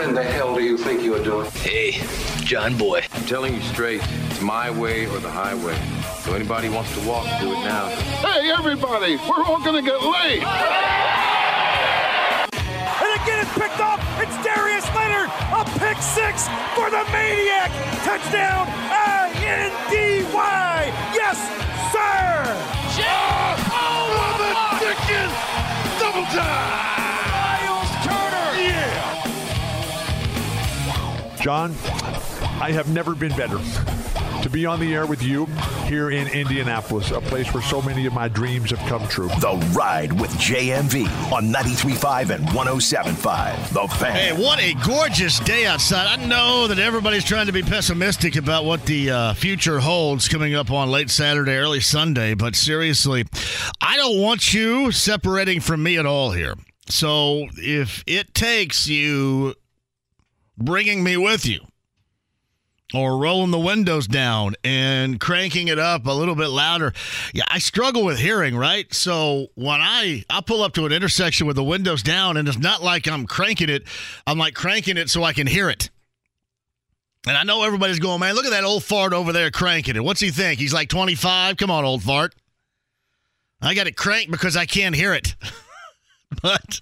What in the hell do you think you are doing? Hey, John Boy. I'm telling you straight, it's my way or the highway. So anybody wants to walk, do it now. Hey, everybody, we're all gonna get laid. And again, it's picked off. It's Darius Leonard. A pick six for the Maniac. Touchdown, I-N-D-Y. Yes, sir. Oh, the Dickens! Double time! John, I have never been better to be on the air with you here in Indianapolis, a place where so many of my dreams have come true. The Ride with JMV on 93.5 and 107.5. The Fan. Hey, what a gorgeous day outside. I know that everybody's trying to be pessimistic about what the uh, future holds coming up on late Saturday, early Sunday, but seriously, I don't want you separating from me at all here. So if it takes you bringing me with you, or rolling the windows down and cranking it up a little bit louder. Yeah, I struggle with hearing, right? So when I I pull up to an intersection with the windows down and it's not like I'm cranking it, I'm like cranking it so I can hear it. And I know everybody's going, man, look at that old fart over there cranking it. What's he think? He's like 25? Come on, old fart. I got it cranked because I can't hear it. but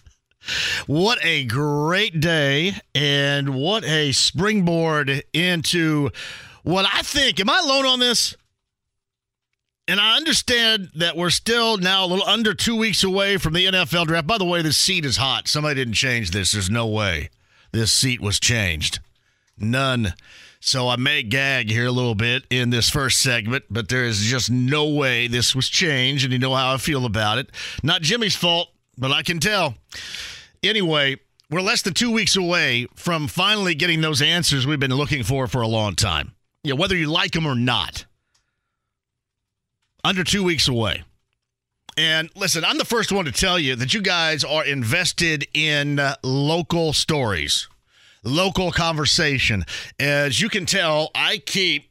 what a great day and what a springboard into what I think. Am I alone on this? And I understand that we're still now a little under two weeks away from the NFL draft. By the way, this seat is hot. Somebody didn't change this. There's no way this seat was changed. None. So I may gag here a little bit in this first segment, but there is just no way this was changed, and you know how I feel about it. Not Jimmy's fault, but I can tell. Anyway, we're less than two weeks away from finally getting those answers we've been looking for for a long time. Yeah, whether you like them or not. Under two weeks away. And listen, I'm the first one to tell you that you guys are invested in uh, local stories, local conversation. As you can tell, I keep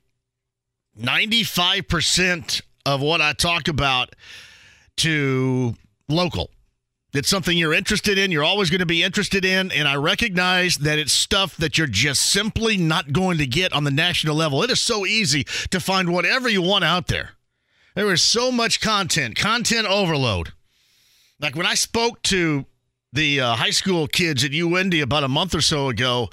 95% of what I talk about to local. It's something you're interested in, you're always going to be interested in, and I recognize that it's stuff that you're just simply not going to get on the national level. It is so easy to find whatever you want out there. There is so much content, content overload. Like when I spoke to the uh, high school kids at UIndy about a month or so ago,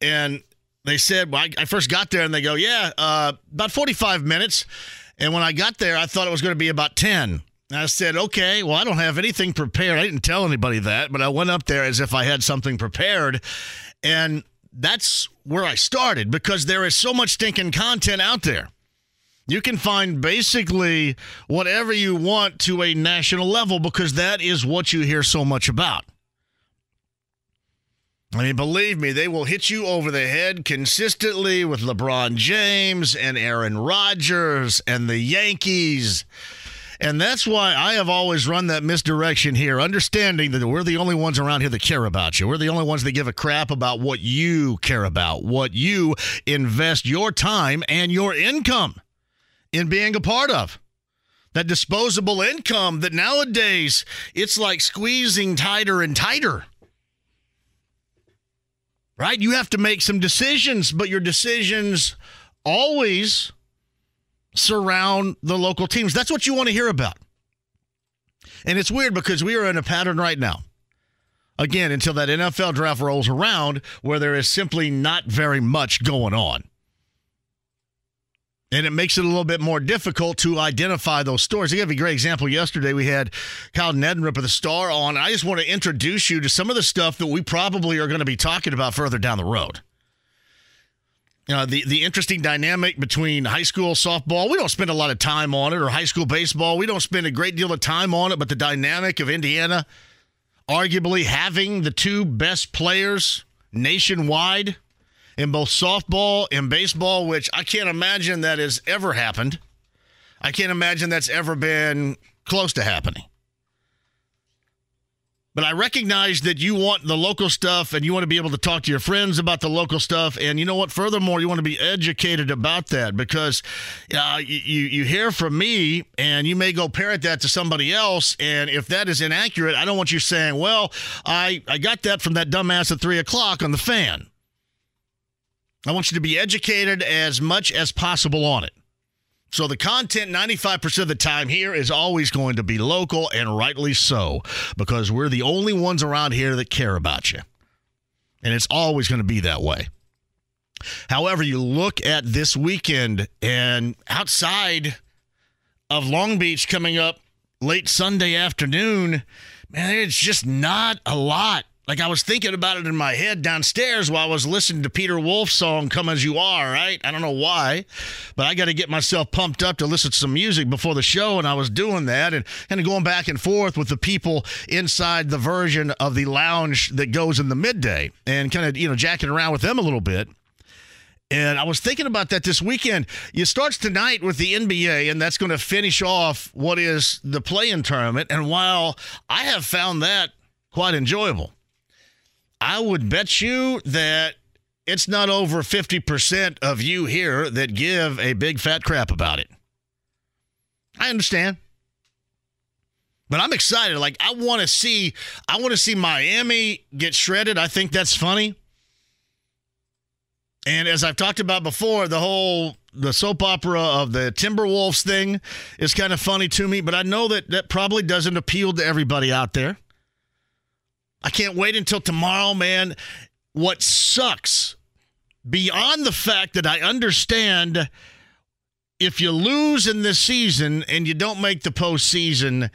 and they said, well, I, I first got there and they go, yeah, uh, about 45 minutes. And when I got there, I thought it was going to be about 10. I said, okay, well, I don't have anything prepared. I didn't tell anybody that, but I went up there as if I had something prepared. And that's where I started because there is so much stinking content out there. You can find basically whatever you want to a national level because that is what you hear so much about. I mean, believe me, they will hit you over the head consistently with LeBron James and Aaron Rodgers and the Yankees. And that's why I have always run that misdirection here, understanding that we're the only ones around here that care about you. We're the only ones that give a crap about what you care about, what you invest your time and your income in being a part of. That disposable income that nowadays it's like squeezing tighter and tighter. Right? You have to make some decisions, but your decisions always surround the local teams. That's what you want to hear about. And it's weird because we are in a pattern right now. Again, until that NFL draft rolls around where there is simply not very much going on. And it makes it a little bit more difficult to identify those stories. I gave a great example yesterday. We had Kyle Neddenriep of the Star on. I just want to introduce you to some of the stuff that we probably are going to be talking about further down the road. Uh, the the interesting dynamic between high school softball. We don't spend a lot of time on it, or high school baseball. We don't spend a great deal of time on it. But the dynamic of Indiana, arguably having the two best players nationwide in both softball and baseball, which I can't imagine that has ever happened. I can't imagine that's ever been close to happening. But I recognize that you want the local stuff and you want to be able to talk to your friends about the local stuff. And you know what? Furthermore, you want to be educated about that because uh, you, you hear from me and you may go parrot that to somebody else. And if that is inaccurate, I don't want you saying, well, I, I got that from that dumbass at three o'clock on the fan. I want you to be educated as much as possible on it. So the content 95% of the time here is always going to be local and rightly so because we're the only ones around here that care about you. And it's always going to be that way. However, you look at this weekend and outside of Long Beach coming up late Sunday afternoon, man, it's just not a lot like I was thinking about it in my head downstairs while I was listening to Peter Wolf's song "Come as You Are." Right? I don't know why, but I got to get myself pumped up to listen to some music before the show, and I was doing that and kind of going back and forth with the people inside the version of the lounge that goes in the midday, and kind of you know jacking around with them a little bit. And I was thinking about that this weekend. It starts tonight with the NBA, and that's going to finish off what is the play-in tournament. And while I have found that quite enjoyable. I would bet you that it's not over 50% of you here that give a big fat crap about it. I understand. But I'm excited. Like I want to see I want to see Miami get shredded. I think that's funny. And as I've talked about before, the whole the soap opera of the Timberwolves thing is kind of funny to me, but I know that that probably doesn't appeal to everybody out there. I can't wait until tomorrow, man. What sucks beyond the fact that I understand if you lose in this season and you don't make the postseason,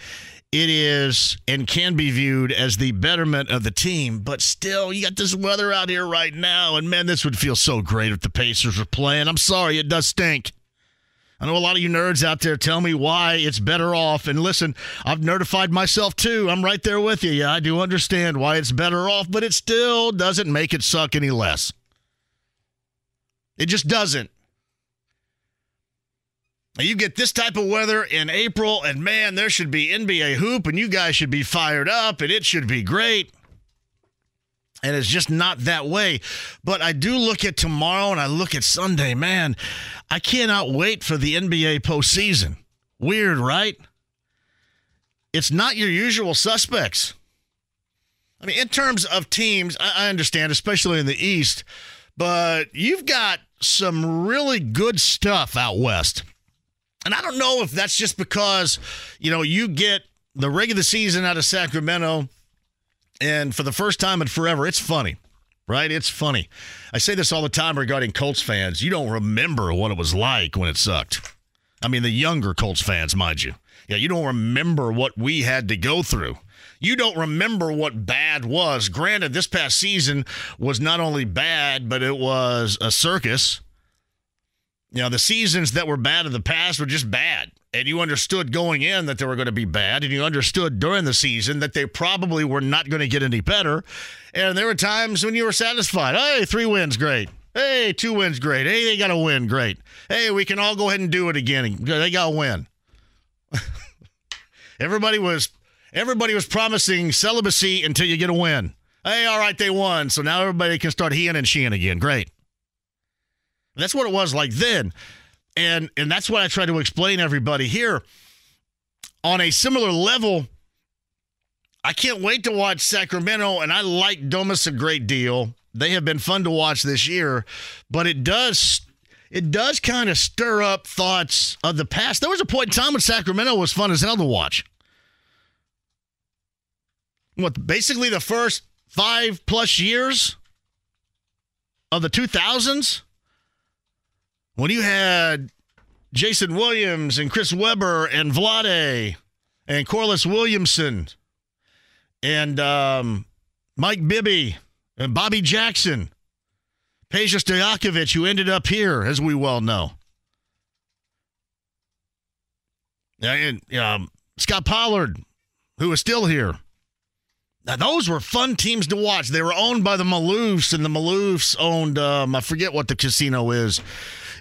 it is and can be viewed as the betterment of the team. But still, you got this weather out here right now, and man, this would feel so great if the Pacers were playing. I'm sorry, it does stink. I know a lot of you nerds out there tell me why it's better off. And listen, I've nerdified myself too. I'm right there with you. Yeah, I do understand why it's better off, but it still doesn't make it suck any less. It just doesn't. You get this type of weather in April, and man, there should be NBA hoop, and you guys should be fired up, and it should be great. And it's just not that way. But I do look at tomorrow and I look at Sunday. Man, I cannot wait for the NBA postseason. Weird, right? It's not your usual suspects. I mean, in terms of teams, I understand, especially in the East, but you've got some really good stuff out West. And I don't know if that's just because, you know, you get the regular season out of Sacramento and for the first time in forever, it's funny, right? It's funny. I say this all the time regarding Colts fans. You don't remember what it was like when it sucked. I mean, the younger Colts fans, mind you. Yeah, you don't remember what we had to go through. You don't remember what bad was. Granted, this past season was not only bad, but it was a circus. You know, the seasons that were bad in the past were just bad and you understood going in that they were going to be bad, and you understood during the season that they probably were not going to get any better. And there were times when you were satisfied. Hey, three wins, great. Hey, two wins, great. Hey, they got to win, great. Hey, we can all go ahead and do it again. They got to win. everybody was everybody was promising celibacy until you get a win. Hey, all right, they won, so now everybody can start heeing and sheeing again. Great. That's what it was like then. And and that's what I try to explain everybody here. On a similar level, I can't wait to watch Sacramento, and I like Domas a great deal. They have been fun to watch this year, but it does it does kind of stir up thoughts of the past. There was a point in time when Sacramento was fun as hell to watch. What basically the first five plus years of the 2000s when you had Jason Williams and Chris Webber and Vlade and Corliss Williamson and um, Mike Bibby and Bobby Jackson, Peja Stojakovic, who ended up here, as we well know. And um, Scott Pollard, who is still here. Now, those were fun teams to watch. They were owned by the Maloofs, and the Maloofs owned, um, I forget what the casino is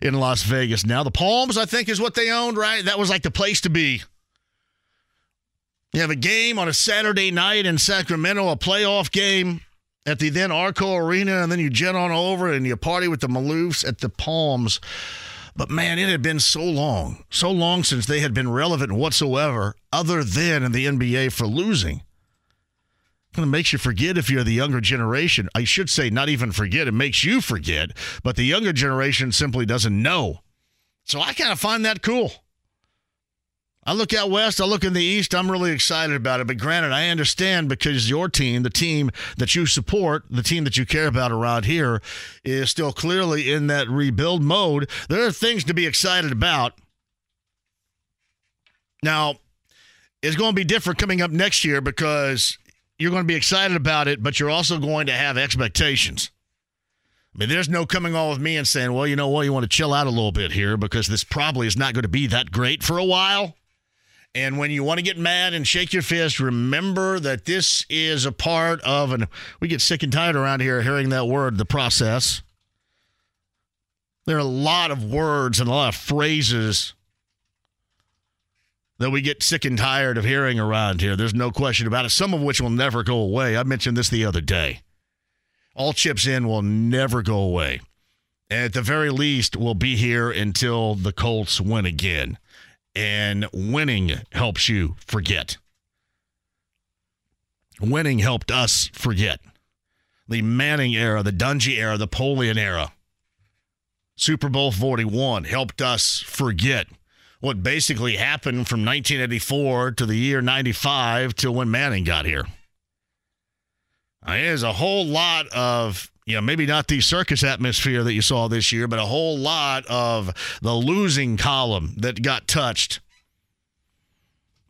in Las Vegas now. The Palms, I think, is what they owned, right? That was like the place to be. You have a game on a Saturday night in Sacramento, a playoff game at the then Arco Arena, and then you jet on over and you party with the Maloofs at the Palms. But man, it had been so long, so long since they had been relevant whatsoever, other than in the NBA for losing. Of makes you forget if you're the younger generation. I should say, not even forget, it makes you forget, but the younger generation simply doesn't know. So I kind of find that cool. I look out west, I look in the east, I'm really excited about it. But granted, I understand because your team, the team that you support, the team that you care about around here, is still clearly in that rebuild mode. There are things to be excited about. Now, it's going to be different coming up next year because you're going to be excited about it, but you're also going to have expectations. I mean, there's no coming on with me and saying, well, you know what, you want to chill out a little bit here because this probably is not going to be that great for a while. And when you want to get mad and shake your fist, remember that this is a part of, and we get sick and tired around here hearing that word, the process. There are a lot of words and a lot of phrases that we get sick and tired of hearing around here. There's no question about it, some of which will never go away. I mentioned this the other day. All chips in will never go away. And at the very least, will be here until the Colts win again and winning helps you forget. Winning helped us forget. The Manning era, the Dungy era, the Polian era. Super Bowl 41 helped us forget what basically happened from 1984 to the year 95 till when Manning got here. Uh, there's a whole lot of you know, maybe not the circus atmosphere that you saw this year, but a whole lot of the losing column that got touched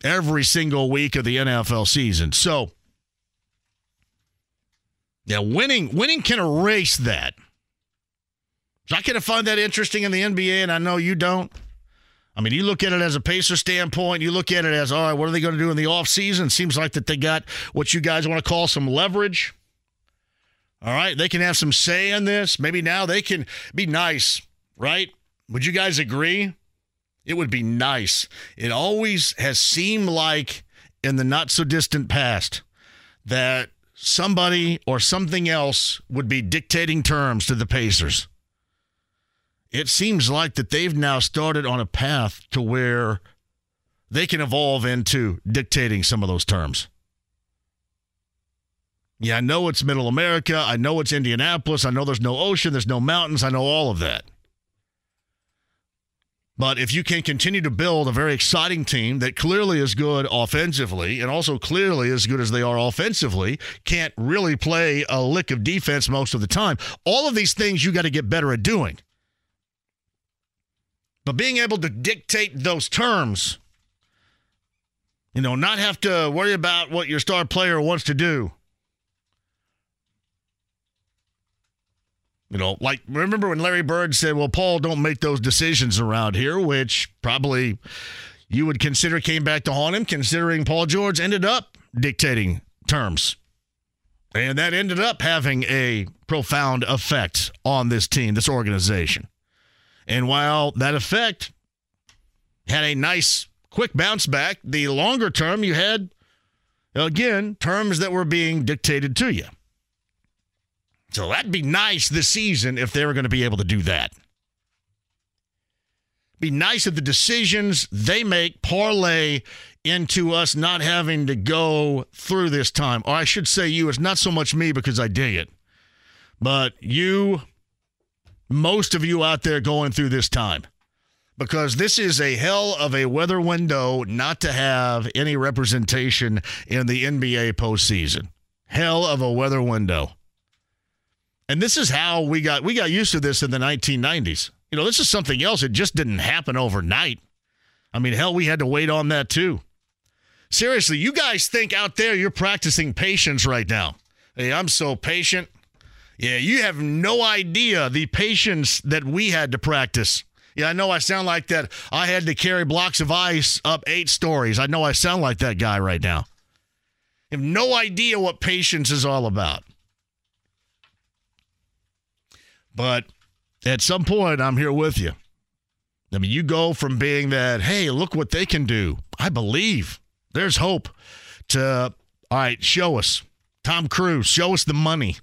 every single week of the NFL season. So, yeah, winning winning can erase that. So I kind of find that interesting in the NBA, and I know you don't. I mean, you look at it as a Pacer standpoint, you look at it as, all right, what are they going to do in the offseason? Seems like that they got what you guys want to call some leverage. All right, they can have some say in this. Maybe now they can be nice, right? Would you guys agree? It would be nice. It always has seemed like in the not so distant past that somebody or something else would be dictating terms to the Pacers. It seems like that they've now started on a path to where they can evolve into dictating some of those terms. Yeah, I know it's middle America. I know it's Indianapolis. I know there's no ocean, there's no mountains. I know all of that. But if you can continue to build a very exciting team that clearly is good offensively and also clearly as good as they are offensively, can't really play a lick of defense most of the time, all of these things you got to get better at doing. But being able to dictate those terms, you know, not have to worry about what your star player wants to do You know, like remember when Larry Bird said, "Well, Paul, don't make those decisions around here," which probably you would consider came back to haunt him, considering Paul George ended up dictating terms. And that ended up having a profound effect on this team, this organization. And while that effect had a nice quick bounce back, the longer term you had, again, terms that were being dictated to you. So that'd be nice this season if they were going to be able to do that. Be nice if the decisions they make parlay into us not having to go through this time. Or I should say, you, it's not so much me because I dig it, but you, most of you out there going through this time. Because this is a hell of a weather window not to have any representation in the NBA postseason. Hell of a weather window. And this is how we got we got used to this in the 1990s. You know, this is something else. It just didn't happen overnight. I mean, hell, we had to wait on that too. Seriously, you guys think out there you're practicing patience right now. Hey, I'm so patient. Yeah, you have no idea the patience that we had to practice. Yeah, I know I sound like that. I had to carry blocks of ice up eight stories. I know I sound like that guy right now. You have no idea what patience is all about. But at some point, I'm here with you. I mean, you go from being that, hey, look what they can do. I believe there's hope to, all right, show us. Tom Cruise, show us the money.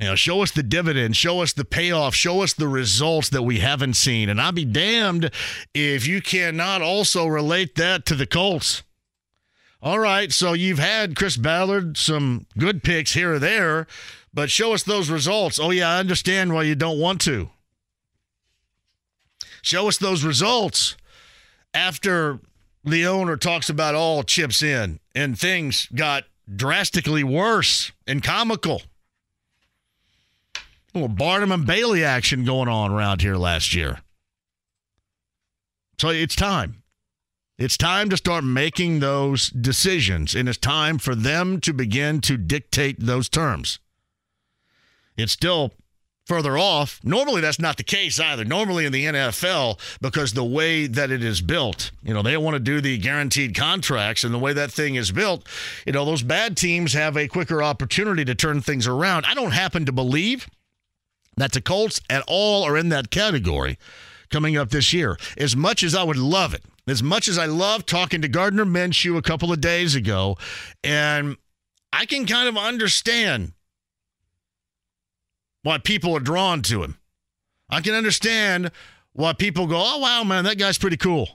You know, show us the dividend, show us the payoff, show us the results that we haven't seen. And I'll be damned if you cannot also relate that to the Colts. All right, so you've had Chris Ballard, some good picks here or there, but show us those results. Oh, yeah, I understand why you don't want to. Show us those results after the owner talks about all chips in and things got drastically worse and comical. A little Barnum and Bailey action going on around here last year. So it's time. It's time to start making those decisions, and it's time for them to begin to dictate those terms. It's still further off. Normally, that's not the case either. Normally, in the NFL, because the way that it is built, you know, they want to do the guaranteed contracts, and the way that thing is built, you know, those bad teams have a quicker opportunity to turn things around. I don't happen to believe that the Colts at all are in that category coming up this year. As much as I would love it, as much as I love talking to Gardner Minshew a couple of days ago, and I can kind of understand why people are drawn to him. I can understand why people go, oh, wow, man, that guy's pretty cool.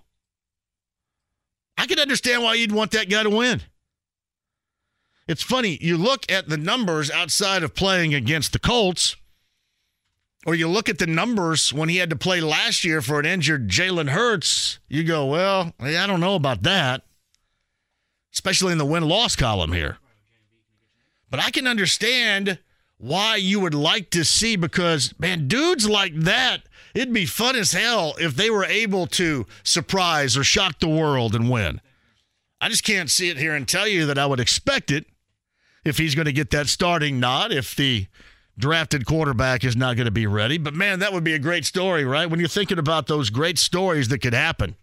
I can understand why you'd want that guy to win. It's funny, you look at the numbers outside of playing against the Colts, or you look at the numbers when he had to play last year for an injured Jalen Hurts, you go, well, I don't know about that, especially in the win loss column here. But I can understand why you would like to see because man dudes like that it'd be fun as hell if they were able to surprise or shock the world and win i just can't see it here and tell you that i would expect it if he's going to get that starting nod if the drafted quarterback is not going to be ready but man that would be a great story right when you're thinking about those great stories that could happen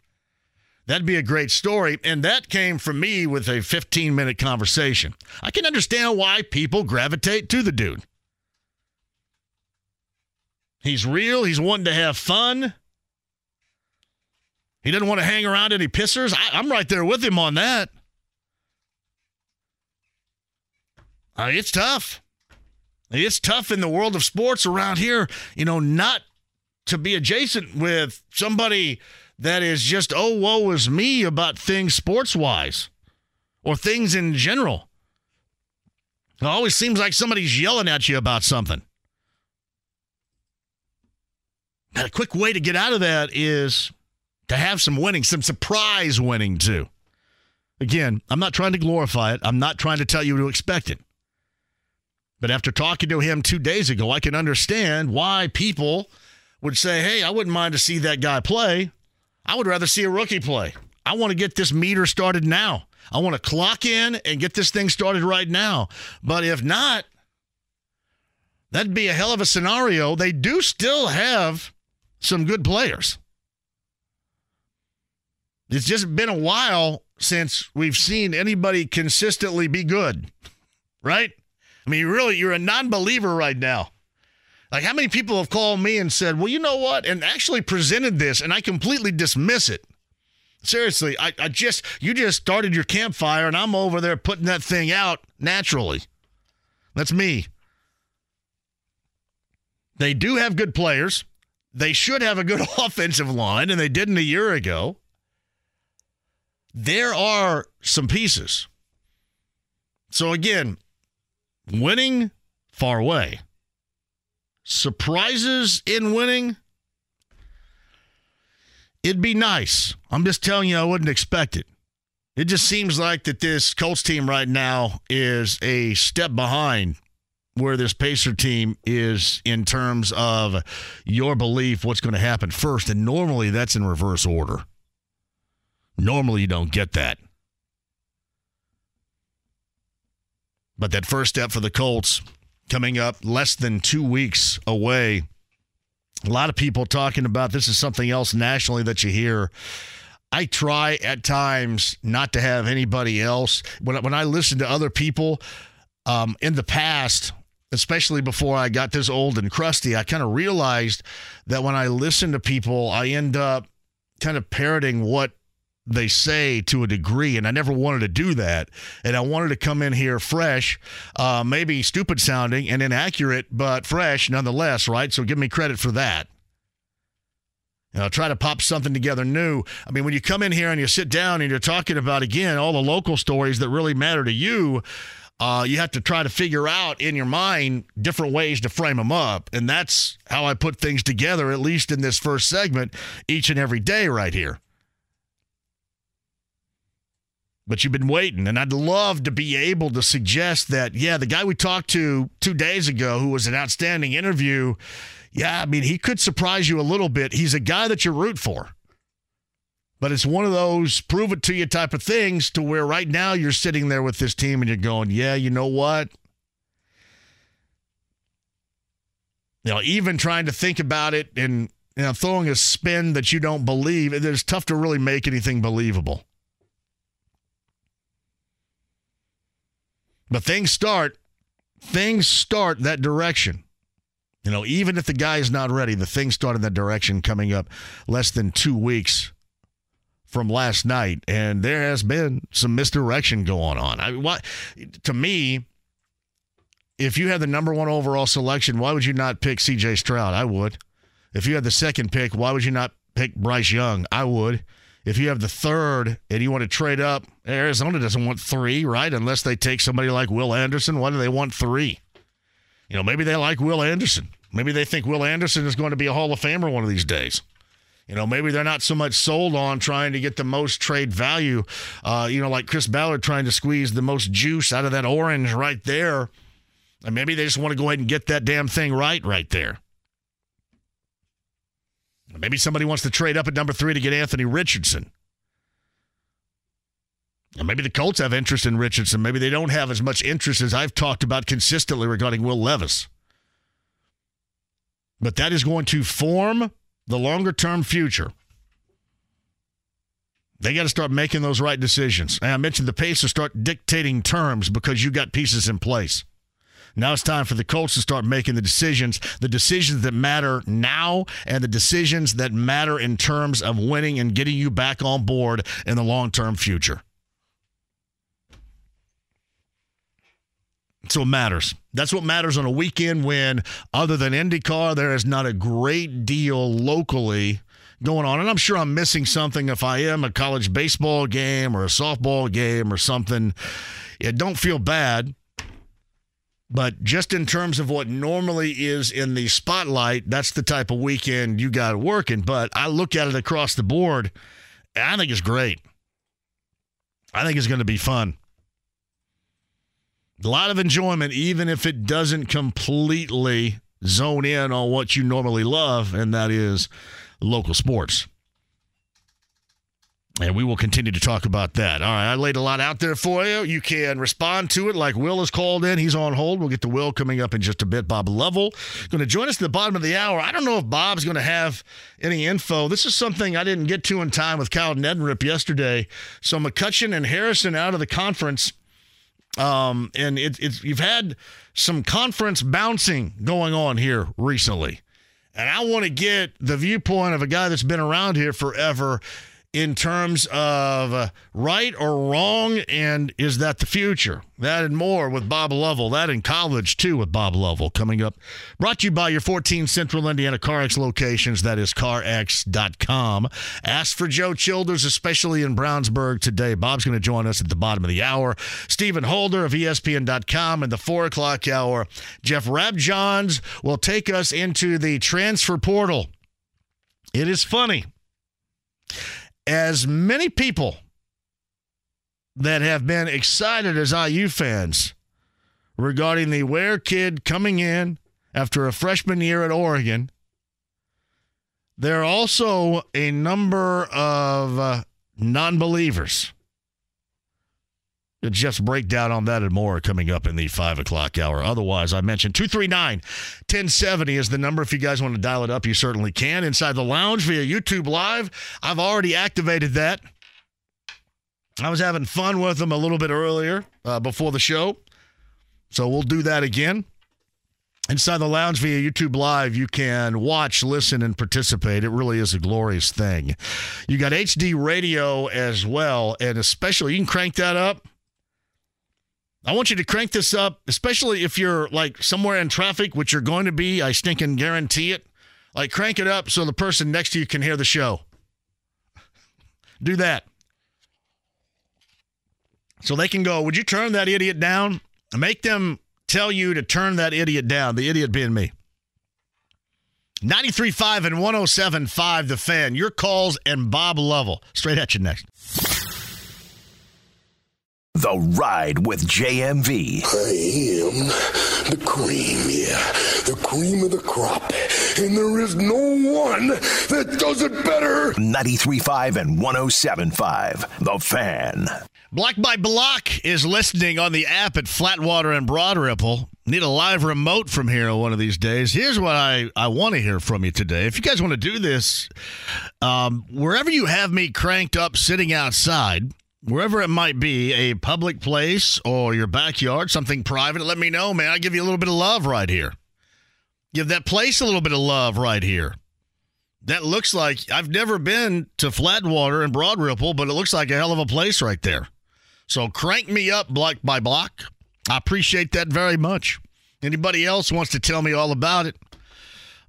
That'd be a great story. And that came from me with a 15 minute conversation. I can understand why people gravitate to the dude. He's real. He's wanting to have fun. He doesn't want to hang around any pissers. I, am right there with him on that. Uh, it's tough. It's tough in the world of sports around here, you know, not to be adjacent with somebody that is just, oh, woe is me about things sports wise or things in general. It always seems like somebody's yelling at you about something. And a quick way to get out of that is to have some winning, some surprise winning too. Again, I'm not trying to glorify it. I'm not trying to tell you to expect it. But after talking to him two days ago, I can understand why people would say, hey, I wouldn't mind to see that guy play. I would rather see a rookie play. I want to get this meter started now. I want to clock in and get this thing started right now. But if not, that'd be a hell of a scenario. They do still have some good players. It's just been a while since we've seen anybody consistently be good, right? I mean, really, you're a non believer right now. Like, how many people have called me and said, well, you know what? And actually presented this, and I completely dismiss it. Seriously, I, I just, you just started your campfire, and I'm over there putting that thing out naturally. That's me. They do have good players. They should have a good offensive line, and they didn't a year ago. There are some pieces. So, again, winning far away surprises in winning, it'd be nice. I'm just telling you, I wouldn't expect it. It just seems like that this Colts team right now is a step behind where this Pacer team is in terms of your belief what's going to happen first. And normally that's in reverse order. Normally you don't get that. But that first step for the Colts coming up less than two weeks away. A lot of people talking about this is something else nationally that you hear. I try at times not to have anybody else. When, when I listen to other people um, in the past, especially before I got this old and crusty, I kind of realized that when I listen to people, I end up kind of parroting what they say to a degree, and I never wanted to do that. And I wanted to come in here fresh, uh, maybe stupid sounding and inaccurate, but fresh nonetheless, right? So give me credit for that. You know, try to pop something together new. I mean, when you come in here and you sit down and you're talking about, again, all the local stories that really matter to you, uh, you have to try to figure out in your mind different ways to frame them up. And that's how I put things together, at least in this first segment, each and every day right here. But you've been waiting, and I'd love to be able to suggest that, yeah, the guy we talked to two days ago, who was an outstanding interview, yeah, I mean, he could surprise you a little bit. He's a guy that you root for. But it's one of those prove it to you type of things to where right now you're sitting there with this team and you're going, yeah, you know what? You know, even trying to think about it and you know, throwing a spin that you don't believe, it's tough to really make anything believable. But things start, things start that direction. You know, even if the guy is not ready, the things start in that direction coming up less than two weeks from last night, and there has been some misdirection going on. I mean, what to me, if you had the number one overall selection, why would you not pick C.J. Stroud? I would. If you had the second pick, why would you not pick Bryce Young? I would. If you have the third and you want to trade up, Arizona doesn't want three, right? Unless they take somebody like Will Anderson. Why do they want three? You know, maybe they like Will Anderson. Maybe they think Will Anderson is going to be a Hall of Famer one of these days. You know, maybe they're not so much sold on trying to get the most trade value. Uh, you know, like Chris Ballard trying to squeeze the most juice out of that orange right there. And maybe they just want to go ahead and get that damn thing right right there. Maybe somebody wants to trade up at number three to get Anthony Richardson. And maybe the Colts have interest in Richardson. Maybe they don't have as much interest as I've talked about consistently regarding Will Levis. But that is going to form the longer term future. They got to start making those right decisions. And I mentioned the Pacers start dictating terms because you got pieces in place. Now it's time for the Colts to start making the decisions, the decisions that matter now, and the decisions that matter in terms of winning and getting you back on board in the long term future. That's what matters. That's what matters on a weekend when, other than IndyCar, there is not a great deal locally going on. And I'm sure I'm missing something if I am a college baseball game or a softball game or something. Yeah, don't feel bad. But just in terms of what normally is in the spotlight, that's the type of weekend you got working. But I look at it across the board, I think it's great. I think it's going to be fun. A lot of enjoyment, even if it doesn't completely zone in on what you normally love, and that is local sports. And we will continue to talk about that. All right, I laid a lot out there for you. You can respond to it like Will is called in. He's on hold. We'll get to Will coming up in just a bit. Bob Lovell going to join us at the bottom of the hour. I don't know if Bob's going to have any info. This is something I didn't get to in time with Kyle Neddenriep yesterday. So McCutcheon and Harrison out of the conference. Um, and it, it's you've had some conference bouncing going on here recently. And I want to get the viewpoint of a guy that's been around here forever in terms of uh, right or wrong, and is that the future? That and more with Bob Lovell. That in college, too, with Bob Lovell coming up. Brought to you by your 14 Central Indiana CarX locations. That is carx.com. Ask for Joe Childers, especially in Brownsburg today. Bob's going to join us at the bottom of the hour. Stephen Holder of ESPN.com in the 4 o'clock hour. Jeff Rabjohns will take us into the transfer portal. It is funny as many people that have been excited as IU fans regarding the Ware kid coming in after a freshman year at Oregon, there are also a number of uh, non believers Jeff's breakdown on that and more coming up in the 5 o'clock hour. Otherwise, I mentioned 239 1070 is the number. If you guys want to dial it up, you certainly can. Inside the lounge via YouTube Live, I've already activated that. I was having fun with them a little bit earlier uh, before the show. So we'll do that again. Inside the lounge via YouTube Live, you can watch, listen, and participate. It really is a glorious thing. You got HD radio as well, and especially you can crank that up. I want you to crank this up, especially if you're like somewhere in traffic, which you're going to be. I stinking guarantee it. Like, crank it up so the person next to you can hear the show. Do that. So they can go, Would you turn that idiot down? Make them tell you to turn that idiot down, the idiot being me. 93.5 and 107.5, the fan. Your calls and Bob Lovell. Straight at you next. The Ride with JMV. I am the cream, yeah. The cream of the crop. And there is no one that does it better. 93.5 and 107.5, the fan. Block by Block is listening on the app at Flatwater and Broad Ripple. Need a live remote from here on one of these days. Here's what I, I want to hear from you today. If you guys want to do this, um, wherever you have me cranked up sitting outside, wherever it might be, a public place or your backyard, something private, let me know, man. I give you a little bit of love right here. Give that place a little bit of love right here. That looks like I've never been to Flatwater and Broad Ripple, but it looks like a hell of a place right there. So crank me up block by block. I appreciate that very much. Anybody else wants to tell me all about it?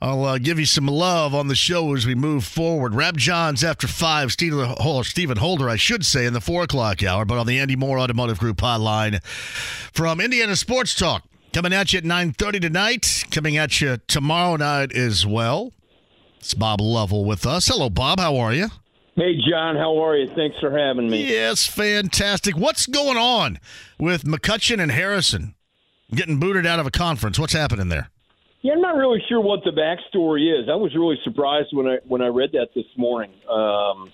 I'll uh, give you some love on the show as we move forward. Rabjohns after five, Stephen Holder, I should say, in the four o'clock hour, but on the Andy Moore Automotive Group hotline from Indiana Sports Talk. Coming at you at 9.30 tonight. Coming at you tomorrow night as well. It's Bob Lovell with us. Hello, Bob. How are you? Hey, John, how are you? Thanks for having me. Yes, fantastic. What's going on with McCutcheon and Harrison getting booted out of a conference? What's happening there? Yeah, I'm not really sure what the backstory is. I was really surprised when I when I read that this morning. Um,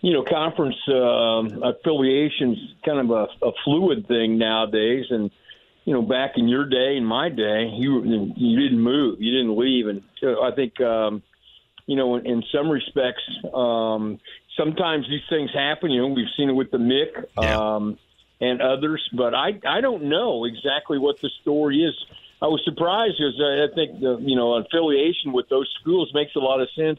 you know, conference uh, affiliations kind of a, a fluid thing nowadays, and you know, back in your day, in my day, you you didn't move, you didn't leave, and I think. Um, you know, in, in some respects, um, sometimes these things happen. You know, we've seen it with the Mick Yeah. um, and others, but I I don't know exactly what the story is. I was surprised because I, I think the you know affiliation with those schools makes a lot of sense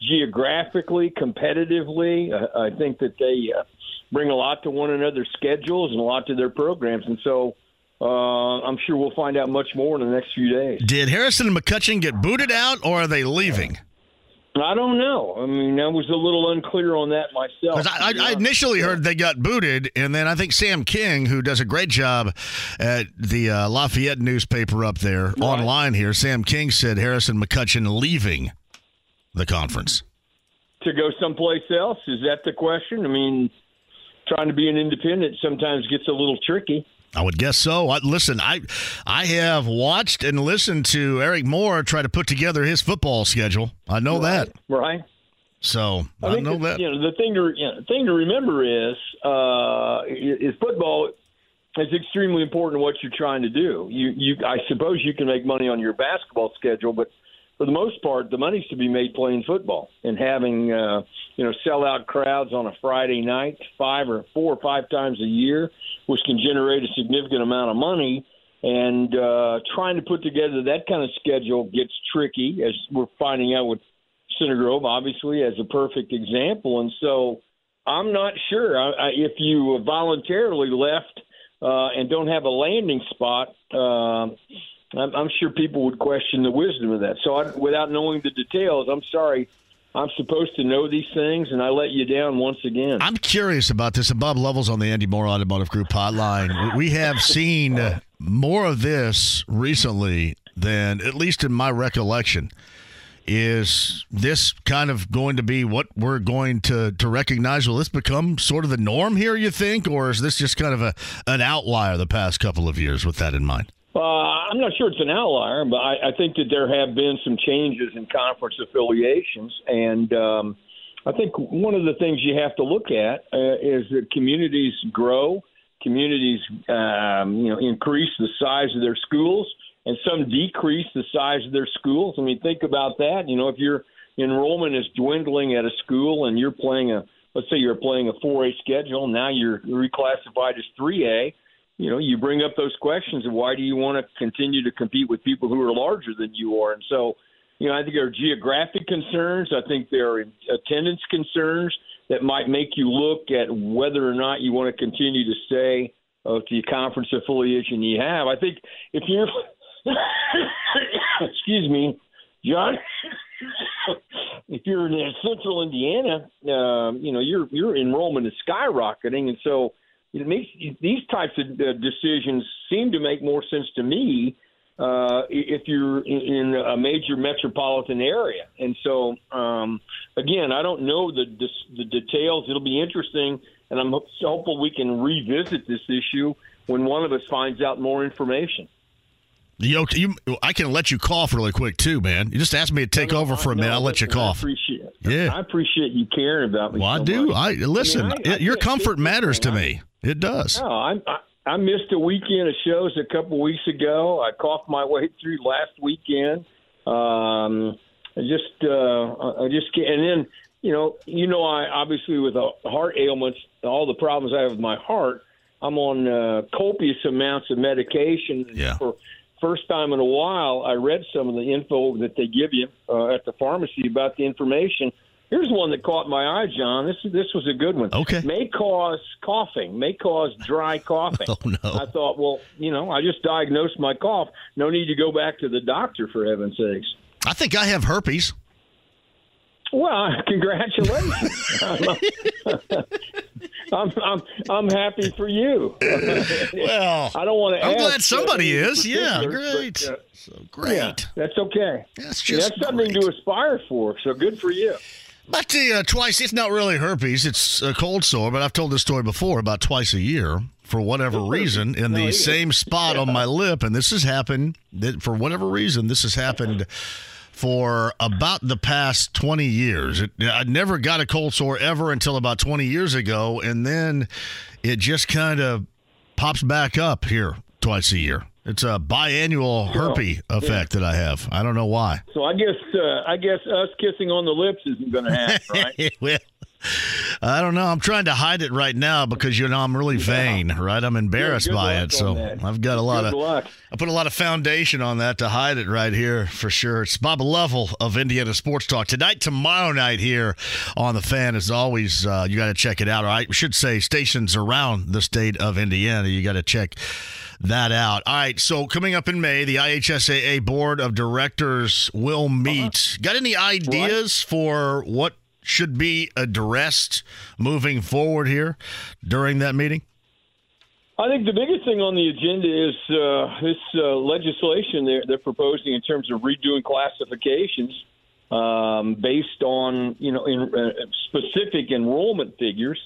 geographically, competitively. Uh, I think that they uh, bring a lot to one another's schedules and a lot to their programs, and so. Uh, I'm sure we'll find out much more in the next few days. Did Harrison and McCutcheon get booted out, or are they leaving? I don't know. I mean, I was a little unclear on that myself. I, I, I initially heard they got booted, and then I think Sam King, who does a great job at the uh, Lafayette newspaper up there online here, Sam King said Harrison McCutcheon leaving the conference. to go someplace else. Is that the question? I mean, trying to be an independent sometimes gets a little tricky. I would guess so. I, listen, I I have watched and listened to Eric Moore try to put together his football schedule. I know that. Right. So I, I know that, that. you know the thing to you know, thing to remember is uh, is football is extremely important to what you're trying to do. You you I suppose you can make money on your basketball schedule, but for the most part, the money's to be made playing football and having uh, you know sellout crowds on a Friday night, five or four or five times a year, which can generate a significant amount of money. And uh, trying to put together that kind of schedule gets tricky, as we're finding out with Center Grove, obviously, as a perfect example. And so I'm not sure I, I, if you voluntarily left uh, and don't have a landing spot. Uh, I'm, I'm sure people would question the wisdom of that. So, I, without knowing the details, I'm sorry. I'm supposed to know these things, and I let you down once again. I'm curious about this. And Bob Lovell on the Andy Moore Automotive Group hotline. We have seen more of this recently than, at least in my recollection. Is this kind of going to be what we're going to, to recognize? Will this become sort of the norm here, you think? Or is this just kind of a an outlier the past couple of years with that in mind? Uh, I'm not sure it's an outlier, but I, I think that there have been some changes in conference affiliations, and um, I think one of the things you have to look at uh, is that communities grow communities, um, you know, increase the size of their schools, and some decrease the size of their schools. I mean, think about that. You know, if your enrollment is dwindling at a school and you're playing a, let's say you're playing a 4A schedule, now you're reclassified as 3A. You know, you bring up those questions of why do you want to continue to compete with people who are larger than you are, and so. You know, I think there are geographic concerns. I think there are attendance concerns that might make you look at whether or not you want to continue to stay uh, to the conference affiliation you have. I think if you're, excuse me, John, if you're in Central Indiana, uh, you know your your enrollment is skyrocketing, and so it makes these types of uh, decisions seem to make more sense to me uh, if you're in a major metropolitan area. And so, um, again, I don't know the, the details. It'll be interesting, and I'm hopeful we can revisit this issue when one of us finds out more information. Yo, you, I can let you cough really quick too, man. You just asked me to take no, over for a minute. I'll let you cough. I appreciate. Yeah, I appreciate you caring about me. Well, so I do. Much. I listen. I mean, I, your comfort matters to me. It does. No, I'm. I, I missed a weekend of shows a couple weeks ago. I coughed my way through last weekend. Um, I just, uh, I just, and then, you know, you know, I obviously with a heart ailments, all the problems I have with my heart, I'm on uh, copious amounts of medication. Yeah. For first time in a while, I read some of the info that they give you uh, at the pharmacy about the information Here's one that caught my eye, John. This this was a good one. Okay. May cause coughing. May cause dry coughing. oh no. I thought, well, you know, I just diagnosed my cough. No need to go back to the doctor for heaven's sakes. I think I have herpes. Well, congratulations. I'm, I'm I'm happy for you. well, I don't want to. I'm glad somebody is. Yeah, great. But, uh, so great. Yeah, that's okay. That's just that's something great. to aspire for. So good for you. But uh, twice, it's not really herpes. It's a cold sore. But I've told this story before about twice a year for whatever reason in the same spot on my lip, and this has happened. For whatever reason, this has happened for about the past 20 years. It, I never got a cold sore ever until about 20 years ago, and then it just kind of pops back up here twice a year. It's a biannual herpes oh, effect yeah. that I have. I don't know why. So I guess uh, I guess us kissing on the lips isn't going to happen, right? I don't know. I'm trying to hide it right now because you know I'm really vain, yeah. right? I'm embarrassed by it, so I've got a lot good of. Luck. I put a lot of foundation on that to hide it right here for sure. It's Bob Lovell of Indiana Sports Talk tonight, tomorrow night here on the Fan. As always, uh, you got to check it out. Or I should say, stations around the state of Indiana. You got to check that out. All right, so coming up in May, the IHSAA Board of Directors will meet. Uh-huh. Got any ideas for what should be addressed moving forward here during that meeting? I think the biggest thing on the agenda is uh, this uh, legislation they're, they're, proposing in terms of redoing classifications um, based on you know in, uh, specific enrollment figures.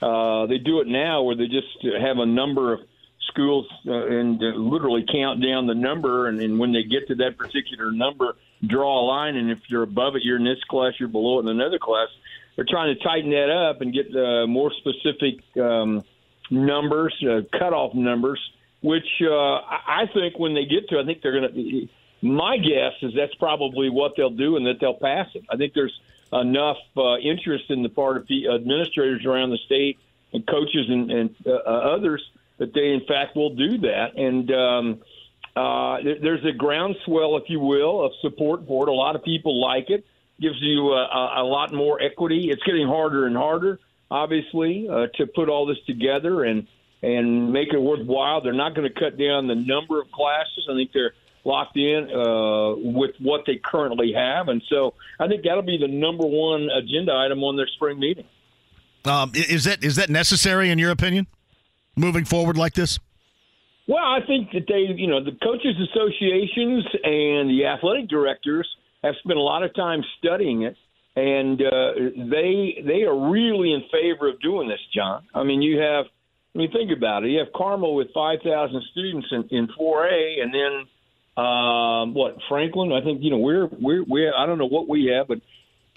Uh, they do it now where they just have a number of schools uh, and uh, literally count down the number, and, and when they get to that particular number, draw a line. And if you're above it, you're in this class. You're below it in another class. They're trying to tighten that up and get uh, more specific um, numbers, uh, cutoff numbers. Which uh, I think when they get to, I think they're going to. My guess is that's probably what they'll do, and that they'll pass it. I think there's enough uh, interest in the part of the administrators around the state and coaches and, and uh, others that they in fact will do that. And um, uh, there's a groundswell, if you will, of support for it. A lot of people like it. Gives you a, a lot more equity. It's getting harder and harder, obviously, uh, to put all this together and and make it worthwhile. They're not going to cut down the number of classes. I think they're locked in uh, with what they currently have, and so I think that'll be the number one agenda item on their spring meeting. Um, is that is that necessary in your opinion? moving forward like this? Well, I think that they, you know, the coaches associations and the athletic directors have spent a lot of time studying it, and uh, they they are really in favor of doing this, John. I mean, you have, I mean, think about it. You have Carmel with five thousand students in, in 4A, and then um, what Franklin? I think you know we're we're we I don't know what we have, but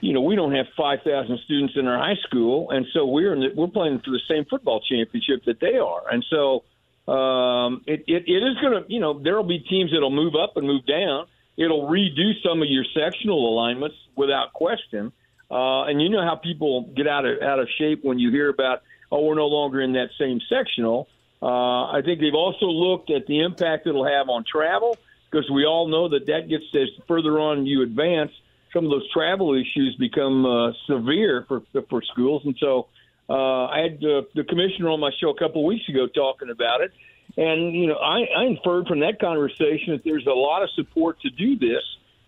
you know, we don't have 5,000 students in our high school, and so we're in the, we're playing for the same football championship that they are, and so um, it, it it is going to, you know, there will be teams that'll move up and move down. It'll redo some of your sectional alignments without question, uh, and you know how people get out of out of shape when you hear about, oh, we're no longer in that same sectional. Uh, I think they've also looked at the impact it'll have on travel because we all know that that gets as further on you advance some of those travel issues become uh, severe for for schools, and so uh, I had uh, the commissioner on my show a couple of weeks ago talking about it, and you know I, I inferred from that conversation that there's a lot of support to do this,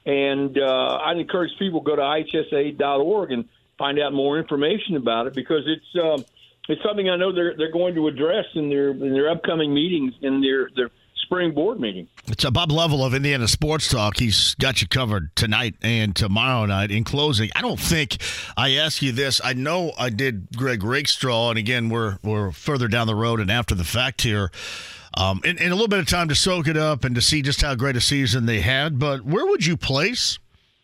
and uh, I'd encourage people to go to ihsaa.org and find out more information about it because it's. Uh, it's something I know they're they're going to address in their in their upcoming meetings in their their spring board meeting. It's a Bob Lovell of Indiana Sports Talk. He's got you covered tonight and tomorrow night. In closing, I don't think I asked you this. I know I did Greg Rakestraw, and again, we're we're further down the road and after the fact here. Um, and, and a little bit of time to soak it up and to see just how great a season they had. But where would you place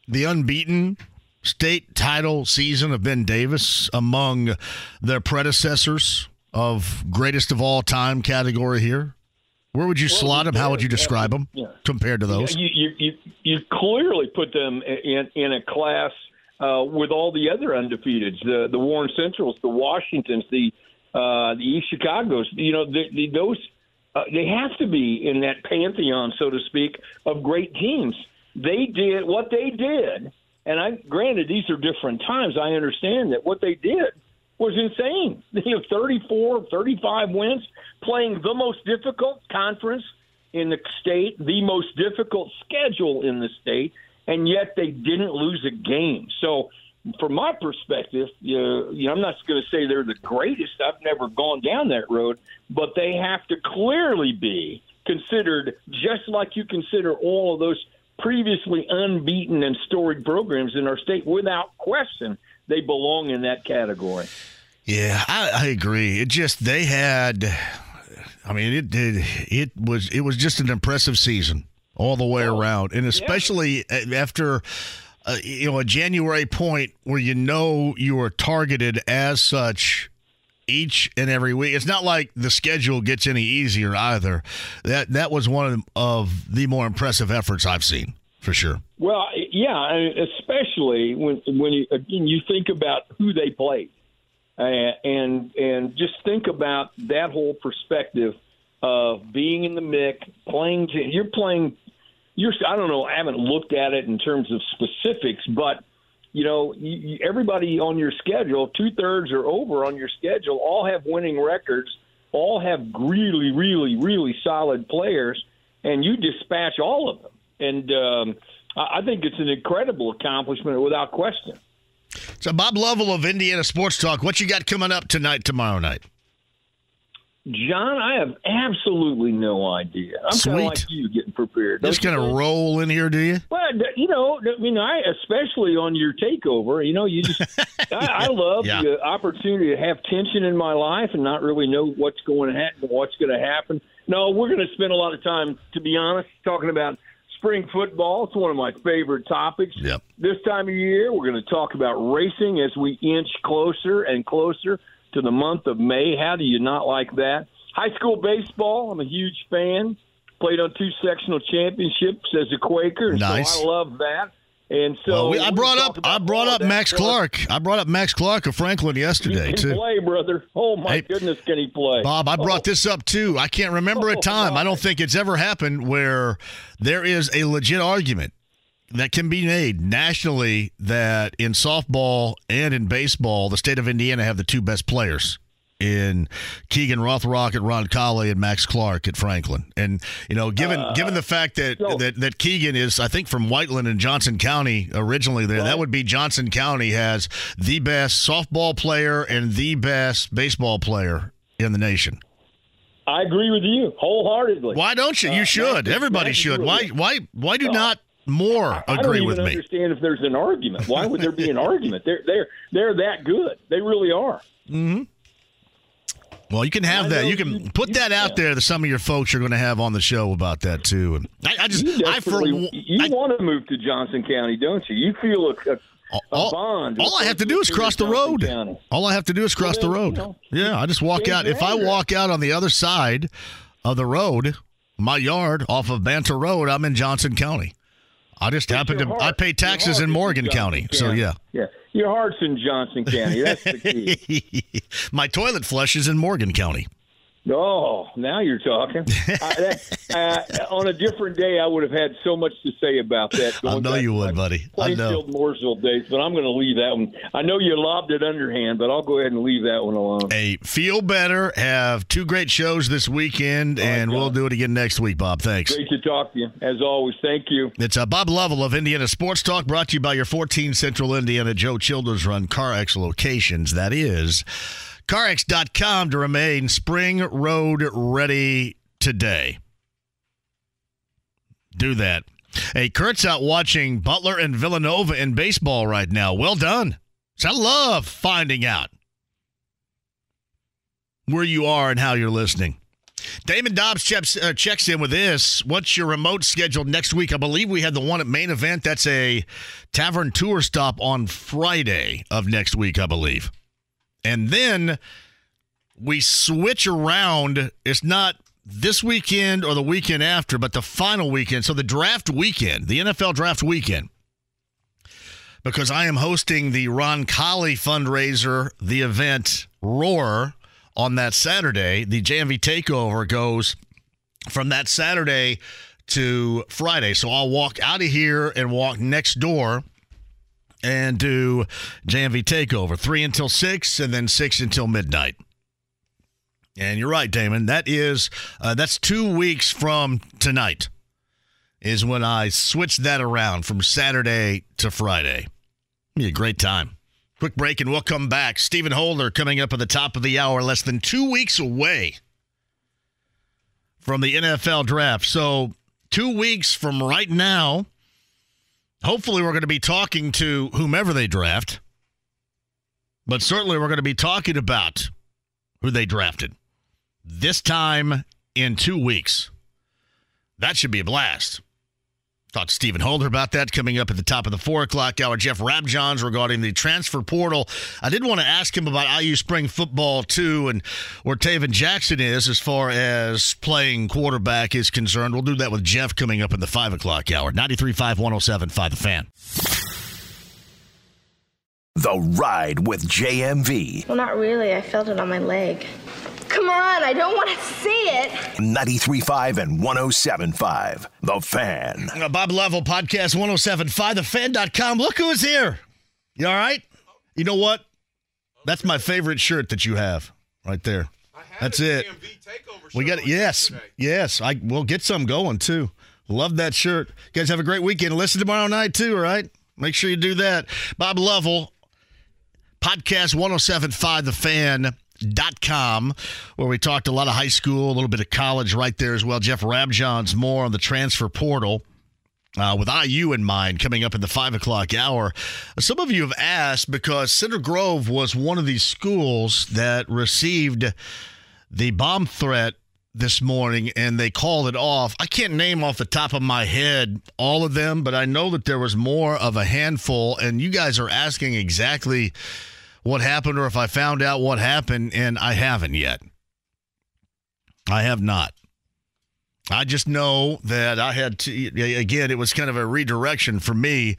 the unbeaten state title season of Ben Davis among their predecessors of greatest of all time category here? Where would you well, slot them? How would you describe them yeah. compared to those? You, you, you, you clearly put them in, in a class uh, with all the other undefeateds, the the Warren Centrals, the Washingtons, the uh, the East Chicagos. You know, the, the, those uh, they have to be in that pantheon, so to speak, of great teams. They did what they did, and I granted these are different times. I understand that what they did was insane. You know, 34, 35 wins, playing the most difficult conference in the state, the most difficult schedule in the state, and yet they didn't lose a game. So, from my perspective, you know, you know I'm not going to say they're the greatest. I've never gone down that road, but they have to clearly be considered just like you consider all of those previously unbeaten and storied programs in our state without question they belong in that category. Yeah, I, I agree. It just they had. I mean, it did. It was it was just an impressive season all the way oh, around, and especially yeah. after. Uh, you know, a January point where you know you are targeted as such each and every week. It's not like the schedule gets any easier either. That that was one of, of the more impressive efforts I've seen for sure. Well, yeah, especially when when you again you think about who they played, and and just think about that whole perspective of being in the mix, playing. To, you're playing. You're. I don't know. I haven't looked at it in terms of specifics, but you know, you, everybody on your schedule, two thirds or over on your schedule, all have winning records, all have really, really, really solid players, and you dispatch all of them and um, I think it's an incredible accomplishment without question. So, Bob Lovell of Indiana Sports Talk, what you got coming up tonight, tomorrow night? John, I have absolutely no idea. I'm kind of like you getting prepared. Just going to roll in here, do you? Well, you know, I mean, I especially on your takeover. You know, you just I, I love yeah. the opportunity to have tension in my life and not really know what's going to happen, what's going to happen. No, we're going to spend a lot of time, to be honest, talking about spring football. It's one of my favorite topics. Yep. This time of year, we're going to talk about racing as we inch closer and closer to the month of May. How do you not like that? High school baseball, I'm a huge fan. Played on two sectional championships as a Quaker, nice. so I love that. And so well, we, I brought up I brought up Max Clark. I brought up Max Clark of Franklin yesterday he too. Play, brother. Oh my hey, goodness, can he play? Bob, I brought oh. this up too. I can't remember a oh, time. Oh, I don't think it's ever happened where there is a legit argument that can be made nationally that in softball and in baseball, the state of Indiana have the two best players in Keegan Rothrock at Roncalli and Max Clark at Franklin. And you know, given uh, given the fact that, so, that that Keegan is, I think, from Whiteland and Johnson County originally, there right. that would be Johnson County has the best softball player and the best baseball player in the nation. I agree with you wholeheartedly. Why don't you? You uh, should. Everybody should. Why? Why? Why do not more agree with me? I don't understand if there's an argument. Why would there be an argument? They're they're they're that good. They really are. Mm-hmm. Well, you can have that. You can put that out there that some of your folks are going to have on the show about that too. And I, I just, you I for you I, want to move to Johnson County, don't you? You feel a, a a bond. All I have to do is cross the road. County. All I have to do is cross the road. Yeah, I just walk out. If I walk out on the other side of the road, my yard off of Banter Road, I'm in Johnson County. I just happen to I pay taxes in Morgan County. So yeah. Yeah, your heart's in Johnson County. That's the key. my toilet flush is in Morgan County. Oh, now you're talking. I, that, uh, on a different day, I would have had so much to say about that. I know you would, buddy. I know. Mooresville days, but I'm going to leave that one. I know you lobbed it underhand, but I'll go ahead and leave that one alone. Hey, feel better. Have two great shows this weekend, and we'll do it again next week, Bob. Thanks. Great to talk to you, as always. Thank you. It's uh, Bob Lovell of Indiana Sports Talk, brought to you by your 14 Central Indiana Joe Childers run CarX locations. That is CarX.com to remain spring road ready today. Do that. Hey, Kurt's out watching Butler and Villanova in baseball right now. Well done. So I love finding out where you are and how you're listening. Damon Dobbs checks, uh, checks in with this. What's your remote schedule next week? I believe we had the one at main event. That's a tavern tour stop on Friday of next week, I believe. And then we switch around. It's not this weekend or the weekend after, but the final weekend. So the draft weekend, the NFL draft weekend. Because I am hosting the Roncalli fundraiser, the event Roar on that Saturday. The JMV takeover goes from that Saturday to Friday. So I'll walk out of here and walk next door and do JMV takeover, three until six, and then six until midnight. And you're right, Damon. That is uh, that's two weeks from tonight. Is when I switch that around from Saturday to Friday. Be a great time. Quick break and we'll come back. Stephen Holder coming up at the top of the hour, less than two weeks away from the NFL draft. So, two weeks from right now, hopefully, we're going to be talking to whomever they draft. But certainly, we're going to be talking about who they drafted this time in two weeks. That should be a blast. Talked to Stephen Holder about that coming up at the top of the four o'clock hour. Jeff Rabjohns regarding the transfer portal. I did want to ask him about IU spring football too, and where Tayven Jackson is as far as playing quarterback is concerned. We'll do that with Jeff coming up in the five o'clock hour. 93.5, 107.5 The Fan. The Ride with JMV. Well, not really. I felt it on my leg. Come on, I don't want to see it. 93.5 and 107.5 The Fan. Uh, Bob Lovell Podcast 107.5 TheFan.com. Look who is here. You all right? You know what? That's my favorite shirt that you have right there. That's it. We got it. Yes. Yes. I will get some going too. Love that shirt. You guys have a great weekend. Listen tomorrow night too, all right? Make sure you do that. Bob Lovell, podcast 1075 The Fan. Dot com, where we talked a lot of high school, a little bit of college right there as well. Jeff Rabjohns more on the transfer portal uh, with IU in mind coming up in the five o'clock hour. Some of you have asked because Center Grove was one of these schools that received the bomb threat this morning and they called it off. I can't name off the top of my head all of them, but I know that there was more of a handful, and you guys are asking exactly what happened or if I found out what happened, and I haven't yet. I have not. I just know that I had to, again, it was kind of a redirection for me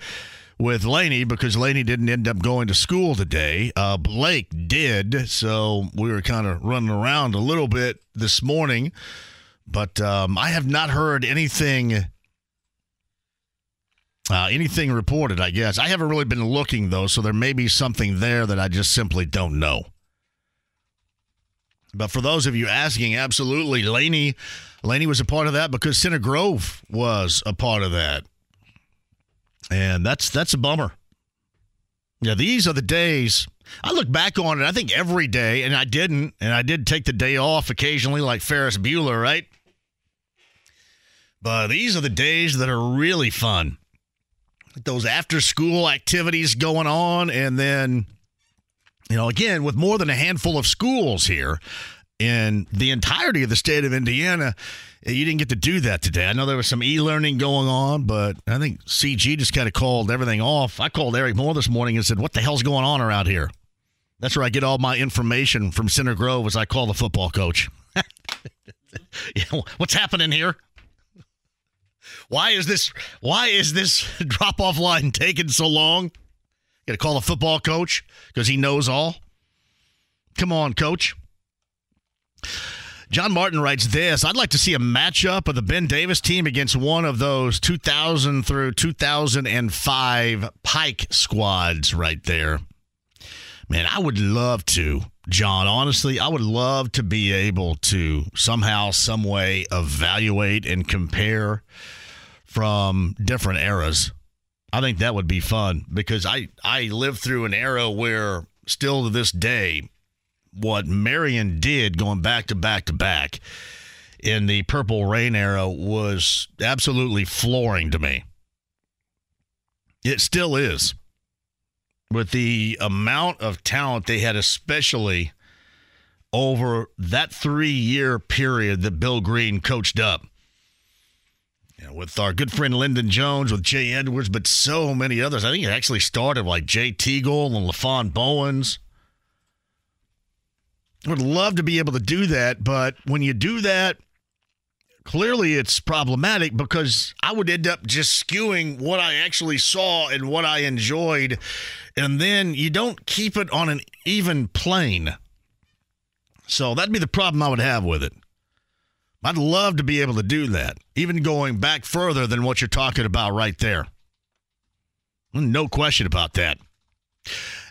with Laney because Laney didn't end up going to school today. Uh, Blake did. So we were kind of running around a little bit this morning. But um, I have not heard anything. Uh, anything reported, I guess. I haven't really been looking, though, so there may be something there that I just simply don't know. But for those of you asking, absolutely, Laney, Laney was a part of that because Center Grove was a part of that, and that's that's a bummer. Yeah, these are the days. I look back on it. I think every day, and I didn't, and I did take the day off occasionally, like Ferris Bueller, right? But these are the days that are really fun. Those after school activities going on, and then you know, again, with more than a handful of schools here, in the entirety of the state of Indiana. You didn't get to do that today. I know there was some e learning going on, but I think CG just kind of called everything off. I called Eric Moore this morning and said, What the hell's going on around here? That's where I get all my information from Center Grove as I call the football coach. yeah, what's happening here? Why is this why is this drop off line taking so long? Got to call the football coach because he knows all. Come on, coach. John Martin writes this I'd like to see a matchup of the Ben Davis team against one of those 2000 through 2005 Pike squads right there. Man, I would love to, John. Honestly, I would love to be able to somehow, some way evaluate and compare from different eras. I think that would be fun because I, I lived through an era where still to this day, what Marion did going back to back to back in the Purple Rain era was absolutely flooring to me. It still is. With the amount of talent they had, especially over that three year period that Bill Green coached up. You know, with our good friend Lyndon Jones, with Jay Edwards, but so many others. I think it actually started like Jay Teagle and LaFon Bowens would love to be able to do that, but when you do that, clearly it's problematic because I would end up just skewing what I actually saw and what I enjoyed, and then you don't keep it on an even plane. So that'd be the problem I would have with it. I'd love to be able to do that, even going back further than what you're talking about right there. No question about that.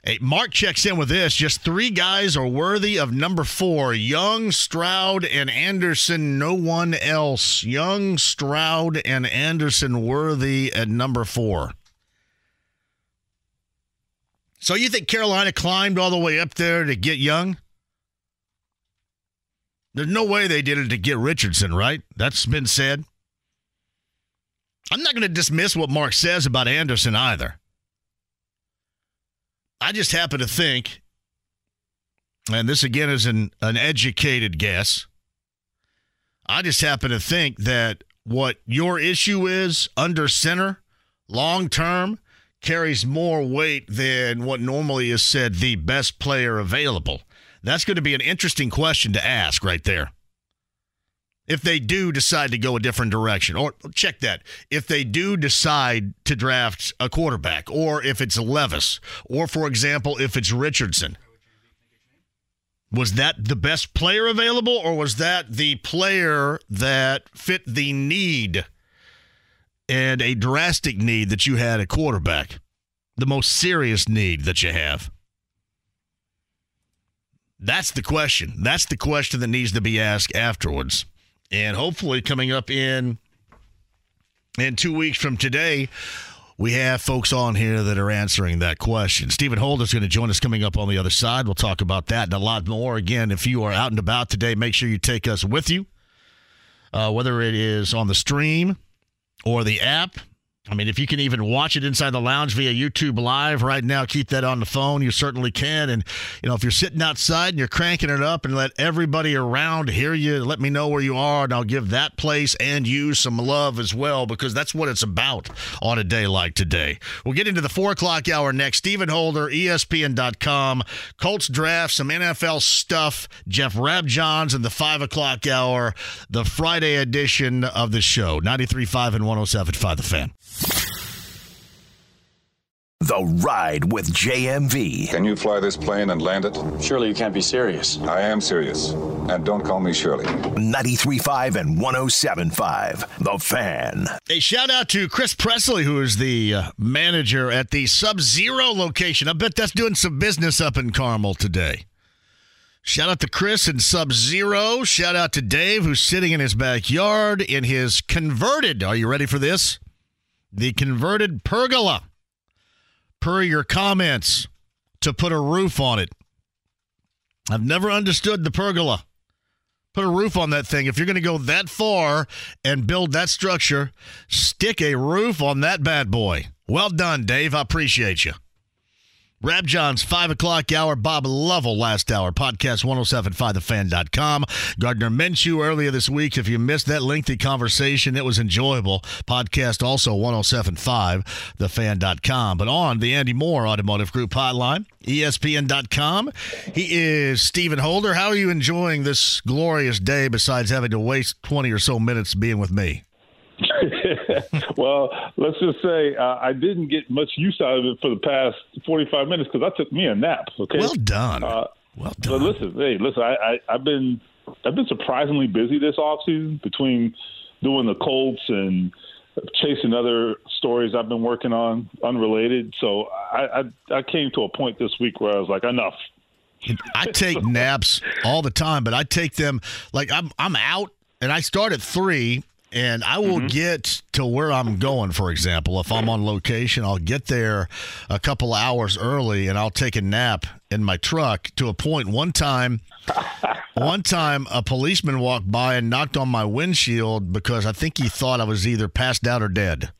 Hey, Mark checks in with this. Just three guys are worthy of number four Young, Stroud, and Anderson. No one else. Young, Stroud, and Anderson worthy at number four. So you think Carolina climbed all the way up there to get Young? There's no way they did it to get Richardson, right? That's been said. I'm not going to dismiss what Mark says about Anderson either. I just happen to think, and this again is an, an educated guess, I just happen to think that what your issue is under center, long term, carries more weight than what normally is said the best player available. That's going to be an interesting question to ask right there if they do decide to go a different direction. Or check that. If they do decide to draft a quarterback, or if it's Levis, or for example, if it's Richardson. Was that the best player available, or was that the player that fit the need and a drastic need that you had at quarterback? The most serious need that you have? That's the question. That's the question that needs to be asked afterwards. And hopefully, coming up in in two weeks from today, we have folks on here that are answering that question. Stephen Holder is going to join us coming up on the other side. We'll talk about that and a lot more. Again, if you are out and about today, make sure you take us with you, uh, whether it is on the stream or the app. I mean, if you can even watch it inside the lounge via YouTube Live right now, keep that on the phone. You certainly can. And, you know, if you're sitting outside and you're cranking it up and let everybody around hear you, let me know where you are, and I'll give that place and you some love as well, because that's what it's about on a day like today. We'll get into the four o'clock hour next. Stephen Holder, ESPN.com, Colts draft, some NFL stuff, Jeff Rabjohns in the five o'clock hour, the Friday edition of the show. 93.5 and 107.5 The Fan. The Ride with JMV. Can you fly this plane and land it? Surely you can't be serious. I am serious. And don't call me Shirley. 93.5 and 107.5. The Fan. A shout out to Chris Presley, who is the uh, manager at the Sub Zero location. I bet that's doing some business up in Carmel today. Shout out to Chris and Sub Zero. Shout out to Dave, who's sitting in his backyard in his converted. Are you ready for this? The converted pergola per your comments to put a roof on it. I've never understood the pergola. Put a roof on that thing. If you're going to go that far and build that structure, stick a roof on that bad boy. Well done, Dave. I appreciate you. Rabjohns 5 o'clock hour, Bob Lovell last hour, podcast 1075thefan.com. Gardner Minshew earlier this week. If you missed that lengthy conversation, it was enjoyable. Podcast also 1075thefan.com. But on the Andy Moore Automotive Group hotline, ESPN.com, he is Stephen Holder. How are you enjoying this glorious day besides having to waste 20 or so minutes being with me? well, let's just say uh, I didn't get much use out of it for the past 45 minutes because I took me a nap. Okay. Well done. Uh, well done. But listen, hey, listen. I, I, I've been I've been surprisingly busy this offseason between doing the Colts and chasing other stories I've been working on unrelated. So I, I I came to a point this week where I was like, enough. I take naps all the time, but I take them like I'm I'm out and I start at three and I will mm-hmm. get to where I'm going. For example, if I'm on location, I'll get there a couple hours early, and I'll take a nap in my truck. To a point, one time, one time, a policeman walked by and knocked on my windshield because I think he thought I was either passed out or dead.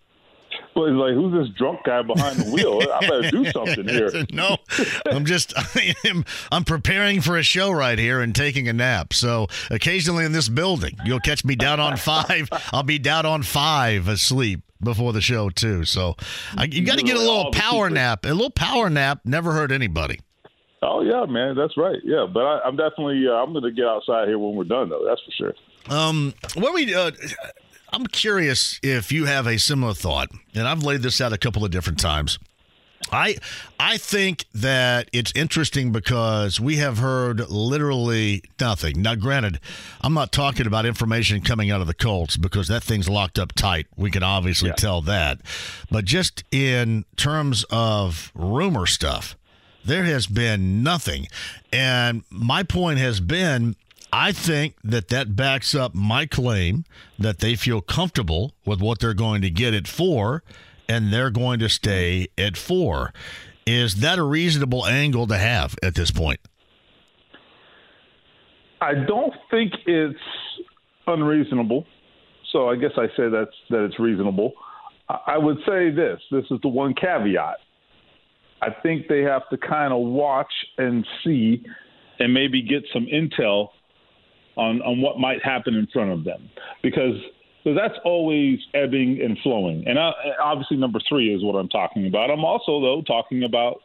He's like, who's this drunk guy behind the wheel? I better do something here. no, I'm just, I am, I'm preparing for a show right here and taking a nap. So occasionally in this building, you'll catch me down on five. I'll be down on five asleep before the show too. So I, you got to get a little power nap. A little power nap never hurt anybody. Oh yeah, man, that's right. Yeah, but I, am definitely uh, I'm going to get outside here when we're done, though. That's for sure. Um, what we uh, I'm curious if you have a similar thought, and I've laid this out a couple of different times. I I think that it's interesting because we have heard literally nothing. Now, granted, I'm not talking about information coming out of the Colts because that thing's locked up tight. We can obviously yeah. tell that, but just in terms of rumor stuff, there has been nothing. And my point has been I think that that backs up my claim that they feel comfortable with what they're going to get it for, and they're going to stay at four. Is that a reasonable angle to have at this point? I don't think it's unreasonable. So I guess I say that's that it's reasonable. I would say this. This is the one caveat. I think they have to kind of watch and see and maybe get some intel on, on what might happen in front of them because so that's always ebbing and flowing. And I, obviously, number three is what I'm talking about. I'm also, though, talking about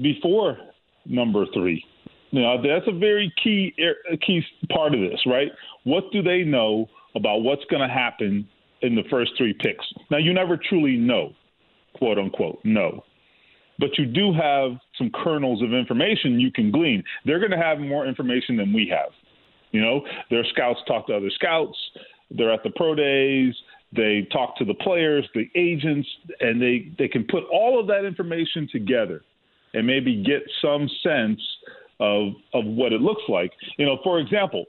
before number three. Know, that's a very key er, key part of this, right? What do they know about what's going to happen in the first three picks? Now, you never truly know, quote unquote, no. But you do have some kernels of information you can glean. They're going to have more information than we have. You know, their scouts talk to other scouts. They're at the pro days. They talk to the players, the agents, and they, they can put all of that information together and maybe get some sense of of what it looks like. You know, for example,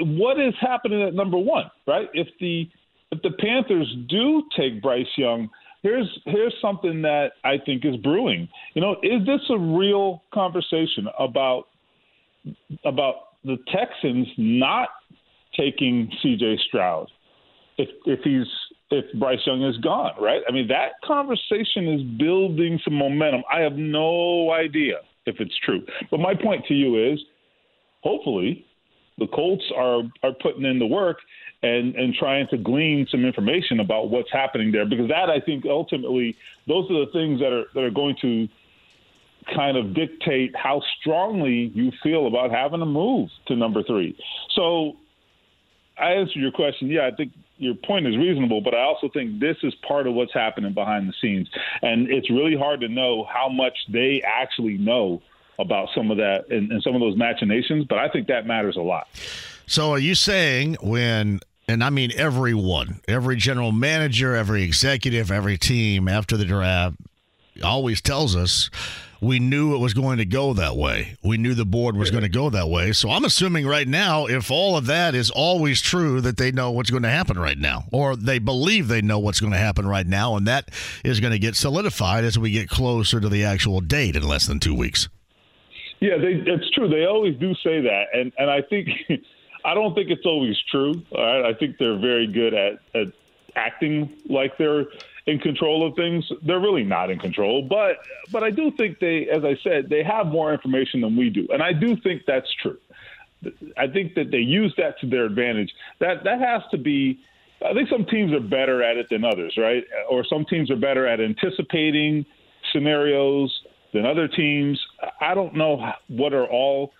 what is happening at number one, right? If the if the Panthers do take Bryce Young, here's here's something that I think is brewing. You know, is this a real conversation about about the Texans not taking C.J. Stroud if if he's if Bryce Young is gone, right? I mean that conversation is building some momentum. I have no idea if it's true, but my point to you is, hopefully, the Colts are are putting in the work and and trying to glean some information about what's happening there because that I think ultimately those are the things that are that are going to kind of dictate how strongly you feel about having to move to number three. So I answer your question. Yeah, I think your point is reasonable, but I also think this is part of what's happening behind the scenes. And it's really hard to know how much they actually know about some of that and, and some of those machinations, but I think that matters a lot. So are you saying when and I mean everyone, every general manager, every executive, every team after the draft always tells us we knew it was going to go that way. We knew the board was going to go that way. So I'm assuming right now, if all of that is always true, that they know what's going to happen right now, or they believe they know what's going to happen right now, and that is going to get solidified as we get closer to the actual date in less than two weeks. Yeah, they, it's true. They always do say that, and and I think I don't think it's always true. I think they're very good at, at acting like they're in control of things. They're really not in control, but but I do think they, as I said, they have more information than we do, and I do think that's true. I think that they use that to their advantage. That that has to be. I think some teams are better at it than others, right? Or some teams are better at anticipating scenarios than other teams. I don't know what are all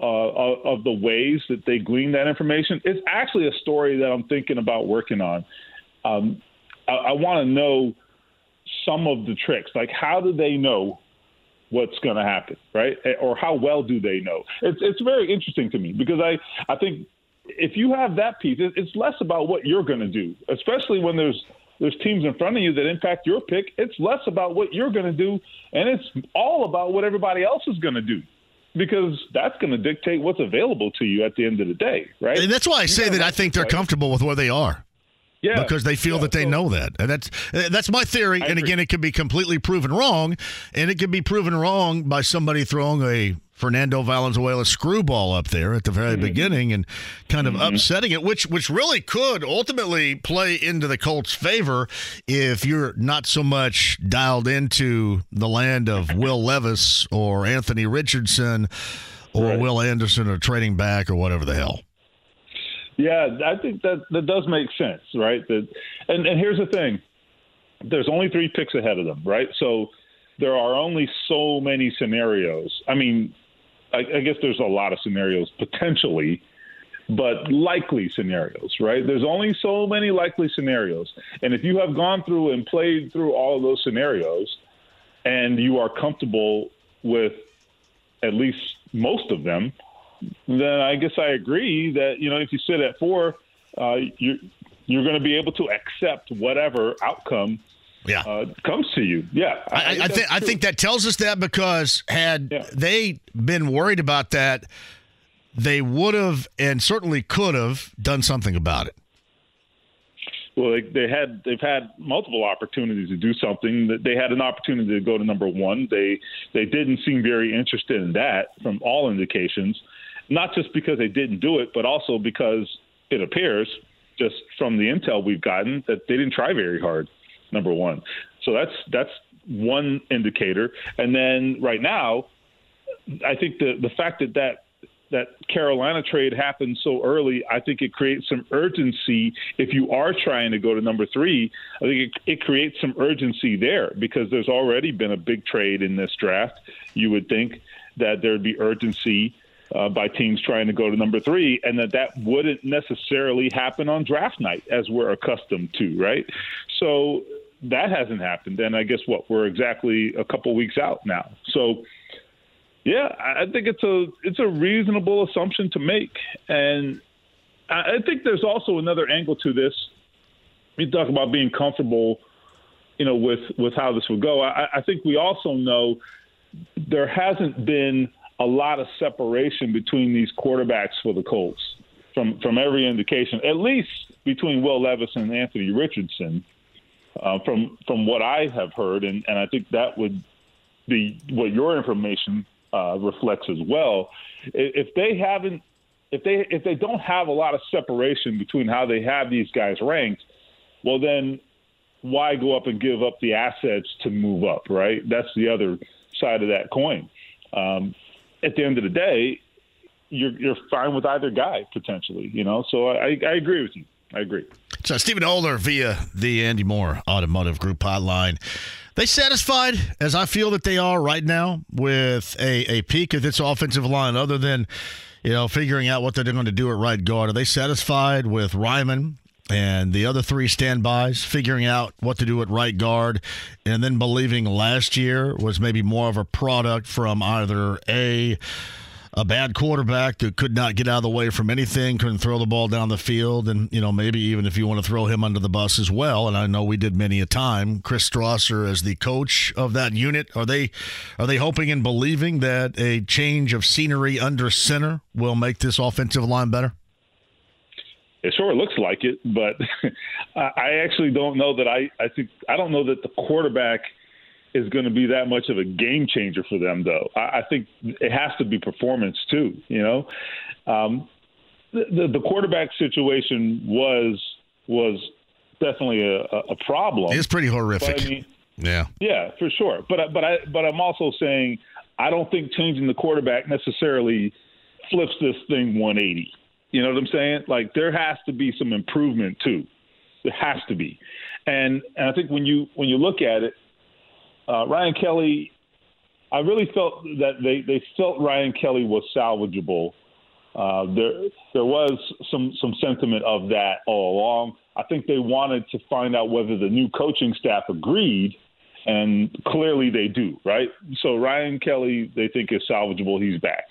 uh, of the ways that they glean that information. It's actually a story that I'm thinking about working on. Um, I, I want to know some of the tricks, like how do they know what's going to happen, right? Or how well do they know? It's it's very interesting to me because I I think if you have that piece, it's less about what you're going to do, especially when there's there's teams in front of you that impact your pick. It's less about what you're going to do, and it's all about what everybody else is going to do because that's going to dictate what's available to you at the end of the day, right? And that's why I say that I think they're comfortable with where they are. Yeah, because they feel yeah, that they so, know that. And that's that's my theory. I and agree. again, it could be completely proven wrong, and it could be proven wrong by somebody throwing a Fernando Valenzuela screwball up there at the very Mm-hmm. beginning and kind of upsetting it, which which really could ultimately play into the Colts' favor if you're not so much dialed into the land of Will Levis or Anthony Richardson or Right. Will Anderson or trading back or whatever the hell. Yeah, I think that that does make sense, right? That, and and here's the thing: there's only three picks ahead of them, right? So there are only so many scenarios. I mean, I, I guess there's a lot of scenarios potentially, but likely scenarios, right? There's only so many likely scenarios, and if you have gone through and played through all of those scenarios, and you are comfortable with at least most of them, then I guess I agree that you know if you sit at four, uh, you you're going to be able to accept whatever outcome yeah. uh, comes to you. Yeah, I, I, that's think I think that tells us that because had Yeah. they been worried about that, they would have and certainly could have done something about it. Well, they, they had they've had multiple opportunities to do something. They had an opportunity to go to number one. They they didn't seem very interested in that from all indications. Not just because they didn't do it, but also because it appears, just from the intel we've gotten, that they didn't try very hard. Number one, so that's that's one indicator. And then right now, I think the the fact that that that Carolina trade happened so early, I think it creates some urgency. If you are trying to go to number three, I think it, it creates some urgency there because there's already been a big trade in this draft. You would think that there'd be urgency uh, by teams trying to go to number three, and that that wouldn't necessarily happen on draft night as we're accustomed to, right? So that hasn't happened, and I guess what we're exactly a couple weeks out now. So. Yeah, I think it's a it's a reasonable assumption to make, and I I think there's also another angle to this. You talk about being comfortable, you know, with with how this would go. I, I think we also know there hasn't been a lot of separation between these quarterbacks for the Colts from from every indication, at least between Will Levis and Anthony Richardson, uh, from from what I have heard, and, and I think that would be what your information uh, reflects as well. If they haven't, if they if they don't have a lot of separation between how they have these guys ranked, well then why go up and give up the assets to move up, right? That's the other side of that coin. Um, at the end of the day, you're you're fine with either guy potentially, you know. So I, I agree with you. I agree. So Stephen Holder via the Andy Moore Automotive Group hotline. They satisfied as I feel that they are right now with a, a peak of this offensive line, other than you know figuring out what they're going to do at right guard. Are they satisfied with Raimann and the other three standbys, figuring out what to do at right guard, and then believing last year was maybe more of a product from either a a bad quarterback that could not get out of the way from anything, couldn't throw the ball down the field, and you know maybe even if you want to throw him under the bus as well. And I know we did many a time. Chris Strausser as the coach of that unit, are they are they hoping and believing that a change of scenery under center will make this offensive line better? It sure looks like it, but I actually don't know that I, I think I don't know that the quarterback is going to be that much of a game changer for them, though. I, I think it has to be performance too. You know, um, the, the the quarterback situation was was definitely a, a problem. It's pretty horrific. I mean, yeah, yeah, for sure. But but I but I'm also saying I don't think changing the quarterback necessarily flips this thing 180. You know what I'm saying? Like there has to be some improvement too. There has to be, and and I think when you when you look at it, uh, Ryan Kelly, I really felt that they they felt Ryan Kelly was salvageable. Uh, there there was some some sentiment of that all along. I think they wanted to find out whether the new coaching staff agreed, and clearly they do, right? So Ryan Kelly, they think is salvageable. He's back.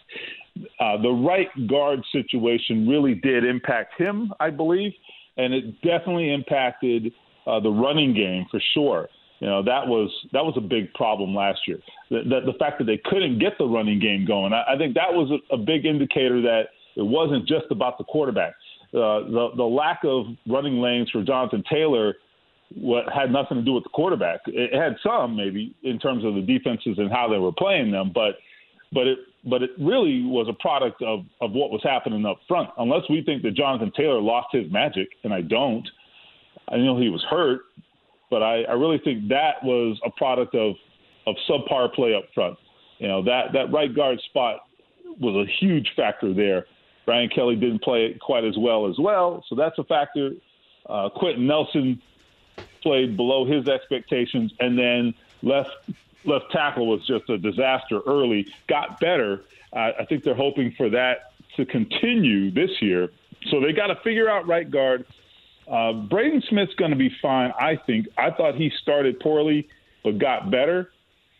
Uh, the right guard situation really did impact him, I believe, and it definitely impacted uh, the running game for sure. You know that was that was a big problem last year. The, the, the fact that they couldn't get the running game going, I, I think that was a, a big indicator that it wasn't just about the quarterback. Uh, the the lack of running lanes for Jonathan Taylor what had nothing to do with the quarterback. It had some maybe in terms of the defenses and how they were playing them, but but it but it really was a product of of what was happening up front. Unless we think that Jonathan Taylor lost his magic, and I don't. I know he was hurt, but I, I really think that was a product of of subpar play up front. You know that that right guard spot was a huge factor there. Ryan Kelly didn't play it quite as well as well, so that's a factor. Uh, Quenton Nelson played below his expectations, and then left left tackle was just a disaster early. Got better. Uh, I think they're hoping for that to continue this year. So they got to figure out right guard. Uh, Braden Smith's going to be fine, I think. I thought he started poorly, but got better,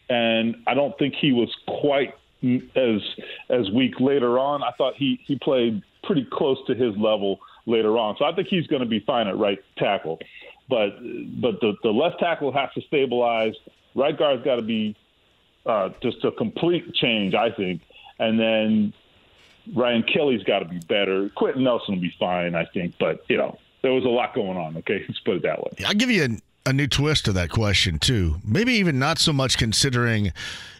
and I don't think he was quite as as weak later on. I thought he he played pretty close to his level later on, so I think he's going to be fine at right tackle. But but the the left tackle has to stabilize. Right guard's got to be uh, just a complete change, I think, and then Ryan Kelly's got to be better. Quenton Nelson will be fine, I think, but you know there was a lot going on. Okay, let's put it that way. I'll give you a, a new twist to that question too. Maybe even not so much considering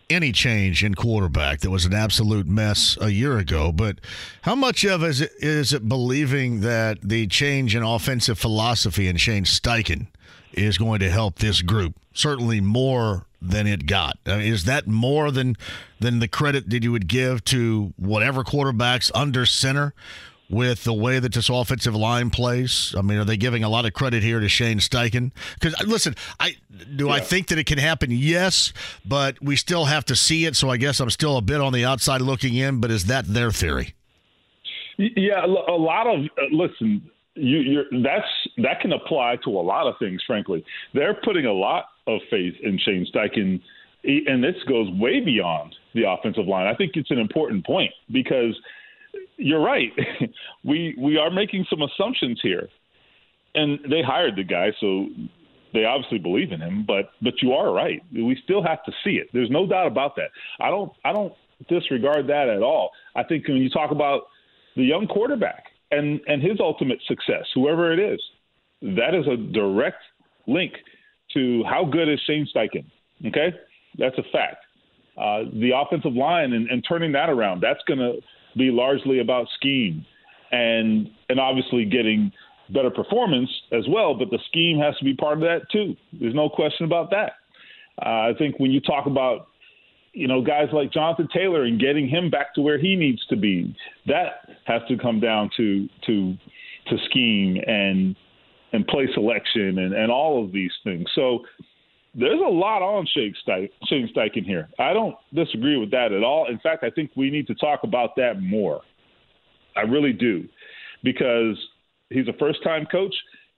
any change in quarterback that was an absolute mess a year ago. But how much of is it, is it believing that the change in offensive philosophy and Shane Steichen is going to help this group? Certainly more than it got. I mean, is that more than than the credit that you would give to whatever quarterbacks under center? with the way that this offensive line plays? I mean, are they giving a lot of credit here to Shane Steichen? Because uh, listen, I do yeah. I think that it can happen. Yes, but we still have to see it. So I guess I'm still a bit on the outside looking in. But is that their theory? Yeah, a lot of uh, listen. You, that's that can apply to a lot of things. Frankly, they're putting a lot of faith in Shane Steichen, and this goes way beyond the offensive line. I think it's an important point because you're right. we we are making some assumptions here, and they hired the guy, so they obviously believe in him. But but you are right. We still have to see it. There's no doubt about that. I don't I don't disregard that at all. I think when you talk about the young quarterback and and his ultimate success, whoever it is, that is a direct link to how good is Shane Steichen. Okay, that's a fact. Uh, the offensive line and, and turning that around, that's going to be largely about scheme and and obviously getting better performance as well. But the scheme has to be part of that too. There's no question about that. Uh, I think when you talk about you know guys like Jonathan Taylor and getting him back to where he needs to be, that has to come down to to to scheme and and play selection and, and all of these things. So there's a lot on Shane Steichen here. I don't disagree with that at all. In fact, I think we need to talk about that more. I really do, because he's a first-time coach.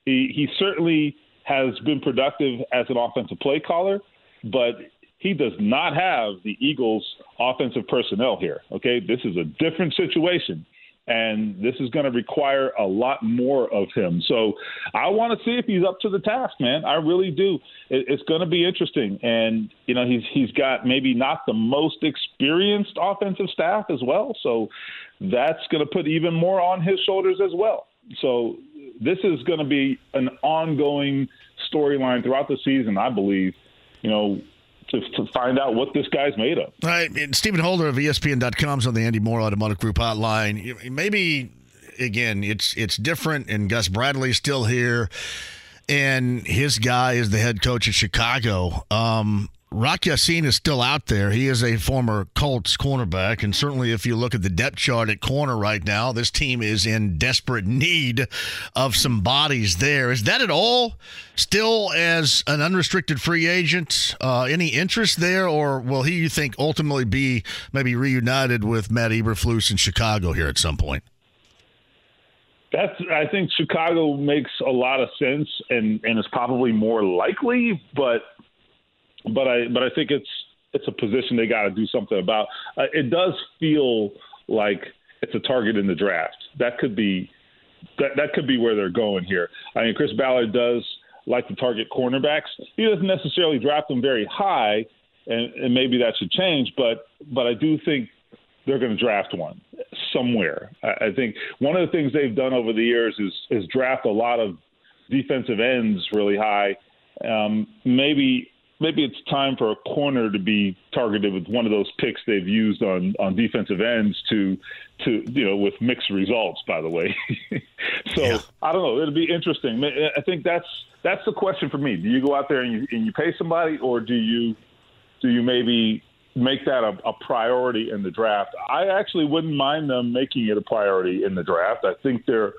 He he certainly has been productive as an offensive play caller, but he does not have the Eagles' offensive personnel here. Okay, this is a different situation and this is going to require a lot more of him. So I want to see if he's up to the task, man. I really do. it's going to be interesting, and you know he's he's got maybe not the most experienced offensive staff as well, so that's going to put even more on his shoulders as well. So this is going to be an ongoing storyline throughout the season, I believe. You know, to, to find out what this guy's made of. All right. Stephen Holder of ESPN.com is on the Andy Moore Automotive Group hotline. Maybe, again, it's it's different, and Gus Bradley's still here. and his guy is the head coach of Chicago. Um, Rock Ya-Sin is still out there. He is a former Colts cornerback, and certainly if you look at the depth chart at corner right now, this team is in desperate need of some bodies there. Is that at all still as an unrestricted free agent? Uh, any interest there, or will he, you think, ultimately be maybe reunited with Matt Eberflus in Chicago here at some point? That's. I think Chicago makes a lot of sense, and and is probably more likely. But but I but I think it's it's a position they got to do something about. Uh, it does feel like it's a target in the draft. That could be that that could be where they're going here. I mean, Chris Ballard does like to target cornerbacks. He doesn't necessarily draft them very high, and, and maybe that should change. But but I do think they're going to draft one somewhere. I, I think one of the things they've done over the years is is draft a lot of defensive ends really high. Um, maybe maybe it's time for a corner to be targeted with one of those picks they've used on on defensive ends to to you know with mixed results by the way. So yeah. i don't know. It'll be interesting. I think that's that's the question for me. Do you go out there and you and you pay somebody or do you do you maybe make that a, a priority in the draft? I actually wouldn't mind them making it a priority in the draft. I think there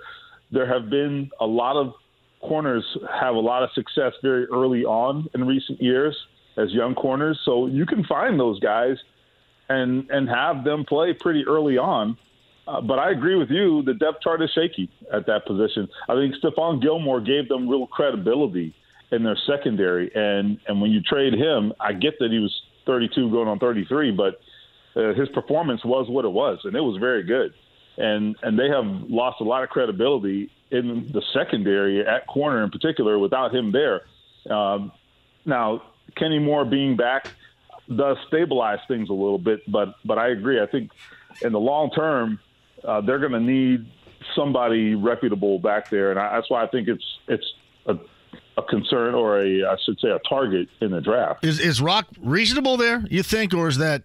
there have been a lot of corners have a lot of success very early on in recent years as young corners. So you can find those guys and and have them play pretty early on. Uh, but I agree with you. The depth chart is shaky at that position. I think Stephon Gilmore gave them real credibility in their secondary, and and when you trade him, I get that he was 32 going on 33, but uh, his performance was what it was, and it was very good. And and they have lost a lot of credibility in the secondary at corner in particular without him there. Um, now, Kenny Moore being back does stabilize things a little bit, but but I agree. I think in the long term, uh, they're going to need somebody reputable back there, and I, that's why I think it's it's a, a concern or a I should say a target in the draft. Is is Rock reasonable there? You think, or is that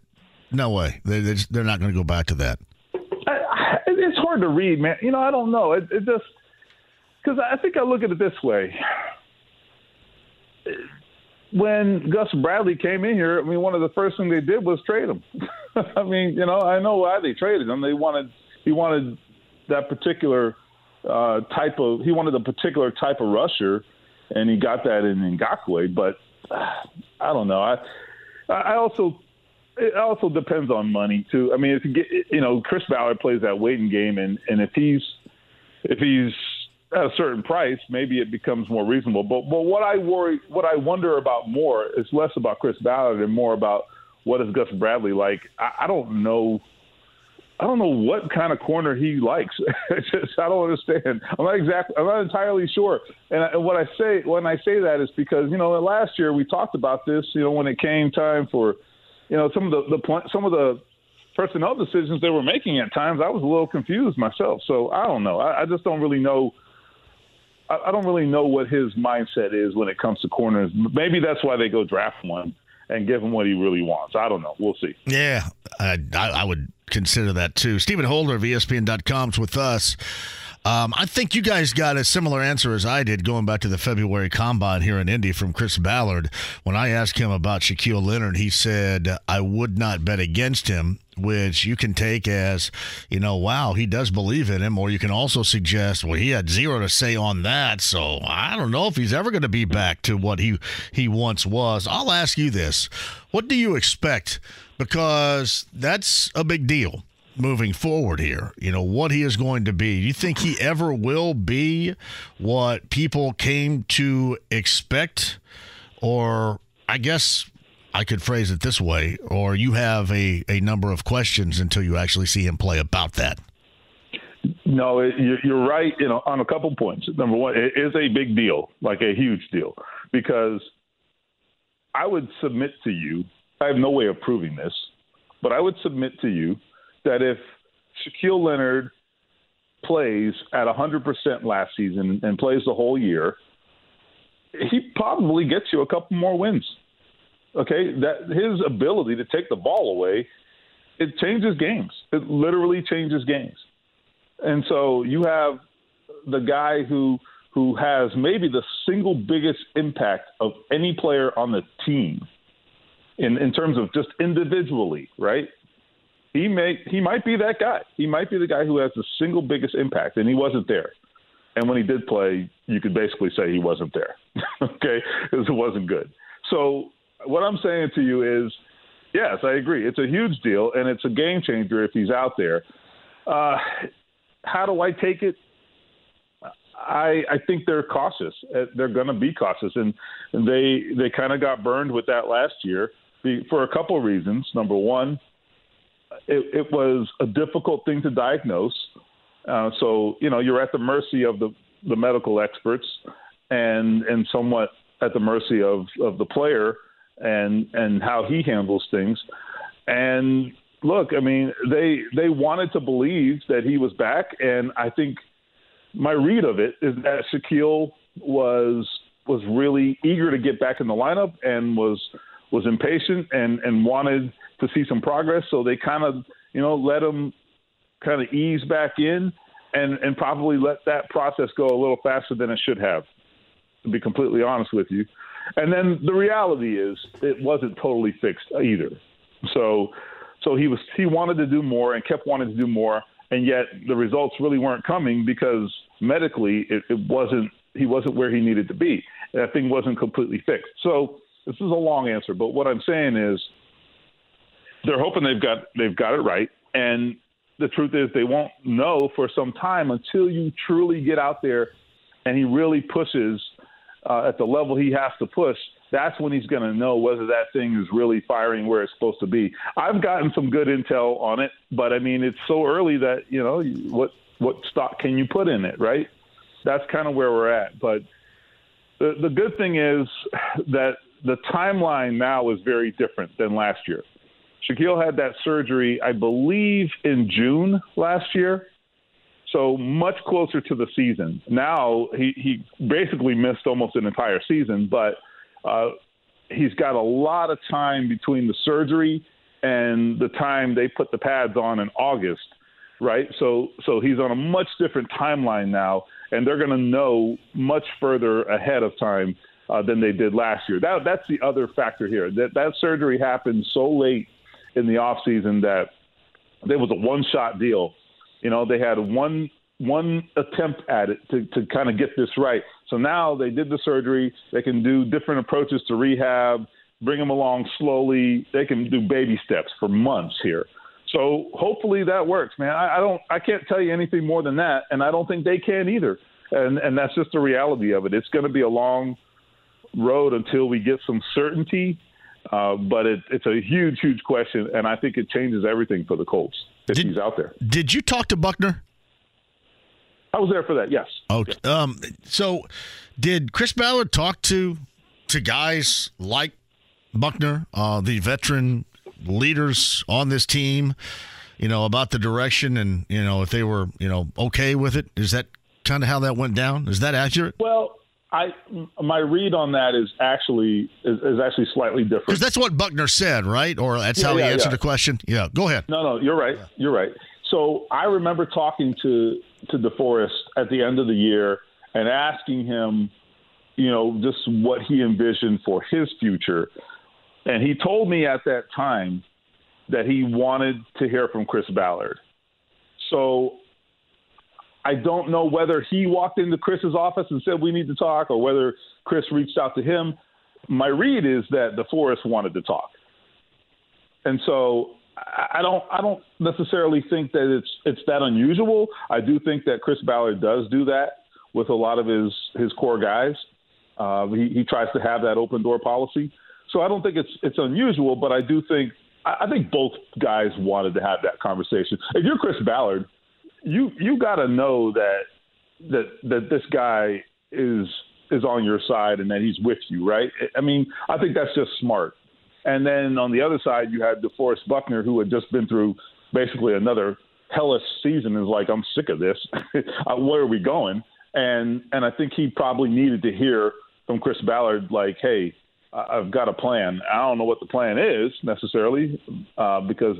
no way? They they're not going to go back to that. I, it's hard to read, man. You know, I don't know. It, it just because I think I look at it this way. When Gus Bradley came in here, I mean, one of the first things they did was trade him. I mean, you know, I know why they traded him. They wanted he wanted that particular uh, type of he wanted a particular type of rusher, and he got that in Ngakoue. But uh, I don't know. I I also it also depends on money too. I mean, if you get you know Chris Ballard plays that waiting game, and and if he's if he's at a certain price, maybe it becomes more reasonable. But but what I worry, what I wonder about more is less about Chris Ballard and more about what is Gus Bradley like. I, I don't know. I don't know what kind of corner he likes. just, I don't understand. I'm not exactly. I'm not entirely sure. And, I, and what I say when I say that is because you know last year we talked about this. You know when it came time for, you know some of the, the some of the personnel decisions they were making at times, I was a little confused myself. So I don't know. I, I just don't really know I don't really know what his mindset is when it comes to corners. Maybe that's why they go draft one and give him what he really wants. I don't know. We'll see. Yeah, I, I would consider that too. Stephen Holder of ESPN.com is with us. Um, I think you guys got a similar answer as I did going back to the February combine here in Indy from Chris Ballard. When I asked him about Shaquille Leonard, he said, I would not bet against him, which you can take as, you know, wow, he does believe in him. Or you can also suggest, well, he had zero to say on that. So I don't know if he's ever going to be back to what he, he once was. I'll ask you this What do you expect? Because that's a big deal moving forward here. You know, what he is going to be. Do you think he ever will be what people came to expect? Or I guess I could phrase it this way, or you have a, a number of questions until you actually see him play about that. No, you're right. You know, on a couple points. Number one, it is a big deal, like a huge deal, because I would submit to you. I have no way of proving this, but I would submit to you that if Shaquille Leonard plays at 100% last season and plays the whole year, he probably gets you a couple more wins. Okay, that his ability to take the ball away, it changes games. It literally changes games. And so you have the guy who who has maybe the single biggest impact of any player on the team in, in terms of just individually, right? He may he might be that guy. He might be the guy who has the single biggest impact, and he wasn't there. And when he did play, you could basically say he wasn't there, okay, because it wasn't good. So what I'm saying to you is, yes, I agree. It's a huge deal, and it's a game changer if he's out there. Uh, how do I take it? I I think they're cautious. Uh, They're going to be cautious, and they they kind of got burned with that last year for a couple of reasons. Number one, it, it was a difficult thing to diagnose. Uh, so you know you're at the mercy of the the medical experts, and and somewhat at the mercy of of the player and and how he handles things. And look, I mean, they they wanted to believe that he was back, and I think my read of it is that Shaquille was was really eager to get back in the lineup and was was impatient and and wanted to see some progress. So they kind of you know let him kind of ease back in and and probably let that process go a little faster than it should have. To be completely honest with you, and then the reality is it wasn't totally fixed either. So so he was he wanted to do more and kept wanting to do more, and yet the results really weren't coming because medically it, it wasn't he wasn't where he needed to be. That thing wasn't completely fixed. So this is a long answer, but what I'm saying is they're hoping they've got they've got it right, and the truth is they won't know for some time until you truly get out there and he really pushes uh, at the level he has to push. That's when he's going to know whether that thing is really firing where it's supposed to be. I've gotten some good intel on it, but I mean it's so early that you know what what stock can you put in it, right? That's kind of where we're at. But the the good thing is that the timeline now is very different than last year. Shaquille had that surgery, I believe, in June last year. So much closer to the season. Now he, he basically missed almost an entire season, but uh, he's got a lot of time between the surgery and the time they put the pads on in August, right? So so he's on a much different timeline now, and they're going to know much further ahead of time uh, than they did last year. That that's the other factor here. That that surgery happened so late in the off season that there was a one shot deal. You know, they had one one attempt at it to, to kind of get this right. So now they did the surgery. They can do different approaches to rehab, bring them along slowly. They can do baby steps for months here. So hopefully that works, man. I, I don't, I can't tell you anything more than that, and I don't think they can either. And and that's just the reality of it. It's going to be a long road until we get some certainty. Uh, but it, it's a huge, huge question, and I think it changes everything for the Colts if Did- he's out there. Did you talk to Buckner? I was there for that. Yes. Oh, um, so did Chris Ballard talk to to guys like Buckner, uh, the veteran leaders on this team, you know, about the direction and you know if they were you know okay with it? Is that kind of how that went down? Is that accurate? Well, I my read on that is actually is, is actually slightly different. Because that's what Buckner said, right? Or that's Yeah, how he answered yeah. the question. Yeah, go ahead. No, no, you're right. You're right. So I remember talking to to DeForest at the end of the year and asking him, you know, just what he envisioned for his future, and he told me at that time that he wanted to hear from Chris Ballard. So I don't know whether he walked into Chris's office and said we need to talk, or whether Chris reached out to him. My read is that DeForest wanted to talk, and so I don't I don't necessarily think that it's it's that unusual. I do think that Chris Ballard does do that with a lot of his his core guys. Uh, he, he tries to have that open door policy. So I don't think it's it's unusual, but I do think I think both guys wanted to have that conversation. If you're Chris Ballard, you you got to know that that that this guy is is on your side and that he's with you, right? I mean, I think that's just smart. And then on the other side, you had DeForest Buckner, who had just been through basically another hellish season. Is like, I'm sick of this. Uh, Where are we going? And and I think he probably needed to hear from Chris Ballard, like, hey, I've got a plan. I don't know what the plan is necessarily uh, because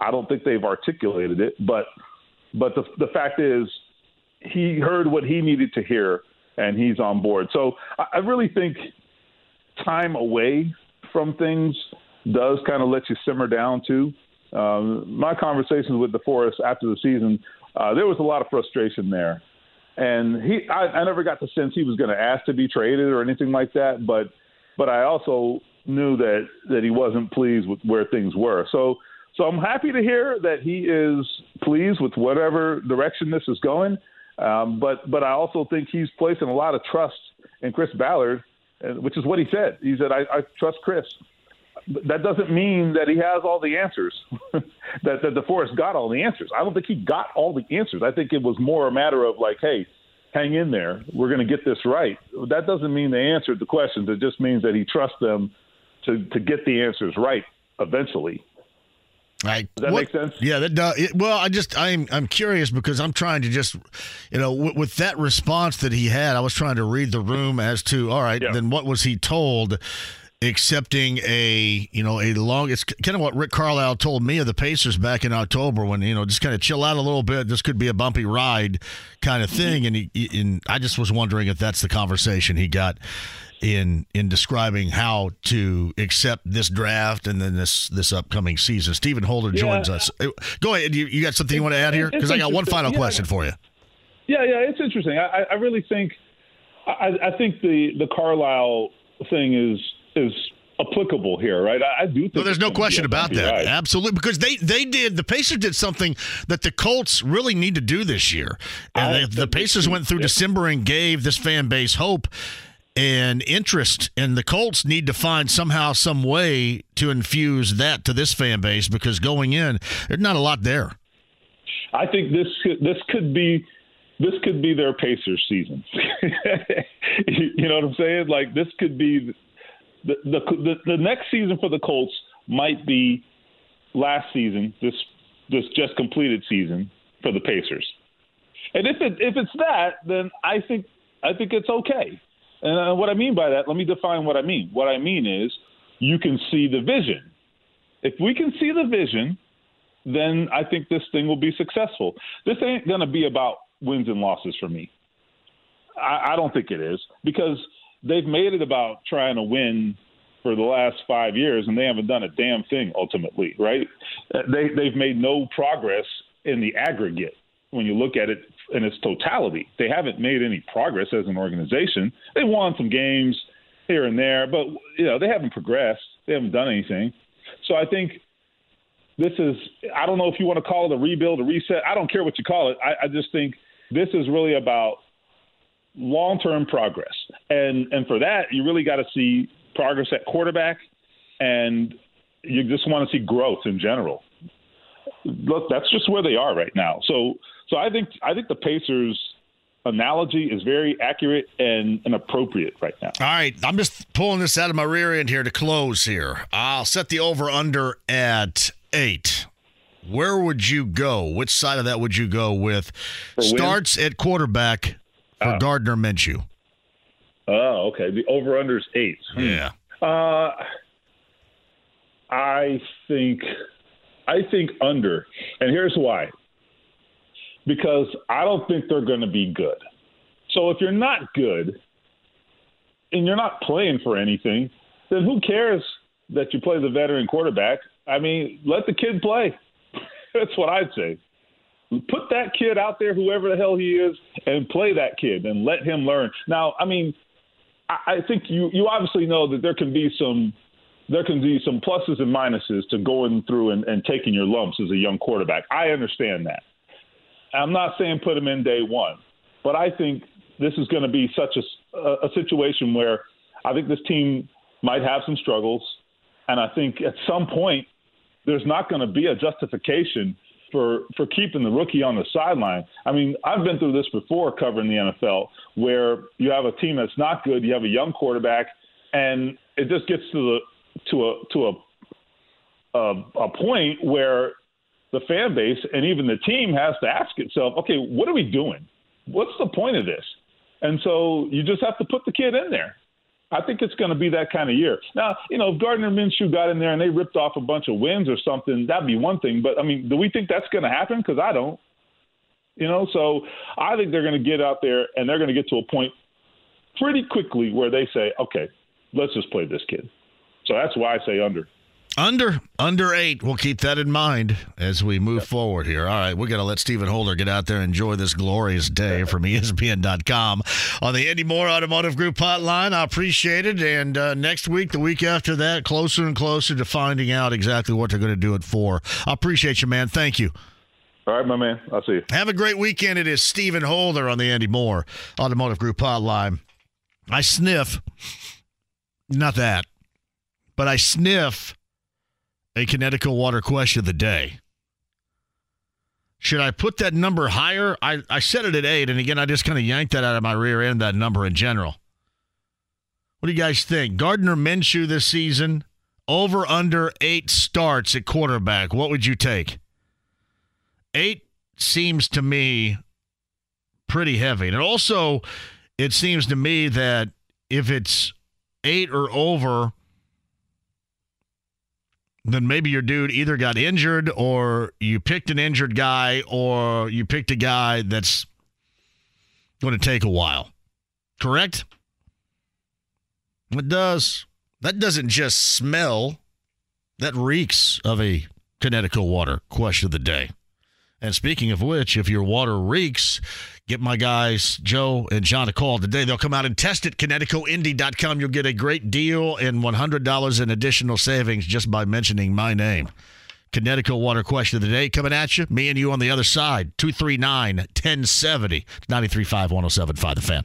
I don't think they've articulated it. But but the the fact is, he heard what he needed to hear, and he's on board. So I, I really think time away from things does kind of let you simmer down too. Um, my conversations with DeForest after the season, uh, there was a lot of frustration there, and he I, I never got the sense he was going to ask to be traded or anything like that. But but I also knew that that he wasn't pleased with where things were. So so I'm happy to hear that he is pleased with whatever direction this is going. Um, but but I also think he's placing a lot of trust in Chris Ballard, which is what he said. He said I, I trust Chris that doesn't mean that he has all the answers. that that DeForest got all the answers. I don't think he got all the answers. I think it was more a matter of like, hey, hang in there. We're going to get this right. That doesn't mean they answered the questions. It just means that he trusts them to to get the answers right eventually. Right. Does that what, make sense? Yeah, that does. It, well, I just I'm I'm curious because I'm trying to just, you know, w- with that response that he had, I was trying to read the room as to all right, yeah. then what was he told? accepting a you know a long it's kind of what Rick Carlisle told me of the Pacers back in October when you know just kind of chill out a little bit this could be a bumpy ride kind of thing and he, and I just was wondering if that's the conversation he got in in describing how to accept this draft and then this this upcoming season Stephen Holder yeah. joins us go ahead you, you got something you want to add here because I got one final yeah. question for you yeah yeah it's interesting I, I really think I, I think the the Carlisle thing is is applicable here, right? I, I do think. Well, there's no question about that. Right. Absolutely, because they they did the Pacers did something that the Colts really need to do this year, and they, the Pacers went through yeah. December and gave this fan base hope and interest, and the Colts need to find somehow some way to infuse that to this fan base because going in, there's not a lot there. I think this this could be this could be their Pacers season. you know what I'm saying? Like this could be the, the the next season for the Colts might be last season, this this just completed season for the Pacers. And if it if it's that, then I think I think it's okay. And what I mean by that, let me define what I mean. What I mean is you can see the vision. If we can see the vision, then I think this thing will be successful. This ain't going to be about wins and losses for me. I, I don't think it is because – they've made it about trying to win for the last five years, and they haven't done a damn thing ultimately, right? They they've made no progress in the aggregate when you look at it in its totality. They haven't made any progress as an organization. They won some games here and there, but you know they haven't progressed. They haven't done anything. So I think this is I don't know if you want to call it a rebuild, a reset. I don't care what you call it. I, I just think this is really about long term progress. And and for that, you really got to see progress at quarterback, and you just want to see growth in general. Look, that's just where they are right now. So so I think I think the Pacers analogy is very accurate and, and appropriate right now. All right, I'm just pulling this out of my rear end here to close here. I'll set the over under at eight. Where would you go? Which side of that would you go with? Starts at quarterback for oh. Gardner Minshew. Oh, okay. The over under is eight. Hmm. Yeah. Uh, I think I think under, and here's why. Because I don't think they're going to be good. So if you're not good and you're not playing for anything, then who cares that you play the veteran quarterback? I mean, let the kid play. That's what I'd say. Put that kid out there, whoever the hell he is, and play that kid and let him learn. Now, I mean, I, I think you you obviously know that there can be some there can be some pluses and minuses to going through and, and taking your lumps as a young quarterback. I understand that. I'm not saying put him in day one, but I think this is going to be such a, a, situation where I think this team might have some struggles, and I think at some point there's not going to be a justification for for keeping the rookie on the sideline. I mean, I've been through this before covering the NFL, where you have a team that's not good, you have a young quarterback, and it just gets to the to a to a a, a point where the fan base and even the team has to ask itself, okay, what are we doing? What's the point of this? And so you just have to put the kid in there. I think it's going to be that kind of year. Now, you know, if Gardner Minshew got in there and they ripped off a bunch of wins or something, that'd be one thing. But I mean, do we think that's going to happen? Because I don't. You know, so I think they're going to get out there and they're going to get to a point pretty quickly where they say, okay, let's just play this kid. So that's why I say under. Under under eight. We'll keep that in mind as we move forward here. All right, we're gonna let Stephen Holder get out there and enjoy this glorious day from ESPN.com on the Andy Moore Automotive Group hotline. I appreciate it. And uh, next week, the week after that, closer and closer to finding out exactly what they're going to do it for. I appreciate you, man. Thank you. All right, my man. I'll see you. Have a great weekend. It is Stephen Holder on the Andy Moore Automotive Group hotline. I sniff, not that, but I sniff a Kinetico water question of the day. Should I put that number higher? I, I set it at eight, and again, I just kind of yanked that out of my rear end, that number in general. What do you guys think? Gardner Minshew this season, over under eight starts at quarterback. What would you take? Eight seems to me pretty heavy. And also, it seems to me that if it's eight or over, then maybe your dude either got injured or you picked an injured guy or you picked a guy that's going to take a while. Correct? It does. That doesn't just smell, that reeks of a Kinetico water question of the day. And speaking of which, if your water reeks, get my guys Joe and John a call today. They'll come out and test it. KineticoIndy.com. You'll get a great deal and $100 in additional savings just by mentioning my name. Kinetico Water Question of the Day coming at you. Me and you on the other side. 239 1070 935 1075. The fan.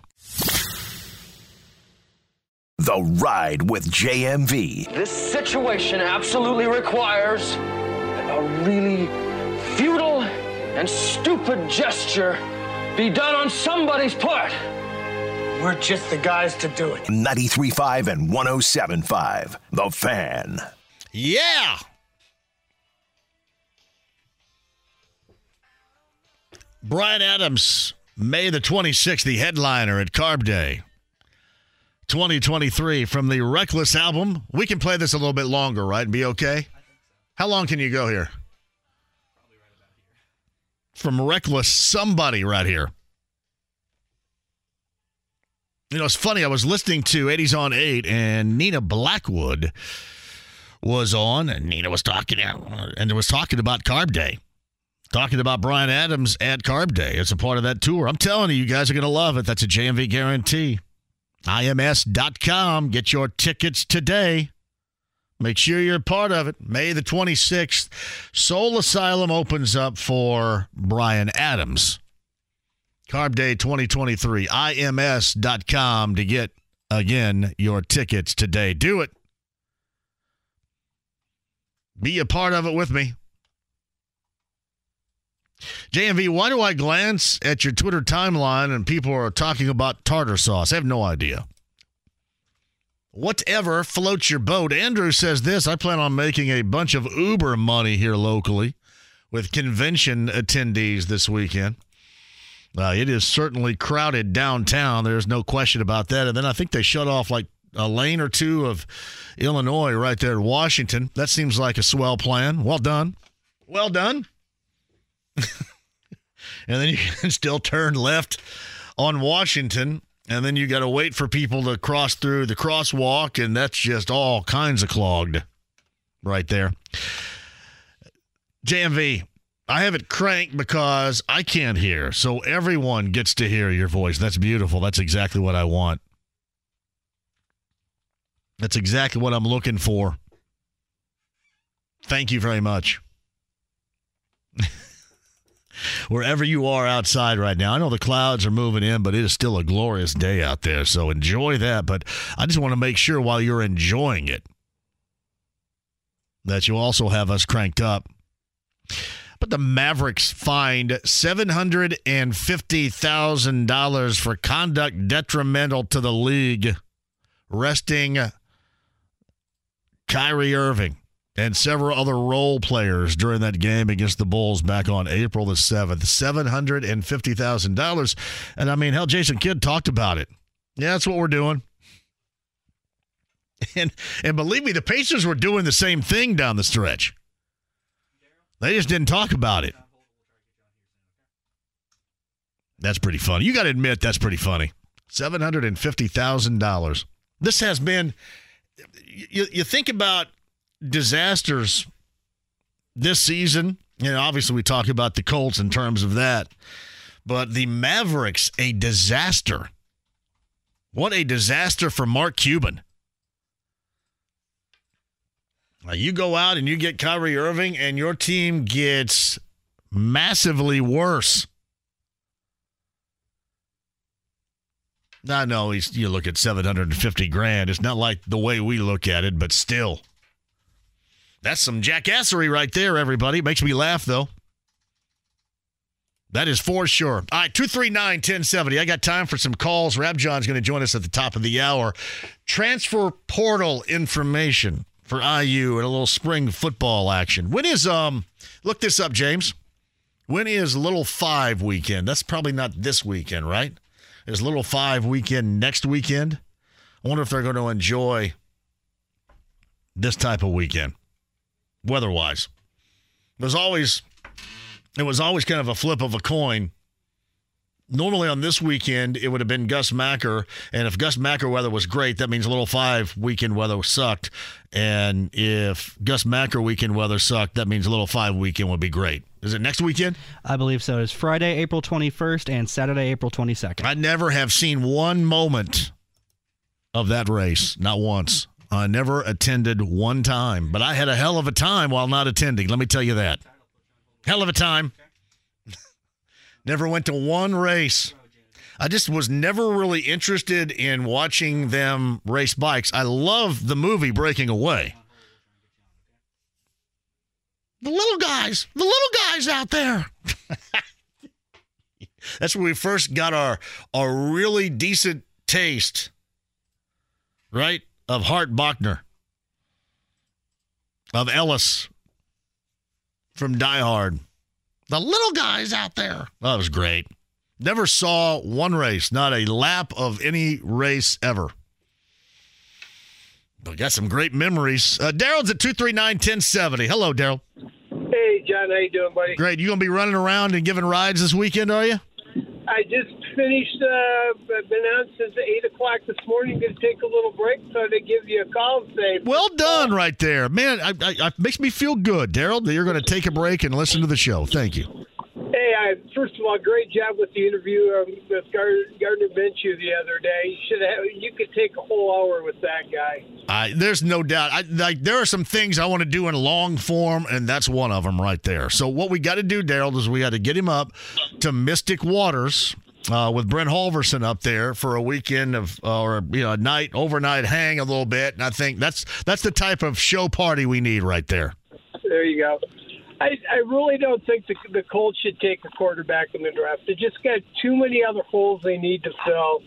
The Ride with JMV. This situation absolutely requires a really futile and stupid gesture be done on somebody's part. We're just the guys to do it. 93.5 and 107.5. The Fan. Yeah. Bryan Adams, May the 26th, the headliner at Carb Day 2023 from the Reckless album. We can play this a little bit longer, right? And be okay? How long can you go here? From Reckless, somebody right here. You know, it's funny. I was listening to 80s on 8, and Nina Blackwood was on, and Nina was talking, and it was talking about Carb Day, talking about Bryan Adams at Carb Day. It's a part of that tour. I'm telling you, you guys are going to love it. That's a JMV guarantee. IMS.com. Get your tickets today. Make sure you're a part of it. May the 26th, Soul Asylum opens up for Bryan Adams. Carb Day 2023. IMS.com to get, again, your tickets today. Do it. Be a part of it with me. JMV, why do I glance at your Twitter timeline and people are talking about tartar sauce? I have no idea. Whatever floats your boat. Andrew says this I plan on making a bunch of Uber money here locally with convention attendees this weekend. Uh, it is certainly crowded downtown. There's no question about that. And then I think they shut off like a lane or two of Illinois right there in Washington. That seems like a swell plan. Well done. Well done. and then you can still turn left on Washington. And then you got to wait for people to cross through the crosswalk. And that's just all kinds of clogged right there. JMV, I have it cranked because I can't hear. So everyone gets to hear your voice. That's beautiful. That's exactly what I want. That's exactly what I'm looking for. Thank you very much. Wherever you are outside right now, I know the clouds are moving in, but it is still a glorious day out there. So enjoy that. But I just want to make sure while you're enjoying it that you also have us cranked up. But the Mavericks fined $750,000 for conduct detrimental to the league, resting Kyrie Irving and several other role players during that game against the Bulls back on April the 7th. $750,000. And I mean, hell, Jason Kidd talked about it. Yeah, that's what we're doing. And and believe me, the Pacers were doing the same thing down the stretch. They just didn't talk about it. That's pretty funny. You got to admit that's pretty funny. $750,000. This has been, you, you think about disasters this season, you know, obviously we talk about the Colts in terms of that, but the Mavericks, a disaster. What a disaster for Mark Cuban. Now you go out and you get Kyrie Irving, and your team gets massively worse. I know he's, you look at 750 grand. It's not like the way we look at it, but still. That's some jackassery right there, everybody. Makes me laugh, though. That is for sure. All right, 239 1070. I got time for some calls. Rabjohns going to join us at the top of the hour. Transfer portal information for IU and a little spring football action. When is, um, look this up, James. When is Little Five weekend? That's probably not this weekend, right? Is Little Five weekend next weekend? I wonder if they're going to enjoy this type of weekend, weather-wise. There's always, it was always kind of a flip of a coin. Normally on this weekend, it would have been Gus Macker, and if Gus Macker weather was great, that means Little Five weekend weather sucked, and if Gus Macker weekend weather sucked, that means Little Five weekend would be great. Is it next weekend? I believe so. It's Friday, April 21st, and Saturday, April 22nd. I never have seen one moment of that race, not once. I never attended one time, but I had a hell of a time while not attending. Let me tell you that. Hell of a time. never went to one race. I just was never really interested in watching them race bikes. I love the movie Breaking Away. The little guys, the little guys out there. That's where we first got our our really decent taste, right? Of Hart Bochner, of Ellis from Die Hard. The little guys out there. That was great. Never saw one race, not a lap of any race ever. But got some great memories. Uh, Daryl's at 239 1070. Hello, Daryl. Hey, John, how you doing, buddy? Great. You gonna be running around and giving rides this weekend, are you? I just finished. Uh, I've been on since eight o'clock this morning. Going to take a little break, so to give you a call and say. Well done, right there, man. I, I, I makes me feel good, Daryl. That you're going to take a break and listen to the show. Thank you. Hey, I, first of all, great job with the interview um, with Gardner, Gardner Minshew the other day. You should have. You could take a whole hour with that guy. I, there's no doubt. I, like there are some things I want to do in long form, and that's one of them right there. So what we got to do, Daryl, is we got to get him up to Mystic Waters. Uh, with Brent Halverson up there for a weekend of uh, or you know a night overnight hang a little bit, and I think that's that's the type of show party we need right there. There you go. I, I really don't think the, the Colts should take a quarterback in the draft. They just got too many other holes they need to fill.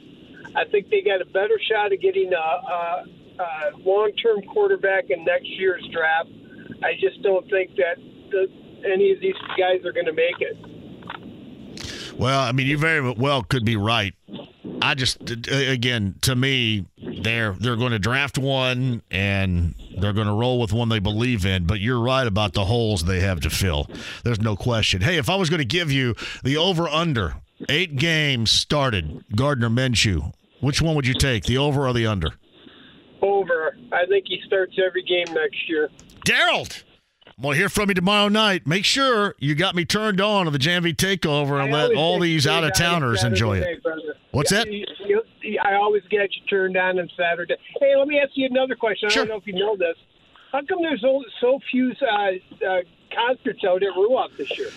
I think they got a better shot of getting a, a, a long-term quarterback in next year's draft. I just don't think that the, any of these guys are going to make it. Well, I mean, you very well could be right. I just, uh, again, to me, they're they're going to draft one and they're going to roll with one they believe in. But you're right about the holes they have to fill. There's no question. Hey, if I was going to give you the over under eight games started, Gardner Minshew, which one would you take, the over or the under? Over. I think he starts every game next year. Daryl, To hear from you tomorrow night. Make sure you got me turned on to the JMV takeover and I let all these out of towners enjoy it. brother. What's Yeah, that? you- you- I always get you turned on on Saturday. Hey, let me ask you another question. I don't know if you know this. How come there's so, so few uh, uh, concerts out at Ruoff this year?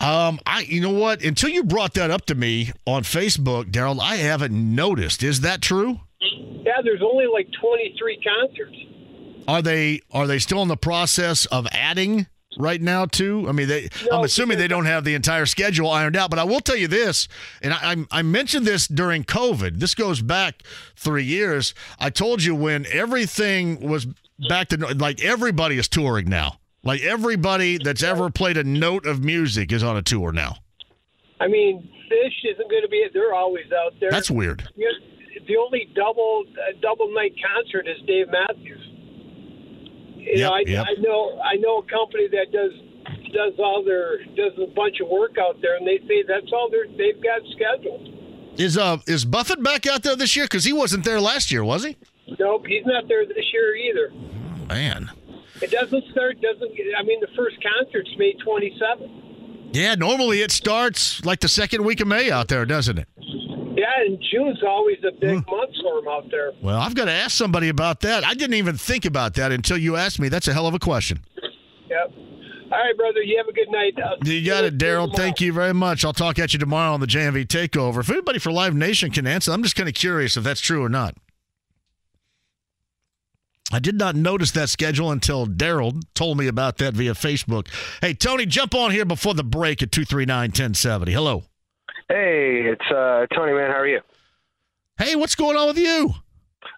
Um, I you know what? Until you brought that up to me on Facebook, Daryl, I haven't noticed. Is that true? Yeah, there's only like 23 concerts. Are they are they still in the process of adding right now too? I mean, they I'm assuming they don't have the entire schedule ironed out. But I will tell you this, and I I I mentioned this during COVID. This goes back three years. I told you when everything was back to like everybody is touring now. Like everybody that's ever played a note of music is on a tour now. I mean, Fish isn't going to be. They're always out there. That's weird. The only double uh, double night concert is Dave Matthews. You know, I, Yep, yep. I know I know a company that does does all their does a bunch of work out there, and they say that's all they're, they've got scheduled. Is uh is Buffett back out there this year? Because he wasn't there last year, was he? Nope, he's not there this year either. Man. It doesn't start. Doesn't. I mean, the first concert's May 27th. Yeah, normally it starts like the second week of May out there, doesn't it? Yeah, and June's always a big month for him out there. Well, I've got to ask somebody about that. I didn't even think about that until you asked me. That's a hell of a question. Yep. All right, brother. You have a good night. Uh, You got it, Daryl. Thank you very much. I'll talk at you tomorrow on the JMV Takeover. If anybody for Live Nation can answer, I'm just kind of curious if that's true or not. I did not notice that schedule until Daryl told me about that via Facebook. Hey, Tony, jump on here before the break at 239 1070. Hello. Hey, it's uh, Tony, man. How are you? Hey, what's going on with you?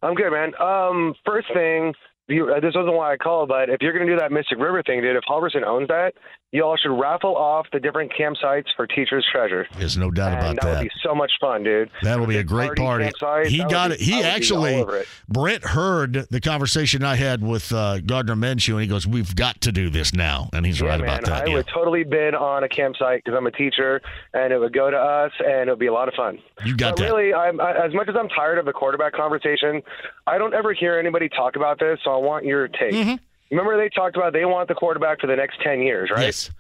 I'm good, man. Um, first thing, you, uh, this wasn't why I called, but if you're going to do that Mystic River thing, dude, if Halverson owns that, you all should raffle off the different campsites for Teachers Treasure. There's no doubt and about that. that. would be so much fun, dude. That'll be a great party. campsite, He that got it. He be actually, it. Brent heard the conversation I had with uh, Gardner Minshew, and he goes, "We've got to do this now," and he's Yeah, right man, about that. I yeah. would totally bid on a campsite because I'm a teacher, and it would go to us, and it would be a lot of fun. You got but that. Really, I'm, I, as much as I'm tired of the quarterback conversation, I don't ever hear anybody talk about this, so I want your take. Mm-hmm. Remember, they talked about they want the quarterback for the next 10 years, right? Yes.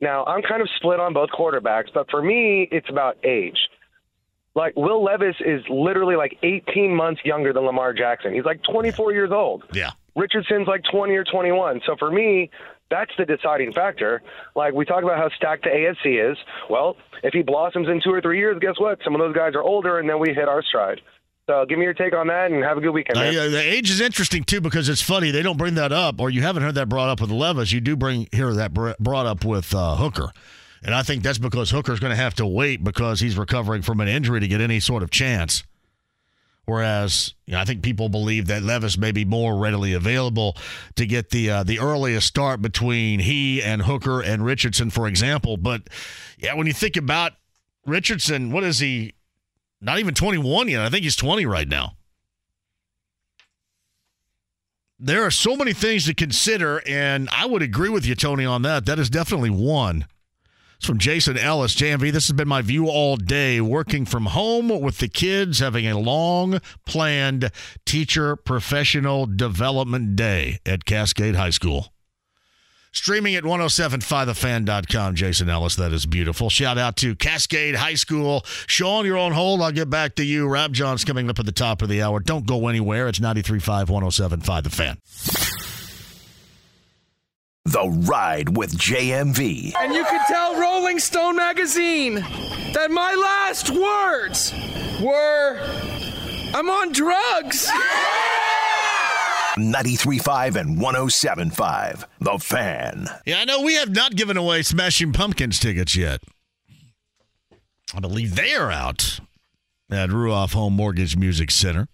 Now, I'm kind of split on both quarterbacks, but for me, it's about age. Like, Will Levis is literally like 18 months younger than Lamar Jackson. He's like 24 years old. Yeah. Richardson's like 20 or 21. So for me, that's the deciding factor. Like we talk about how stacked the AFC is. Well, if he blossoms in two or three years, guess what? Some of those guys are older, and then we hit our stride. So give me your take on that, and have a good weekend. Man. Uh, the age is interesting too because it's funny they don't bring that up, or you haven't heard that brought up with Levis. You do bring hear that br- brought up with uh, Hooker, and I think that's because Hooker's going to have to wait because he's recovering from an injury to get any sort of chance. Whereas you know, I think people believe that Levis may be more readily available to get the uh, the earliest start between he and Hooker and Richardson, for example. But yeah, when you think about Richardson, what is he? Not even 21 yet. I think he's 20 right now. There are so many things to consider, and I would agree with you, Tony, on that. That is definitely one. It's from Jason Ellis, JMV. This has been my view all day, working from home with the kids, having a long planned teacher professional development day at Cascade High School. Streaming at 1075thefan.com, Jason Ellis. That is beautiful. Shout out to Cascade High School. Sean, you're on hold. I'll get back to you. Rabjohns coming up at the top of the hour. Don't go anywhere. It's 93.5, 1075 The Fan. The Ride with JMV. And you can tell Rolling Stone magazine that my last words were I'm on drugs. 93.5 and 107.5. The Fan. Yeah, I know we have not given away Smashing Pumpkins tickets yet. I believe they are out at Ruoff Home Mortgage Music Center.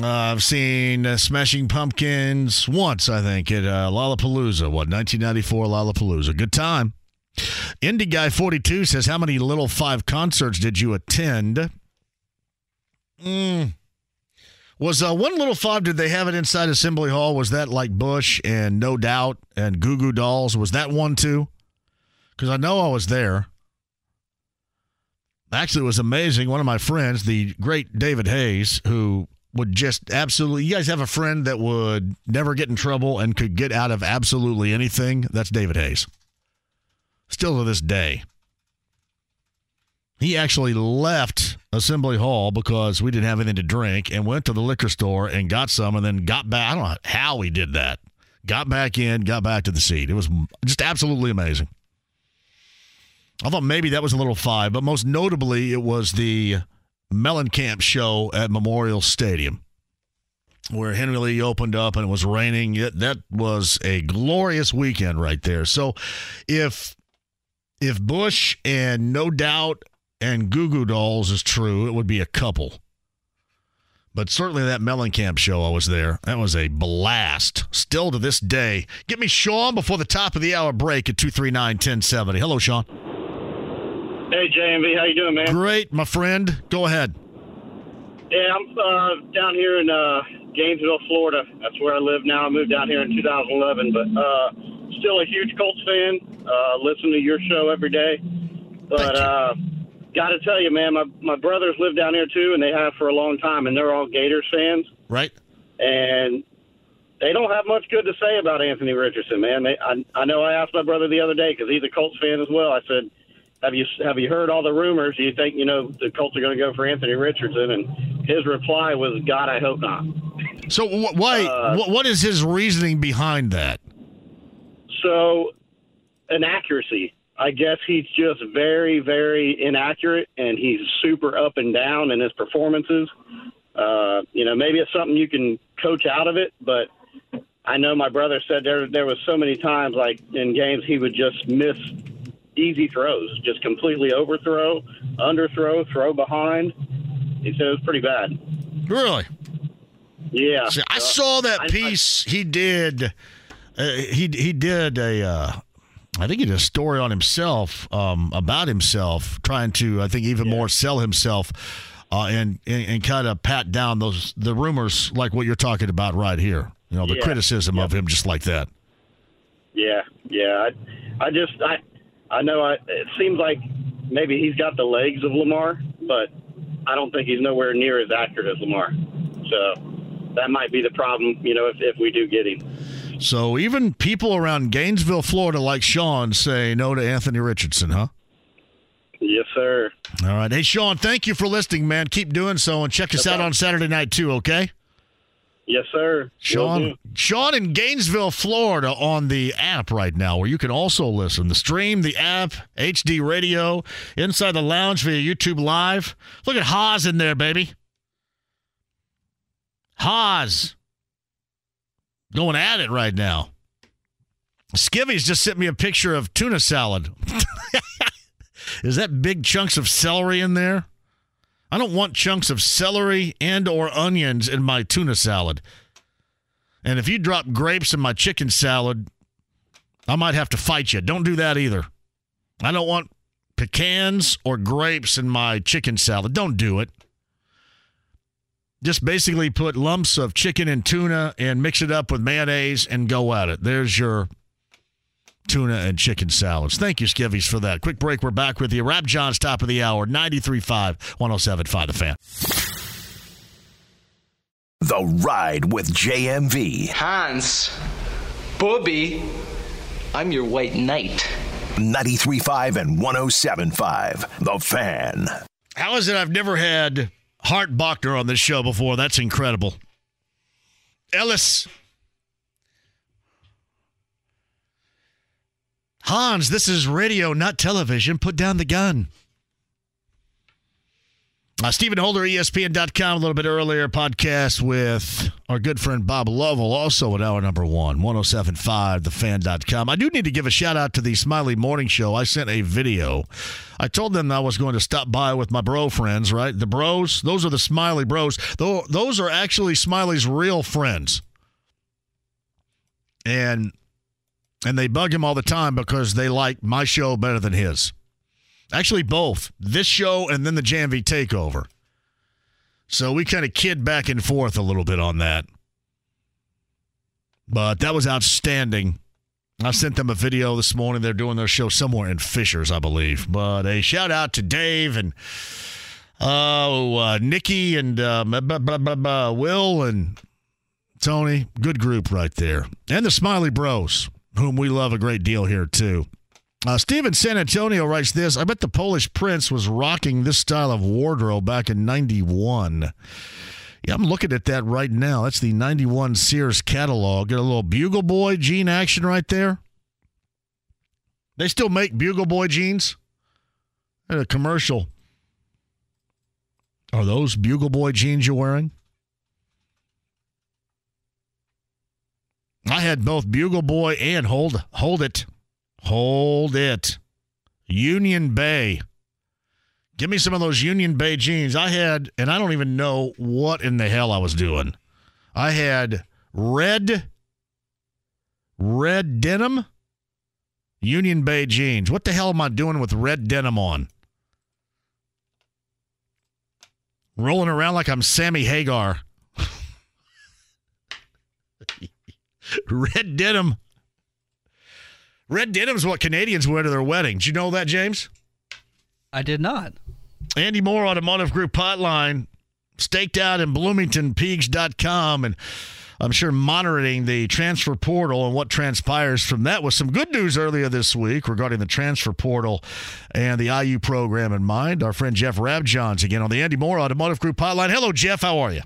Uh, I've seen uh, Smashing Pumpkins once, I think, at uh, Lollapalooza. What, 1994 Lollapalooza? Good time. Indie Guy 42 says, How many Little Five concerts did you attend? Mm. Was uh, one Little Five did they have it inside Assembly Hall? Was that like Bush and No Doubt and Goo Goo Dolls? Was that one too? Because I know I was there. Actually, it was amazing. One of my friends, the great David Hayes, who would just absolutely. You guys have a friend that would never get in trouble and could get out of absolutely anything? That's David Hayes. Still to this day. He actually left Assembly Hall because we didn't have anything to drink and went to the liquor store and got some and then got back. I don't know how he did that. Got back in, got back to the seat. It was just absolutely amazing. I thought maybe that was a little five, but most notably, it was the Mellencamp show at Memorial Stadium where Henry Lee opened up and it was raining. It, that was a glorious weekend right there. So if if Bush and No Doubt and Goo Goo Dolls is true, it would be a couple. But certainly that Mellencamp show, I was there. That was a blast. Still to this day. Get me Sean before the top of the hour break at 239 1070. Hello, Sean. Hey, JMV, how you doing, man? Great, my friend. Go ahead. Yeah, I'm uh, down here in uh, Gainesville, Florida. That's where I live now. I moved out here in 2011, but uh, still a huge Colts fan. Uh, listen to your show every day. But uh, got to tell you, man, my my brothers live down here too, and they have for a long time, and they're all Gators fans, right? and they don't have much good to say about Anthony Richardson, man. They, I, I know I asked my brother the other day because he's a Colts fan as well. I said, "Have you have you heard all the rumors? Do you think you know the Colts are going to go for Anthony Richardson?" And his reply was, "God, I hope not." So wh- why? Uh, wh- what is his reasoning behind that? So, inaccuracy. I guess he's just very, very inaccurate, and he's super up and down in his performances. Uh, you know, maybe it's something you can coach out of it, but I know my brother said there there was so many times, like in games, he would just miss easy throws, just completely overthrow, underthrow, throw behind. He said it was pretty bad. Really? Yeah, See, I Uh, saw that I- I- piece he did. Uh, he he did a. Uh, I think he did a story on himself um, about himself, trying to I think even more sell himself, uh, and and, and kind of pat down those the rumors like what you're talking about right here. You know the Yeah. criticism of him just like that. Yeah, yeah. I, I just, I, I know. I, it seems like maybe he's got the legs of Lamar, but I don't think he's nowhere near as accurate as Lamar. So that might be the problem, you know, if, if we do get him. So even people around Gainesville, Florida, like Sean, say no to Anthony Richardson, huh? Yes, sir. All right. Hey, Sean, thank you for listening, man. Keep doing so, and check us out on Saturday night too. Okay. Yes, sir. Sean. Sean in Gainesville, Florida, on the app right now, where you can also listen. The stream, the app, HD radio, inside the lounge via YouTube Live. Look at Haas in there, baby. Haas going at it right now. Skivvy's just sent me a picture of tuna salad. Is that big chunks of celery in there? I don't want chunks of celery and or onions in my tuna salad. And if you drop grapes in my chicken salad, I might have to fight you. Don't do that either. I don't want pecans or grapes in my chicken salad. Don't do it. Just basically put lumps of chicken and tuna and mix it up with mayonnaise and go at it. There's your tuna and chicken salads. Thank you, Skivvies, for that. Quick break. We're back with you. Rabjohns top of the hour, 93.5, 107.5 The Fan. The Ride with JMV. Hans, Bobby, I'm your white knight. 93.5 and 107.5 The Fan. How is it I've never had Hart Bochner on this show before? That's incredible. Ellis. Hans, this is radio, not television. Put down the gun. Uh, Stephen Holder, ESPN.com, a little bit earlier, podcast with our good friend Bob Lovell, also at hour number one, 1075, thefan.com. I do need to give a shout out to the Smiley Morning Show. I sent a video. I told them I was going to stop by with my bro friends, right? The bros, those are the Smiley bros. Tho- Those are actually Smiley's real friends. And and they bug him all the time because they like my show better than his. Actually, both this show and then the JMV takeover. So we kind of kid back and forth a little bit on that. But that was outstanding. I sent them a video this morning. They're doing their show somewhere in Fishers, I believe. But a shout out to Dave and oh, uh, Nikki and uh, blah, blah, blah, Will and Tony. Good group right there. And the Smiley Bros, whom we love a great deal here, too. Uh, Steve in San Antonio writes this I bet the Polish prince was rocking this style of wardrobe back in 91. Yeah, I'm looking at that right now. That's the 91 Sears catalog. Got a little Bugle Boy jean action right there. They still make Bugle Boy jeans. Had a commercial. Are those Bugle Boy jeans you're wearing? I had both Bugle Boy and Hold Hold It. Hold it. Union Bay. Give me some of those Union Bay jeans. I had, and I don't even know what in the hell I was doing. I had red, red denim, Union Bay jeans. What the hell am I doing with red denim on? Rolling around like I'm Sammy Hagar. red denim. Red denim's what Canadians wear to their wedding. Did you know that, James? I did not. Andy Moore, Automotive Group Hotline, staked out in Bloomington Peegs.com, and I'm sure monitoring the transfer portal and what transpires from that was some good news earlier this week regarding the transfer portal and the IU program in mind. Our friend Jeff Rabjohns again on the Andy Moore Automotive Group Hotline. Hello, Jeff. How are you?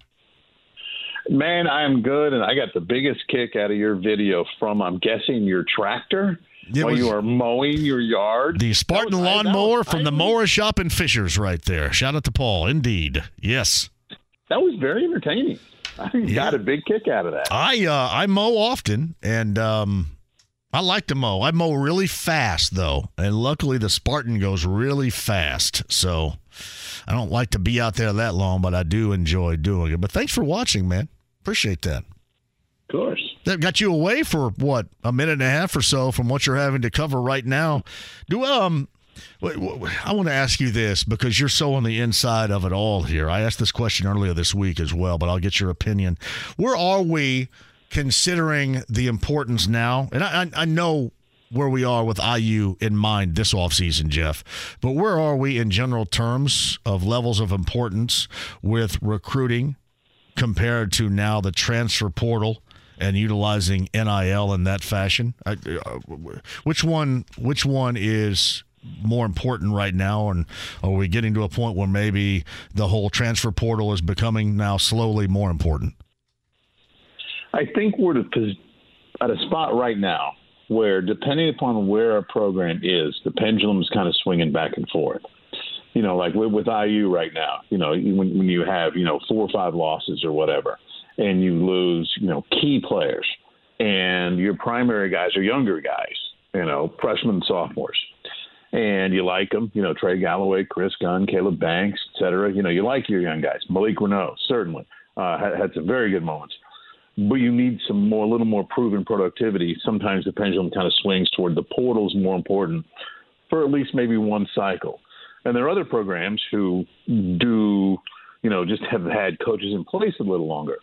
Man, I'm good, and I got the biggest kick out of your video from, I'm guessing, your tractor It while you are mowing your yard. The Spartan was- I- lawnmower was- from the mower shop in Fishers, right there. Shout out to Paul. Indeed, yes. That was very entertaining. I got a big kick out of that. I uh, I mow often, and um, I like to mow. I mow really fast though, and luckily the Spartan goes really fast. So I don't like to be out there that long, but I do enjoy doing it. But thanks for watching, man. Appreciate that. Of course. That got you away for what a minute and a half or so from what you're having to cover right now. Do um, I want to ask you this because you're so on the inside of it all here. I asked this question earlier this week as well, but I'll get your opinion. Where are we considering the importance now? And I, I, I know where we are with IU in mind this offseason, Jeff, but where are we in general terms of levels of importance with recruiting compared to now the transfer portal and utilizing NIL in that fashion? Uh, which one? Which one is more important right now? And are we getting to a point where maybe the whole transfer portal is becoming now slowly more important? I think we're at a pos- at a spot right now where, depending upon where a program is, the pendulum is kind of swinging back and forth. You know, like with, with IU right now, you know, when, when you have, you know, four or five losses or whatever, and you lose, you know, key players, and your primary guys are younger guys, you know, freshmen and sophomores, and you like them, you know, Trey Galloway, Chris Gunn, Caleb Banks, et cetera. You know, you like your young guys. Malik Reneau, certainly, uh, had, had some very good moments but you need some more, a little more proven productivity. Sometimes the pendulum kind of swings toward the portals more important for at least maybe one cycle. And there are other programs who do, you know, just have had coaches in place a little longer.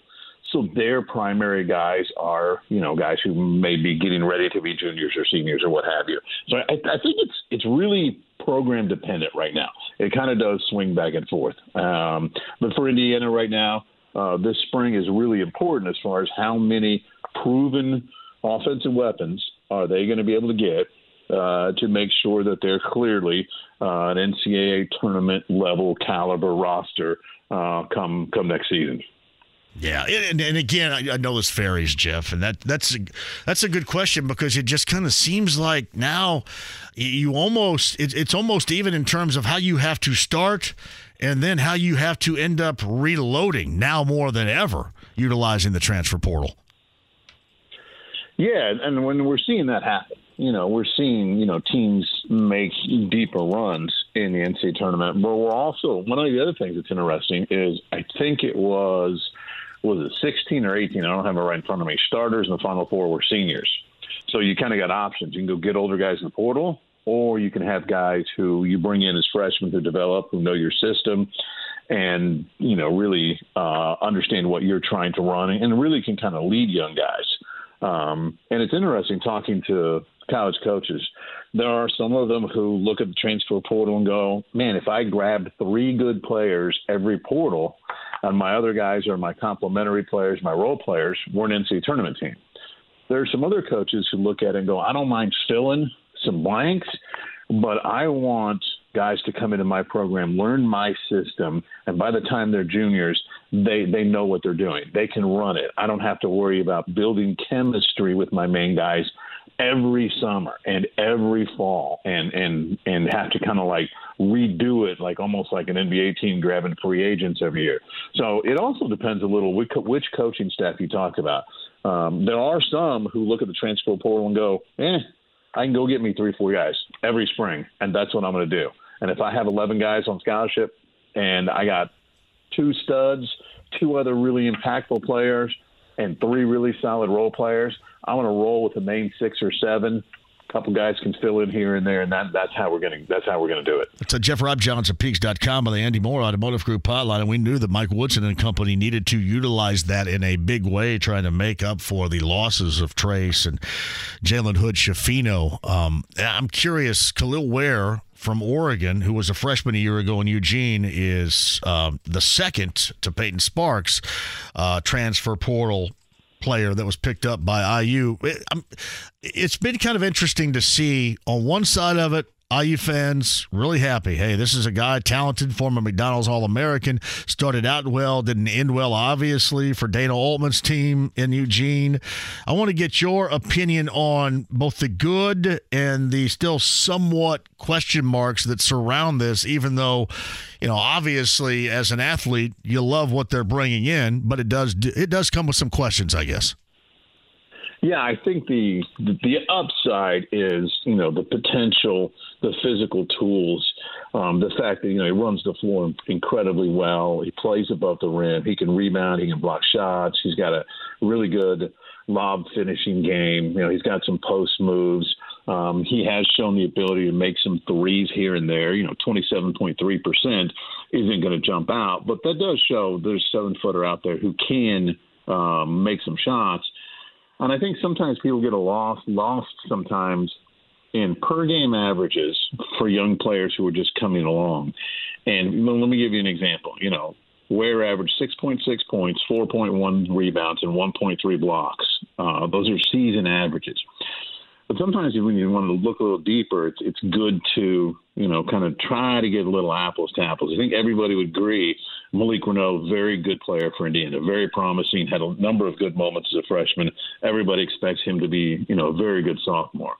So their primary guys are, you know, guys who may be getting ready to be juniors or seniors or what have you. So I, I think it's it's really program dependent right now. It kind of does swing back and forth. Um, but for Indiana right now, uh, this spring is really important as far as how many proven offensive weapons are they going to be able to get uh, to make sure that they're clearly uh, an NCAA tournament level caliber roster uh, come come next season. Yeah, and, and again, I, I know this varies, Jeff, and that that's a, that's a good question because it just kind of seems like now you almost it, it's almost even in terms of how you have to start and then how you have to end up reloading now more than ever utilizing the transfer portal. Yeah, and when we're seeing that happen, you know, we're seeing you know teams make deeper runs in the NCAA tournament, but we're also one of the other things that's interesting is I think it was was it 16 or 18? I don't have it right in front of me. Starters in the Final Four were seniors, so you kind of got options. You can go get older guys in the portal, or you can have guys who you bring in as freshmen who develop, who know your system, and you know really uh, understand what you're trying to run, and really can kind of lead young guys. Um, and it's interesting talking to college coaches. There are some of them who look at the transfer portal and go, "Man, if I grabbed three good players every portal, and my other guys are my complementary players, my role players, we're an NCAA tournament team." There are some other coaches who look at it and go, "I don't mind filling some blanks, but I want guys to come into my program, learn my system, and by the time they're juniors, they they know what they're doing. They can run it. I don't have to worry about building chemistry with my main guys every summer and every fall and and and have to kind of like redo it like almost like an NBA team grabbing free agents every year. So it also depends a little which, which coaching staff you talk about. Um, there are some who look at the transfer portal and go, "Eh, I can go get me three, four guys every spring, and that's what I'm going to do." And if I have 11 guys on scholarship and I got two studs, two other really impactful players, and three really solid role players, I'm going to roll with the main six or seven. A couple guys can fill in here and there, and that, that's how we're going to that's how we're going to do it. It's a Jeff Rob at Peegs.com on the Andy Moore Automotive Group hotline, and we knew that Mike Woodson and company needed to utilize that in a big way, trying to make up for the losses of Trayce and Jalen Hood-Schifino. Um, I'm curious, Kel'el Ware from Oregon, who was a freshman a year ago in Eugene, is uh, the second to Payton Sparks, uh, transfer portal player that was picked up by IU. It, it's been kind of interesting to see on one side of it IU fans really happy. Hey, this is a guy talented, former McDonald's All American. Started out well, didn't end well, obviously, for Dana Altman's team in Eugene. I want to get your opinion on both the good and the still somewhat question marks that surround this, even though, you know, obviously as an athlete, you love what they're bringing in, but it does it does come with some questions, I guess. Yeah, I think the the upside is you know the potential, the physical tools, um, the fact that you know he runs the floor incredibly well. He plays above the rim. He can rebound. He can block shots. He's got a really good lob finishing game. You know, he's got some post moves. Um, he has shown the ability to make some threes here and there. You know, 27.3% isn't going to jump out, but that does show there's seven footer out there who can um, make some shots. And I think sometimes people get a lost lost sometimes in per game averages for young players who are just coming along. And let me give you an example. You know, Ware averaged 6.6 points, 4.1 rebounds, and 1.3 blocks. Uh, those are season averages. But sometimes when you want to look a little deeper, it's it's good to you know kind of try to get a little apples to apples. I think everybody would agree. Malik Reneau, very good player for Indiana, very promising. Had a number of good moments as a freshman. Everybody expects him to be you know a very good sophomore.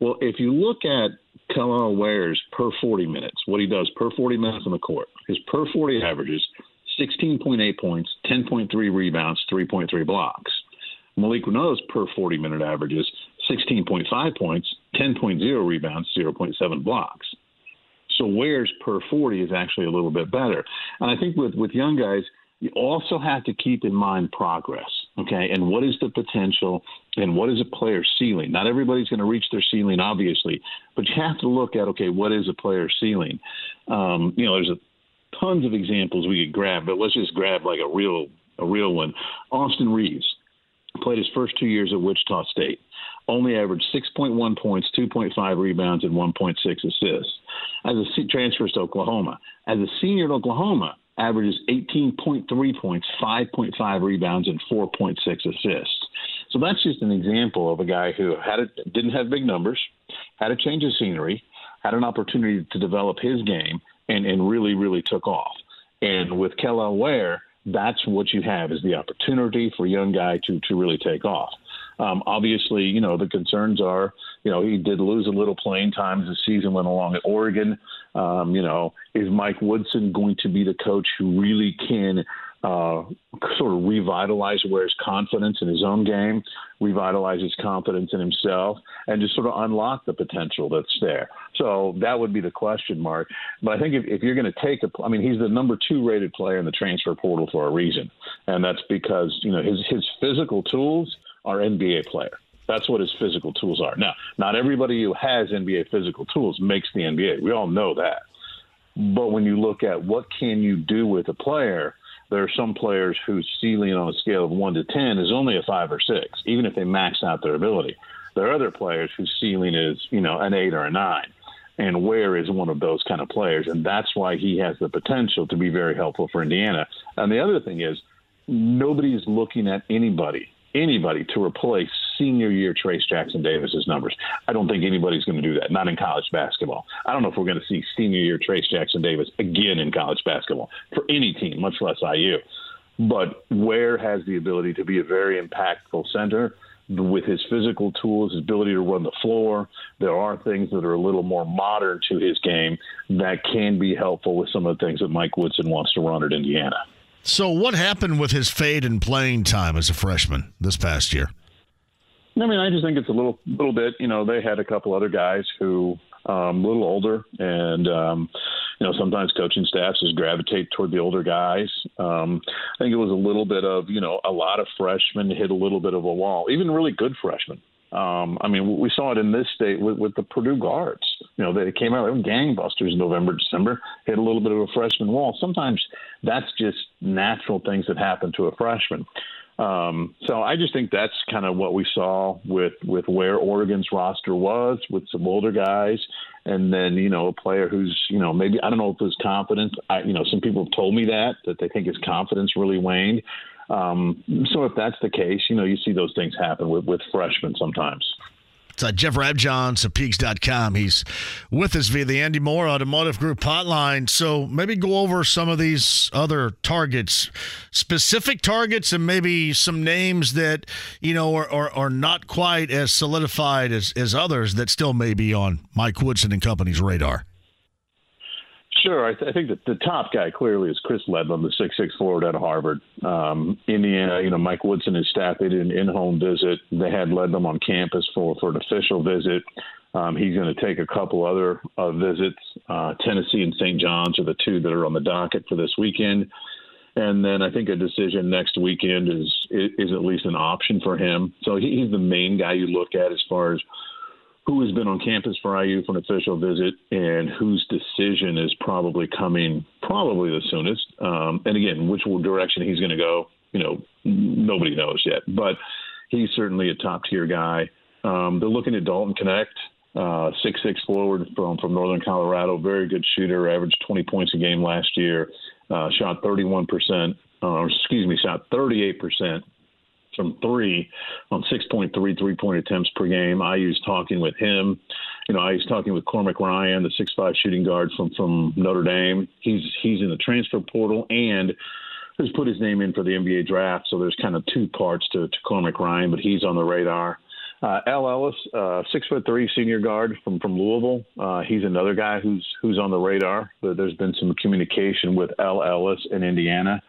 Well, if you look at Kel'el Ware's per 40 minutes, what he does per 40 minutes on the court, his per 40 averages 16.8 points, 10.3 rebounds, 3.3 blocks. Malik Reneau's per 40 minute averages 16.5 points, 10.0 rebounds, 0.7 blocks. So Ware's per 40 is actually a little bit better. And I think with, with young guys, you also have to keep in mind progress, okay? And what is the potential and what is a player's ceiling? Not everybody's going to reach their ceiling, obviously, but you have to look at, okay, what is a player's ceiling? Um, you know, there's a, tons of examples we could grab, but let's just grab like a real a real one. Austin Reaves played his first two years at Wichita State only averaged 6.1 points, 2.5 rebounds, and 1.6 assists. As a transfer to Oklahoma, as a senior at Oklahoma, averages 18.3 points, 5.5 rebounds, and 4.6 assists. So that's just an example of a guy who had a, didn't have big numbers, had a change of scenery, had an opportunity to develop his game, and, and really, really took off. And with Kel'el Ware, that's what you have is the opportunity for a young guy to to really take off. Um, obviously, you know, the concerns are, you know, he did lose a little playing time as the season went along at Oregon. Um, you know, is Mike Woodson going to be the coach who really can uh, sort of revitalize Ware's confidence in his own game, revitalize his confidence in himself, and just sort of unlock the potential that's there. So that would be the question mark. But I think if, if you're going to take a, I mean, he's the number two rated player in the transfer portal for a reason, and that's because you know his his physical tools are NBA player. That's what his physical tools are. Now, not everybody who has NBA physical tools makes the NBA. We all know that. But when you look at what can you do with a player, there are some players whose ceiling on a scale of one to ten is only a five or six, even if they max out their ability. There are other players whose ceiling is, you know, an eight or a nine. And Ware is one of those kind of players, and that's why he has the potential to be very helpful for Indiana. And the other thing is, nobody's looking at anybody anybody to replace senior year Trayce Jackson-Davis's numbers. I don't think anybody's going to do that. Not in college basketball. I don't know if we're going to see senior year Trayce Jackson-Davis again in college basketball for any team, much less IU. But Ware has the ability to be a very impactful center with his physical tools, his ability to run the floor. There are things that are a little more modern to his game that can be helpful with some of the things that Mike Woodson wants to run at Indiana. So, what happened with his fade in playing time as a freshman this past year? I mean, I just think it's a little, little bit. You know, they had a couple other guys who um, a little older, and um, you know, sometimes coaching staffs just gravitate toward the older guys. Um, I think it was a little bit of you know a lot of freshmen hit a little bit of a wall, even really good freshmen. Um, I mean, we saw it in this state with, with the Purdue guards. You know, they came out, gangbusters in November, December, hit a little bit of a freshman wall. Sometimes that's just natural things that happen to a freshman. Um, so I just think that's kind of what we saw with with where Oregon's roster was with some older guys and then you know a player who's you know maybe I don't know if his confidence. I you know some people have told me that that they think his confidence really waned. Um, so if that's the case, you know you see those things happen with with freshmen sometimes. It's uh, Jeff Rabjohns of Peegs.com. He's with us via the Andy Moore Automotive Group hotline. So maybe go over some of these other targets, specific targets, and maybe some names that, you know, are, are, are not quite as solidified as, as others that still may be on Mike Woodson and company's radar. Sure. I, th- I think that the top guy clearly is Chris Ledlum, the six six forward Harvard. Um, Indiana, you know, Mike Woodson and staff, they did an in-home visit. They had Ledlum on campus for, for an official visit. Um, he's going to take a couple other uh, visits. Uh, Tennessee and St. John's are the two that are on the docket for this weekend. And then I think a decision next weekend is is at least an option for him. So he, he's the main guy you look at as far as – who has been on campus for IU for an official visit and whose decision is probably coming probably the soonest. Um, and again, which direction he's going to go, you know, nobody knows yet. But he's certainly a top tier guy. Um, they're looking at Dalton Knecht, uh, six six forward from from Northern Colorado, very good shooter, averaged 20 points a game last year, uh, shot 31 percent, uh, excuse me, shot 38 percent from three on 6.3 three point attempts per game. I was talking with him. You know, I was talking with Cormac Ryan, the six five shooting guard from from Notre Dame. He's he's in the transfer portal and has put his name in for the NBA draft. So there's kind of two parts to, to Cormac Ryan, but he's on the radar. Uh, El Ellis, uh, six foot three senior guard from from Louisville. Uh, he's another guy who's who's on the radar. There's been some communication with El Ellis in Indiana.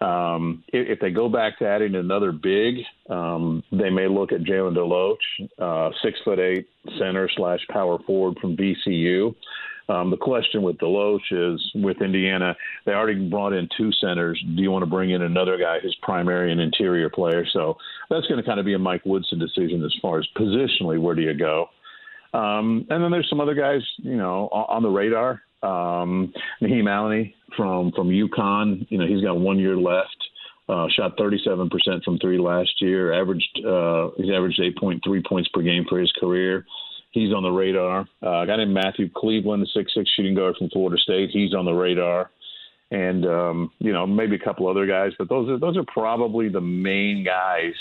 Um, if, if, they go back to adding another big, um, they may look at Jalen DeLoach, uh, six foot eight center slash power forward from VCU. Um, the question with DeLoach is with Indiana, they already brought in two centers. Do you want to bring in another guy who's primary and interior player? So that's going to kind of be a Mike Woodson decision as far as positionally, where do you go? Um, and then there's some other guys, you know, on, on the radar. Um, Nahiem Alleyne from from UConn, you know, he's got one year left. Uh, shot 37% from three last year. Averaged uh, he's averaged 8.3 points per game for his career. He's on the radar. Uh, a guy named Matthew Cleveland, the six six shooting guard from Florida State. He's on the radar, and um, you know maybe a couple other guys, but those are those are probably the main guys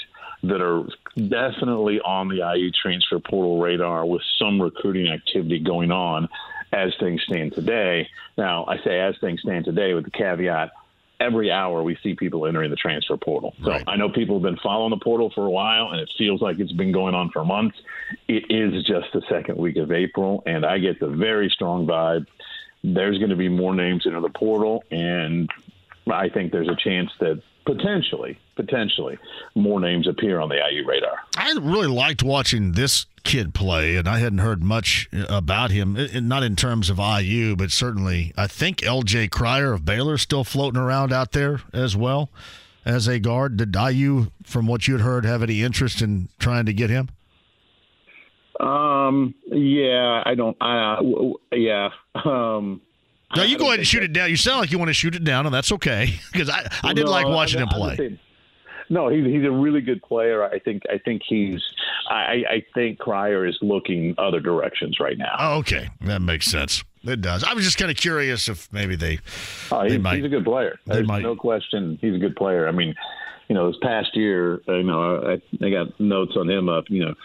that are definitely on the IU transfer portal radar with some recruiting activity going on as things stand today. Now, I say as things stand today with the caveat every hour we see people entering the transfer portal. So right. I know people have been following the portal for a while and it feels like it's been going on for months. It is just the second week of April and I get the very strong vibe there's going to be more names into the portal and I think there's a chance that potentially, potentially, more names appear on the IU radar. I really liked watching this kid play, and I hadn't heard much about him, not in terms of IU, but certainly I think LJ Cryer of Baylor is still floating around out there as well as a guard. Did IU, from what you'd heard, have any interest in trying to get him? Um. Yeah, I don't. I uh, yeah. Um. No, you go ahead and shoot it down. You sound like you want to shoot it down, and that's okay because I, I did no, like watching I, him play. No, he's he's a really good player. I think I think he's I, I think Cryer is looking other directions right now. Oh, okay, that makes sense. It does. I was just kind of curious if maybe they. Oh, he's, they might, he's a good player. There's might, no question. He's a good player. I mean, you know, this past year, you know, I, I got notes on him up. You know,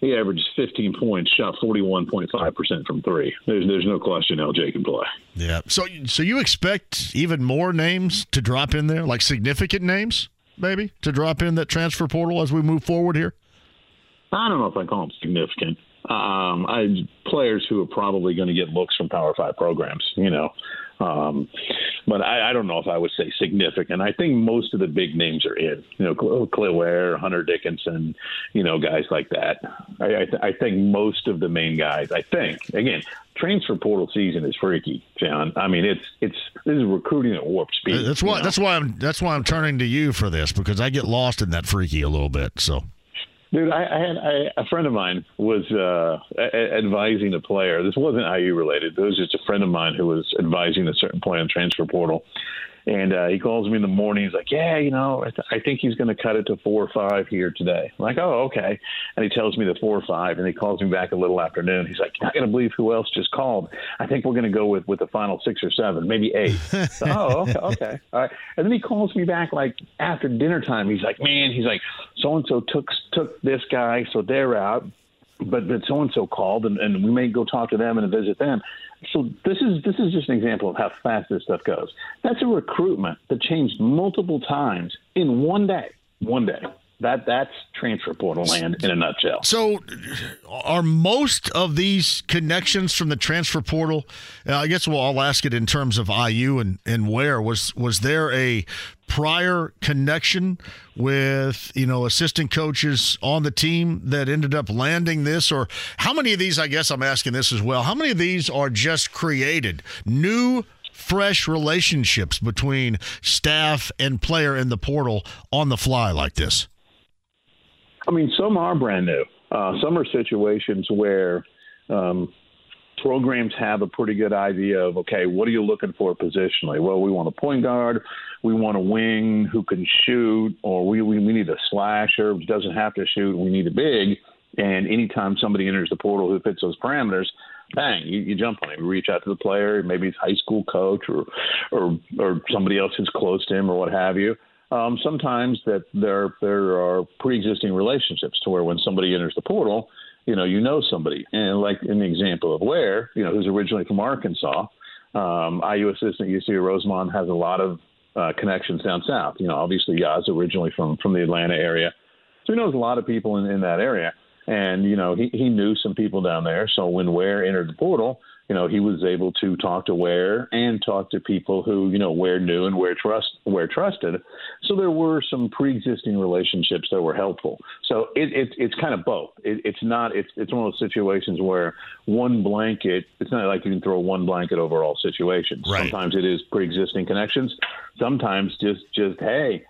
he averaged 15 points, shot 41.5 percent from three. There's there's no question LJ can play. Yeah. So so you expect even more names to drop in there, like significant names, maybe to drop in that transfer portal as we move forward here. I don't know if I call them significant. Um, I players who are probably going to get looks from Power Five programs. You know, um, but I, I don't know if I would say significant. I think most of the big names are in. You know, Ware, Hunter Dickinson, you know, guys like that. I, I, th- I think most of the main guys. I think again, transfer portal season is freaky, John. I mean, it's it's this is recruiting at warp speed. That's why. That's why I'm. That's why I'm turning to you for this because I get lost in that freaky a little bit. So. Dude, I, I had I, a friend of mine was uh, a- advising a player. This wasn't IU related. It was just a friend of mine who was advising a certain player in transfer portal, And uh, he calls me in the morning. He's like, "Yeah, you know, I, th- I think he's going to cut it to four or five here today." I'm like, "Oh, okay." And he tells me the four or five, and he calls me back a little afternoon. He's like, "You're not going to believe who else just called. I think we're going to go with with the final six or seven, maybe eight. so, oh, okay, okay, all right. And then he calls me back like after dinner time. He's like, "Man," he's like, "So and so took took this guy, so they're out." But but so and so called, and, and we may go talk to them and visit them. So this is this is just an example of how fast this stuff goes. That's a recruitment that changed multiple times in one day. One day. That that's transfer portal land in a nutshell. So, are most of these connections from the transfer portal? Uh, I guess we'll all ask it in terms of IU and and where was was there a prior connection with you know assistant coaches on the team that ended up landing this or how many of these i guess i'm asking this as well how many of these are just created new fresh relationships between staff and player in the portal on the fly like this I mean, some are brand new. Uh, some are situations where um, programs have a pretty good idea of okay, what are you looking for positionally? Well, we want a point guard, we want a wing who can shoot, or we we, we need a slasher who doesn't have to shoot. We need a big. And anytime somebody enters the portal who fits those parameters, bang, you, you jump on him. You reach out to the player, maybe he's high school coach or or or somebody else who's close to him or what have you um, sometimes that there there are pre-existing relationships to where when somebody enters the portal, you know, you know somebody, and like in the example of Ware, you know, who's originally from Arkansas, um, IU assistant Yasir Rosemond has a lot of uh, connections down south. You know, obviously Yaz originally from from the Atlanta area, so he knows a lot of people in, in that area, and you know, he he knew some people down there. So when Ware entered the portal, you know, he was able to talk to Ware and talk to people who, you know, Ware knew and Ware trust Ware trusted. So there were some pre-existing relationships that were helpful. So it, it it's kind of both. It, it's not it's it's one of those situations where one blanket. It's not like you can throw one blanket over all situations. Right. Sometimes it is pre-existing connections. Sometimes just just hey,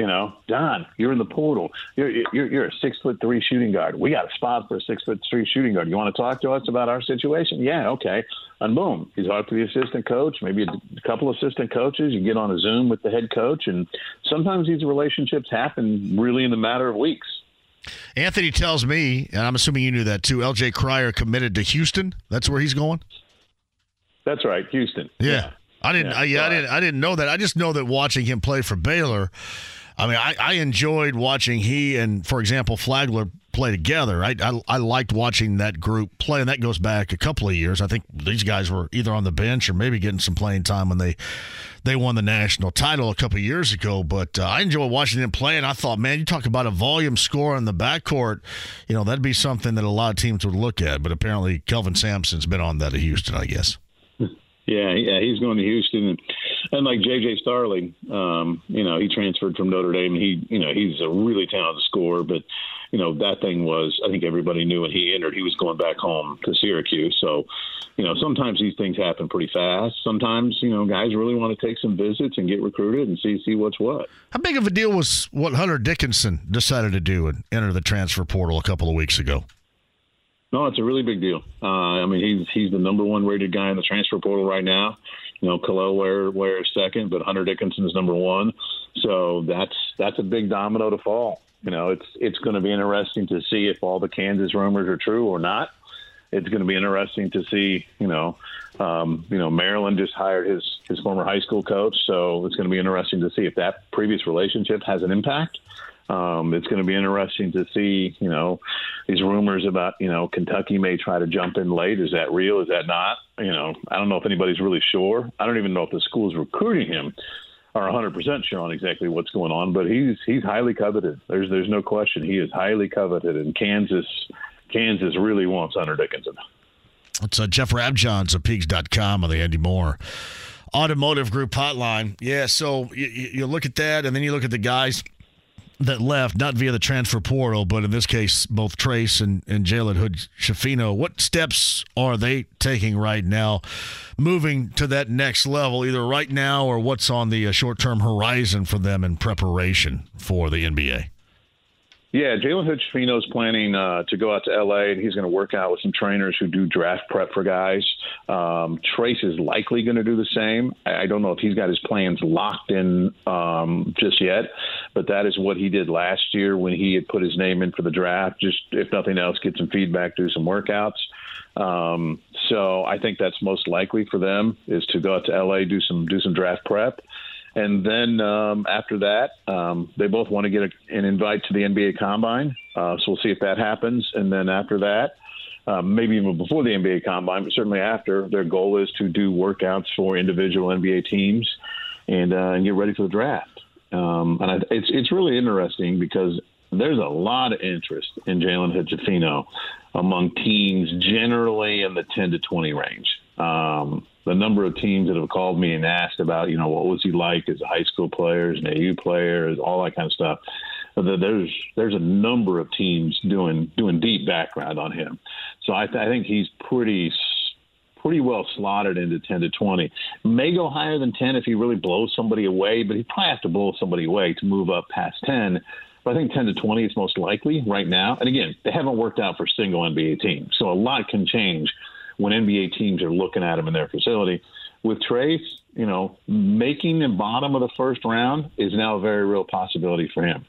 you know, Don, you're in the portal. You're you're, you're a six foot three shooting guard. We got a spot for a six foot three shooting guard. You want to talk to us about our situation? Yeah, okay. And boom, he's talk to the assistant coach, maybe a couple assistant coaches. You get on a Zoom with the head coach, and sometimes these relationships happen really in the matter of weeks. Anthony tells me, and I'm assuming you knew that too. LJ Cryer committed to Houston. That's where he's going. That's right, Houston. Yeah. yeah. I didn't. Yeah, I, yeah, I didn't. I didn't know that. I just know that watching him play for Baylor, I mean, I, I enjoyed watching he and, for example, Flagler play together. I, I, I liked watching that group play, and that goes back a couple of years. I think these guys were either on the bench or maybe getting some playing time when they they won the national title a couple of years ago. But uh, I enjoyed watching them play, and I thought, man, you talk about a volume score in the backcourt, you know, that'd be something that a lot of teams would look at. But apparently, Kelvin Sampson's been on that at Houston, I guess. Yeah, yeah, he's going to Houston, and, and like JJ Starling, um, you know, he transferred from Notre Dame. He, you know, he's a really talented scorer, but you know that thing was. I think everybody knew when he entered, he was going back home to Syracuse. So, you know, sometimes these things happen pretty fast. Sometimes, you know, guys really want to take some visits and get recruited and see see what's what. How big of a deal was what Hunter Dickinson decided to do and enter the transfer portal a couple of weeks ago? No, it's a really big deal. Uh, I mean, he's he's the number one rated guy in the transfer portal right now. You know, Kel'el Ware Ware is second, but Hunter Dickinson is number one. So that's that's a big domino to fall. You know, it's it's going to be interesting to see if all the Kansas rumors are true or not. It's going to be interesting to see. You know, um, you know, Maryland just hired his his former high school coach, so it's going to be interesting to see if that previous relationship has an impact. Um, it's going to be interesting to see, you know, these rumors about, you know, Kentucky may try to jump in late. Is that real? Is that not? You know, I don't know if anybody's really sure. I don't even know if the schools recruiting him are 100% sure on exactly what's going on, but he's he's highly coveted. There's there's no question he is highly coveted, and Kansas Kansas really wants Hunter Dickinson. It's uh, Jeff Rabjohns of Peegs.com on the Andy Moore Automotive Group hotline. Yeah, so you, you look at that, and then you look at the guys – that left, not via the transfer portal, but in this case, both Trayce and, and Jalen Hood Schifino. What steps are they taking right now, moving to that next level, either right now or what's on the uh, short term horizon for them in preparation for the NBA? Yeah, Jalen Hood-Schifino is planning uh, to go out to LA, and he's going to work out with some trainers who do draft prep for guys. Um, Trayce is likely going to do the same. I, I don't know if he's got his plans locked in um, just yet, but that is what he did last year when he had put his name in for the draft. Just if nothing else, get some feedback, do some workouts. Um, so I think that's most likely for them is to go out to LA, do some do some draft prep. And then um, after that, um, they both want to get a, an invite to the NBA Combine. Uh, so we'll see if that happens. And then after that, um, maybe even before the NBA Combine, but certainly after, their goal is to do workouts for individual NBA teams and, uh, and get ready for the draft. Um, and I, it's it's really interesting because there's a lot of interest in Jalen Hood-Schifino among teams generally in the 10 to 20 range. Um, the number of teams that have called me and asked about, you know, what was he like as a high school player, as an AU player, all that kind of stuff. There's there's a number of teams doing doing deep background on him, so I, th- I think he's pretty pretty well slotted into 10 to 20. May go higher than 10 if he really blows somebody away, but he probably has to blow somebody away to move up past 10. But I think 10 to 20 is most likely right now. And again, they haven't worked out for single NBA team, so a lot can change when NBA teams are looking at him in their facility. With Trayce, you know, making the bottom of the first round is now a very real possibility for him.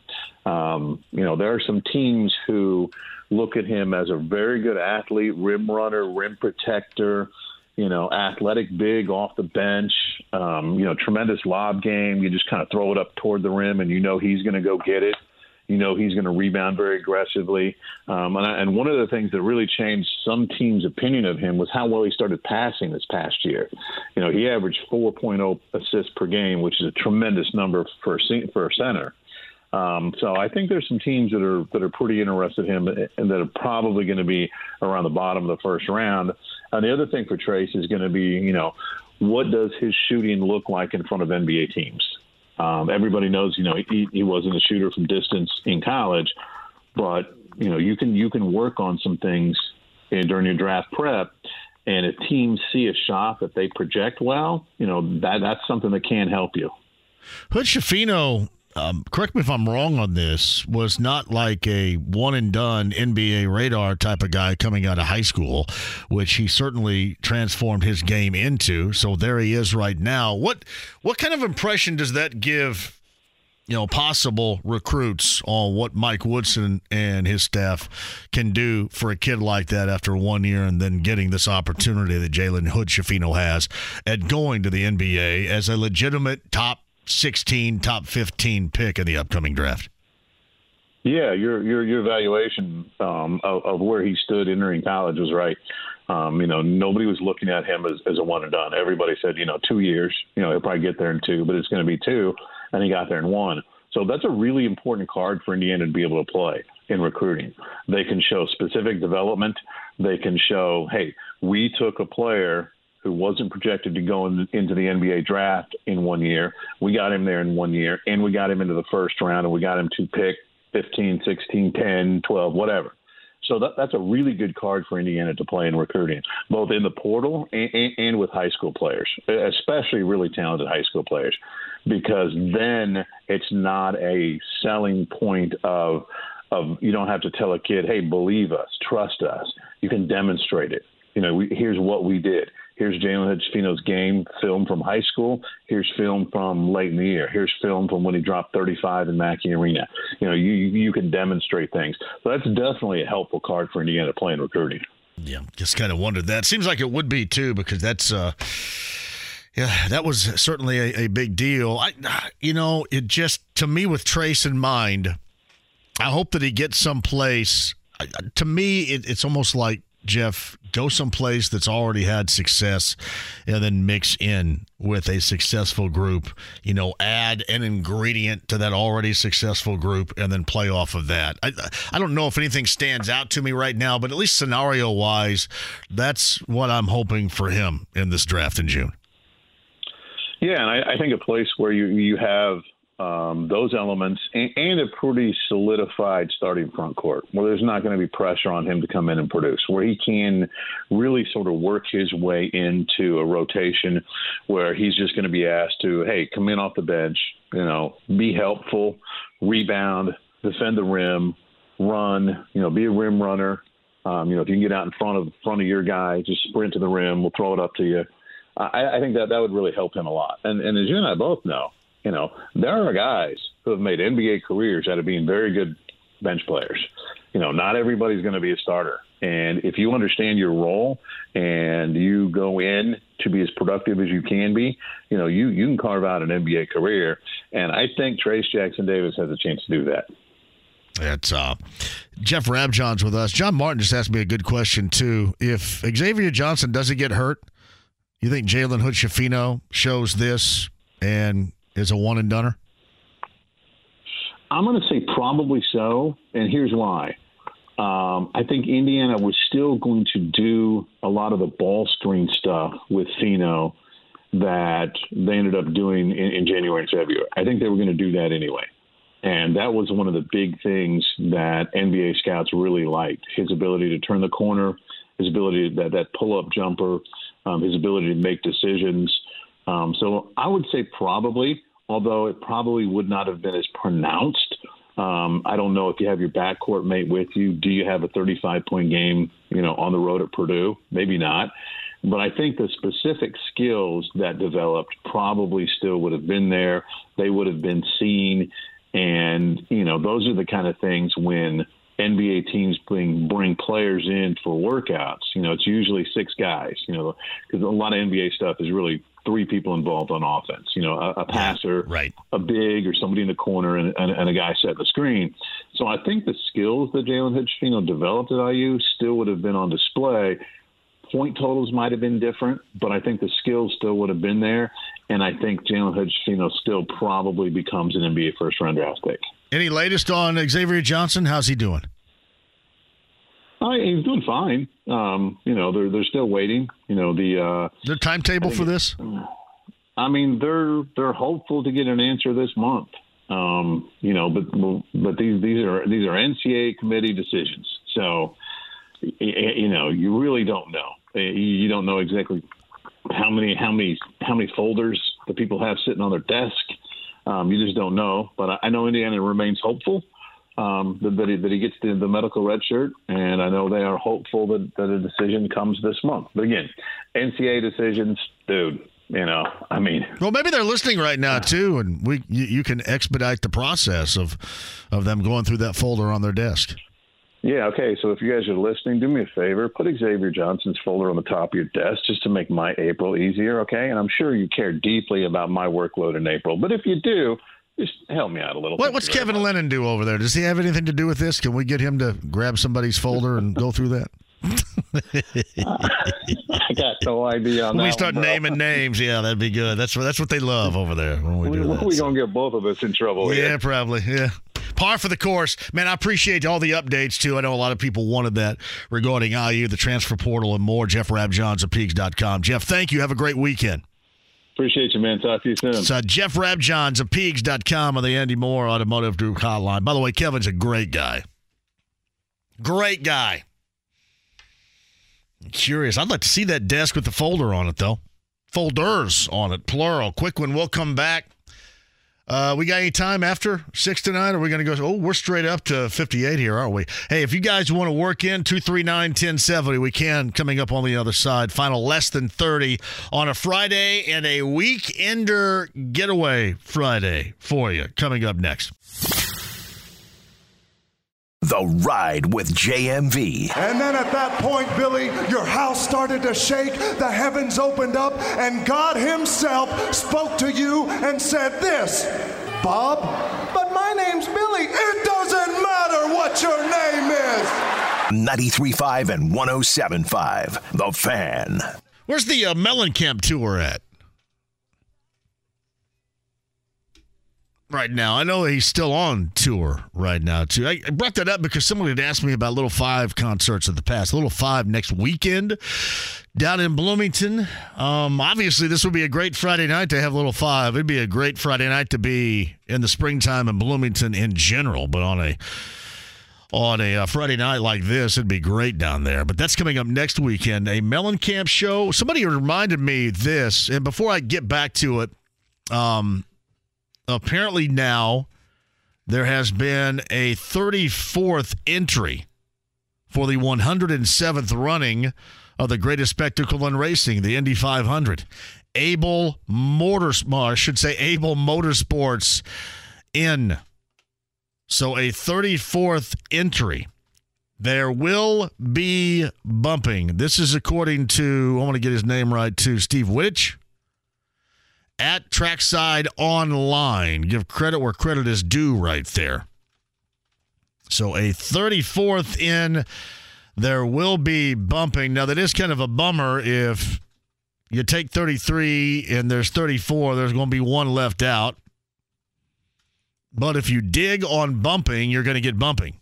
Um, you know, there are some teams who look at him as a very good athlete, rim runner, rim protector, you know, athletic big off the bench, um, you know, tremendous lob game. You just kind of throw it up toward the rim and you know he's going to go get it. You know he's going to rebound very aggressively. Um, and, I, and one of the things that really changed some teams' opinion of him was how well he started passing this past year. You know, he averaged 4.0 assists per game, which is a tremendous number for a, for a center. Um, so I think there's some teams that are that are pretty interested in him and that are probably going to be around the bottom of the first round. And the other thing for Trayce is going to be, you know, what does his shooting look like in front of NBA teams? Um, everybody knows, you know, he, he wasn't a shooter from distance in college, but you know, you can you can work on some things in, during your draft prep, and if teams see a shot that they project well, you know, that that's something that can help you. Hood-Schifino um, correct me if I'm wrong on this, was not like a one and done NBA radar type of guy coming out of high school, which he certainly transformed his game into. So there he is right now. What what kind of impression does that give? You know, possible recruits on what Mike Woodson and his staff can do for a kid like that after one year and then getting this opportunity that Jalen Hood-Schifino has at going to the NBA as a legitimate top 16, top 15 pick in the upcoming draft. Yeah, your your your evaluation um, of, of, where he stood entering college was right. Um, you know, nobody was looking at him as, as a one and done. Everybody said, you know, two years. You know, he'll probably get there in two, but it's going to be two, and he got there in one. So that's a really important card for Indiana to be able to play in recruiting. They can show specific development. They can show, hey, we took a player who wasn't projected to go in, into the NBA draft in one year. We got him there in one year, and we got him into the first round, and we got him to pick 15, 16, 10, 12, whatever. So that, that's a really good card for Indiana to play in recruiting, both in the portal and, and, and with high school players, especially really talented high school players, because then it's not a selling point of of you don't have to tell a kid, hey, believe us, trust us. You can demonstrate it. You know, we, here's what we did. Here's Jalen Hood-Schifino's game film from high school. Here's film from late in the year. Here's film from when he dropped 35 in Mackey Arena. You know, you you can demonstrate things. So that's definitely a helpful card for Indiana to play in recruiting. Yeah, just kind of wondered that. Seems like it would be too because that's. uh yeah, that was certainly a, a big deal. I, you know, it just to me with Trayce in mind, I hope that he gets someplace. To me, it, it's almost like Jeff, go someplace that's already had success and then mix in with a successful group. You know, add an ingredient to that already successful group and then play off of that. I, I don't know if anything stands out to me right now, but at least scenario wise, that's what I'm hoping for him in this draft in June. Yeah, and I, I think a place where you you have um, those elements and, and, a pretty solidified starting front court where there's not going to be pressure on him to come in and produce, where he can really sort of work his way into a rotation where he's just going to be asked to, hey, come in off the bench, you know, be helpful, rebound, defend the rim, run, you know, be a rim runner. Um, you know, if you can get out in front of front of your guy, just sprint to the rim. We'll throw it up to you. I, I think that that would really help him a lot. And, and as you and I both know, you know, there are guys who have made NBA careers out of being very good bench players. You know, not everybody's going to be a starter. And if you understand your role and you go in to be as productive as you can be, you know, you, you can carve out an NBA career. And I think Trayce Jackson Davis has a chance to do that. That's uh, Jeff Rabjohns with us. John Martin just asked me a good question too. If Xavier Johnson doesn't get hurt, you think Jalen Hood Schifino shows this and is a one and doneer? I'm going to say probably so, and here's why. Um, I think Indiana was still going to do a lot of the ball screen stuff with Fino that they ended up doing in, in January and February. I think they were going to do that anyway. And that was one of the big things that NBA scouts really liked his ability to turn the corner, his ability to, that, that pull up jumper, um, his ability to make decisions. Um, so I would say probably, although it probably would not have been as pronounced. Um, I don't know if you have your backcourt mate with you. Do you have a 35 point game, you know, on the road at Purdue? Maybe not. But I think the specific skills that developed probably still would have been there. They would have been seen. And, you know, those are the kind of things when NBA teams bring bring players in for workouts. You know, it's usually six guys. You know, because a lot of NBA stuff is really three people involved on offense. You know, a, a passer, right, a big, or somebody in the corner, and, and, and a guy set the screen. So I think the skills that Jalen Hood developed at IU still would have been on display. Point totals might have been different, but I think the skills still would have been there. And I think Jalen Hood still probably becomes an NBA first round draft pick. Any latest on Xavier Johnson? How's he doing? Uh, he's doing fine. Um, you know, they're they're still waiting. You know, the uh, the timetable for this. I mean, they're they're hopeful to get an answer this month. Um, you know, but but these these are these are NCAA committee decisions. So, you know, you really don't know. You don't know exactly how many how many how many folders the people have sitting on their desk. Um, you just don't know. But I know Indiana remains hopeful um, that, he, that he gets the, the medical red shirt, and I know they are hopeful that, that a decision comes this month. But again, NCAA decisions, dude. You know, I mean, well, maybe they're listening right now too, and we you, you can expedite the process of of them going through that folder on their desk. Yeah, okay. So if you guys are listening, do me a favor, put Xavier Johnson's folder on the top of your desk just to make my April easier, okay? And I'm sure you care deeply about my workload in April. But if you do, just help me out a little. What, what's Kevin much. Lennon do over there? Does he have anything to do with this? Can we get him to grab somebody's folder and go through that? I got no idea on when that. We start one, naming names. Yeah, that'd be good. That's what that's what they love over there when we, we do that. We're gonna get both of us in trouble. Yeah, here. probably. Yeah. Par for the course, man. I appreciate all the updates too. I know a lot of people wanted that regarding IU, the transfer portal, and more. Jeff Rabjohns of Peegs.com. Jeff, thank you. Have a great weekend. Appreciate you, man. Talk to you soon. It's uh, Jeff Rabjohns of Peegs.com on the Andy Mohr Automotive Group hotline. By the way, Kevin's a great guy. Great guy. I'm curious. I'd like to see that desk with the folder on it, though. Folders on it, plural. Quick one. We'll come back. Uh, we got any time after six to nine? Are we going to go? Oh, we're straight up to 58 here, aren't we? Hey, if you guys want to work in 239 1070, we can coming up on the other side. Final less than 30 on a Friday and a weekender getaway Friday for you coming up next. The Ride with JMV. And then at that point, Billy, your house started to shake, the heavens opened up, and God Himself spoke to you and said this Bob, but my name's Billy. It doesn't matter what your name is. 93.5 and 107.5. The Fan. Where's the uh, Mellencamp tour at? Right now. I know he's still on tour right now too. I brought that up because someone had asked me about Little Five concerts of the past. Little Five next weekend down in Bloomington. Um, obviously, this would be a great Friday night to have Little Five. It'd be a great Friday night to be in the springtime in Bloomington in general, but on a on a uh, Friday night like this, it'd be great down there. But that's coming up next weekend. A Mellencamp show. Somebody reminded me this, and before I get back to it, um, apparently now there has been a 34th entry for the 107th running of the greatest spectacle in racing, the Indy 500. Abel Motors, I should say Abel Motorsports in. So a 34th entry. There will be bumping. This is according to, I want to get his name right, to Steve Wittich at Trackside Online. Give credit where credit is due right there. So a 34th in. There will be bumping. Now, that is kind of a bummer if you take 33 and there's 34, there's going to be one left out. But if you dig on bumping, you're going to get bumping.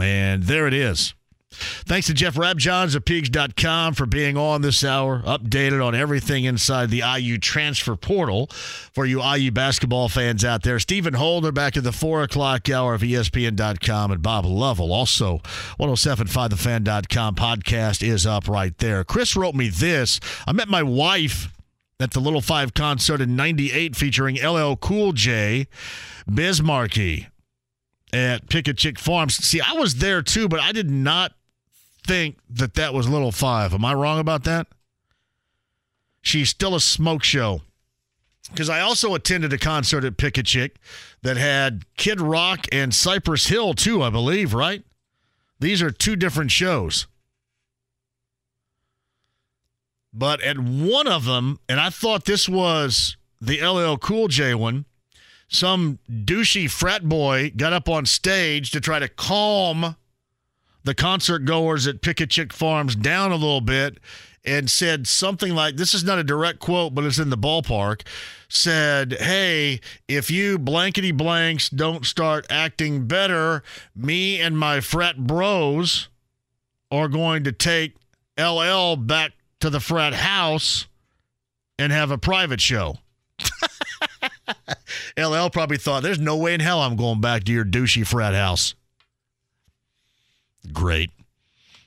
And there it is. Thanks to Jeff Rabjohns of Peegs.com for being on this hour, updated on everything inside the IU transfer portal for you IU basketball fans out there. Stephen Holder back at the 4 o'clock hour of ESPN.com and Bob Lovell. Also, 1075thefan.com podcast is up right there. Chris wrote me this. I met my wife at the Little Five concert in 98 featuring LL Cool J, Biz Markie at Pick Chick Farms. See, I was there too, but I did not think that that was Little Five. Am I wrong about that? She's still a smoke show. Because I also attended a concert at Pick a Chick that had Kid Rock and Cypress Hill, too, I believe, right? These are two different shows. But at one of them, and I thought this was the LL Cool J one, some douchey frat boy got up on stage to try to calm the concert goers at Pick a Chick Farms down a little bit and said something like this is not a direct quote, but it's in the ballpark. Said, Hey, if you blankety blanks don't start acting better, me and my frat bros are going to take LL back to the frat house and have a private show. LL probably thought, There's no way in hell I'm going back to your douchey frat house. Great.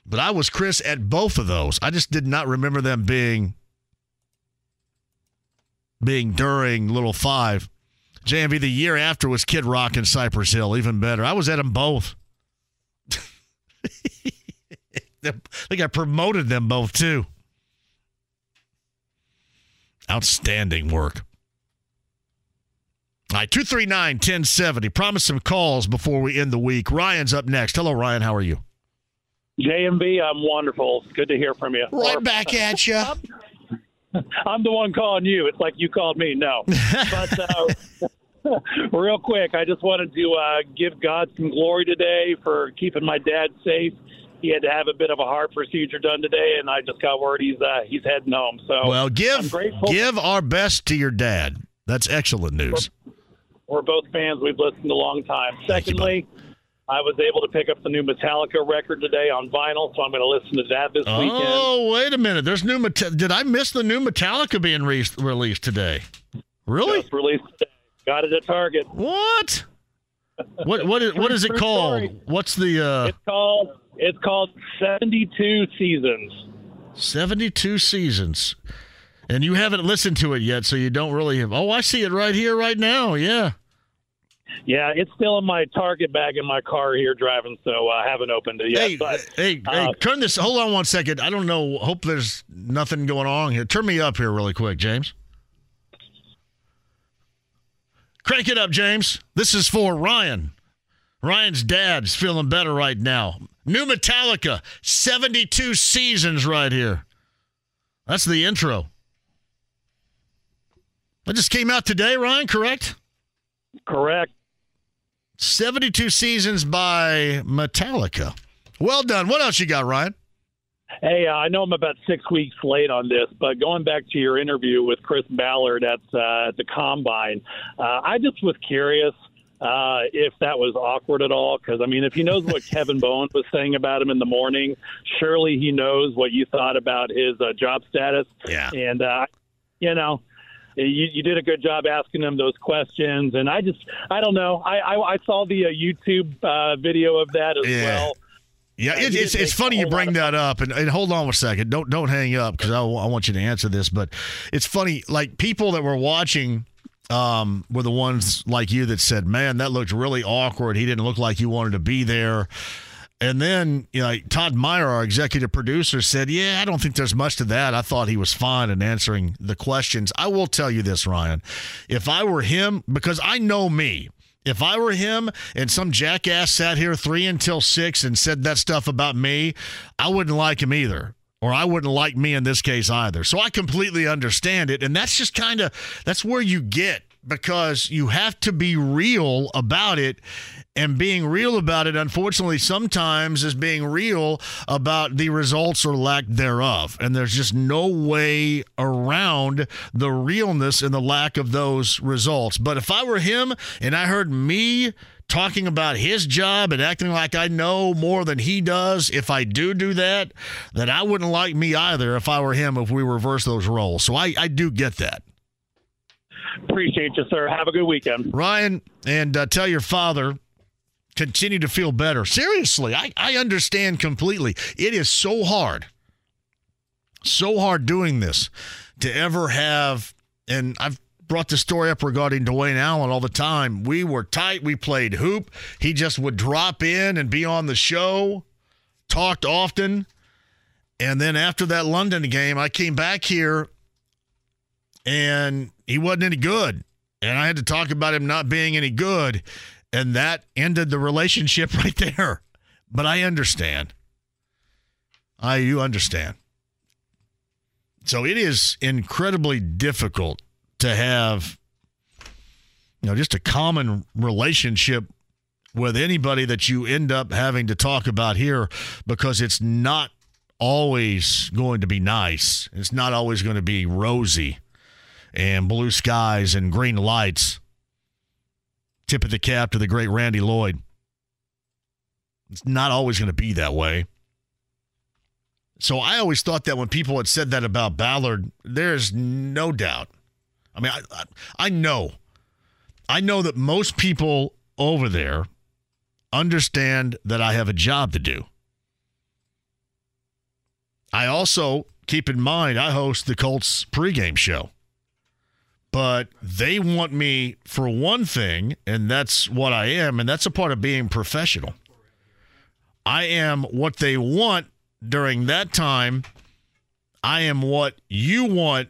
But I was Chris at both of those. I just did not remember them being being during Little Five. JMV the year after was Kid Rock and Cypress Hill, even better. I was at them both. I think I promoted them both too. Outstanding work. All right, 239 1070. Promise some calls before we end the week. Ryan's up next. Hello, Ryan. How are you? JMV, I'm wonderful. Good to hear from you. Right back at you. I'm the one calling you. It's like you called me. No. but uh, real quick, I just wanted to uh, give God some glory today for keeping my dad safe. He had to have a bit of a heart procedure done today, and I just got word he's uh, he's heading home. So well, give give our best to your dad. That's excellent news. We're both fans. We've listened a long time. Secondly. I was able to pick up the new Metallica record today on vinyl, so I'm going to listen to that this weekend. Oh, wait a minute! There's new. Met- Did I miss the new Metallica being re- released today? Really? Just released today. Got it at Target. What? What what is, what is it called? What's the? uh It's called it's called 72 Seasons. 72 seasons. And you haven't listened to it yet, so you don't really have. Oh, I see it right here, right now. Yeah. Yeah, it's still in my Target bag in my car here driving, so I haven't opened it yet. Hey, but hey, uh, hey, turn this. Hold on one second. I don't know. Hope there's nothing going on here. Turn me up here really quick, James. Crank it up, James. This is for Ryan. Ryan's dad's feeling better right now. New Metallica, 72 seasons right here. That's the intro. That just came out today, Ryan, correct? Correct. 72 seasons by Metallica. Well done. What else you got, Ryan? Hey, uh, I know I'm about six weeks late on this, but going back to your interview with Chris Ballard at, uh, the Combine, uh, I just was curious uh, if that was awkward at all. Because, I mean, if he knows what Kevin Bowen was saying about him in the morning, surely he knows what you thought about his uh, job status. Yeah. And, uh, you know, you, you did a good job asking them those questions. And I just, I don't know. I, I, I saw the uh, YouTube uh, video of that as Yeah. well. Yeah, Uh, it, it's it's funny you bring that up, and, and hold on a second. Don't don't hang up because I, I want you to answer this. But it's funny, like people that were watching um, were the ones like you that said, "Man, that looked really awkward. He didn't look like he wanted to be there." And then, you know, Todd Meyer, our executive producer, said, "Yeah, I don't think there's much to that. I thought he was fine in answering the questions." I will tell you this, Ryan. If I were him, because I know me, if I were him and some jackass sat here three until six and said that stuff about me, I wouldn't like him either. Or I wouldn't like me in this case either. So I completely understand it. And that's just kind of that's where you get because you have to be real about it. And being real about it, unfortunately, sometimes is being real about the results or lack thereof. And there's just no way around the realness and the lack of those results. But if I were him and I heard me talking about his job and acting like I know more than he does, if I do do that, then I wouldn't like me either if I were him if we reverse those roles. So I, I do get that. Appreciate you, sir. Have a good weekend. Ryan, and uh, tell your father continue to feel better. Seriously, I, I understand completely. It is so hard, so hard doing this to ever have, and I've brought the story up regarding Dwayne Allen all the time. We were tight. We played hoop. He just would drop in and be on the show, talked often. And then after that London game, I came back here and he wasn't any good. And I had to talk about him not being any good. And that ended the relationship right there. But I understand. I you understand. So it is incredibly difficult to have you know just a common relationship with anybody that you end up having to talk about here because it's not always going to be nice. It's not always going to be rosy and blue skies and green lights. Tip of the cap to the great Randy Lloyd. It's not always going to be that way. So I always thought that when people had said that about Ballard, there's no doubt. I mean, I, I, know. I know that most people over there understand that I have a job to do. I also keep in mind I host the Colts pregame show. But they want me for one thing, and that's what I am, and that's a part of being professional. I am what they want during that time. I am what you want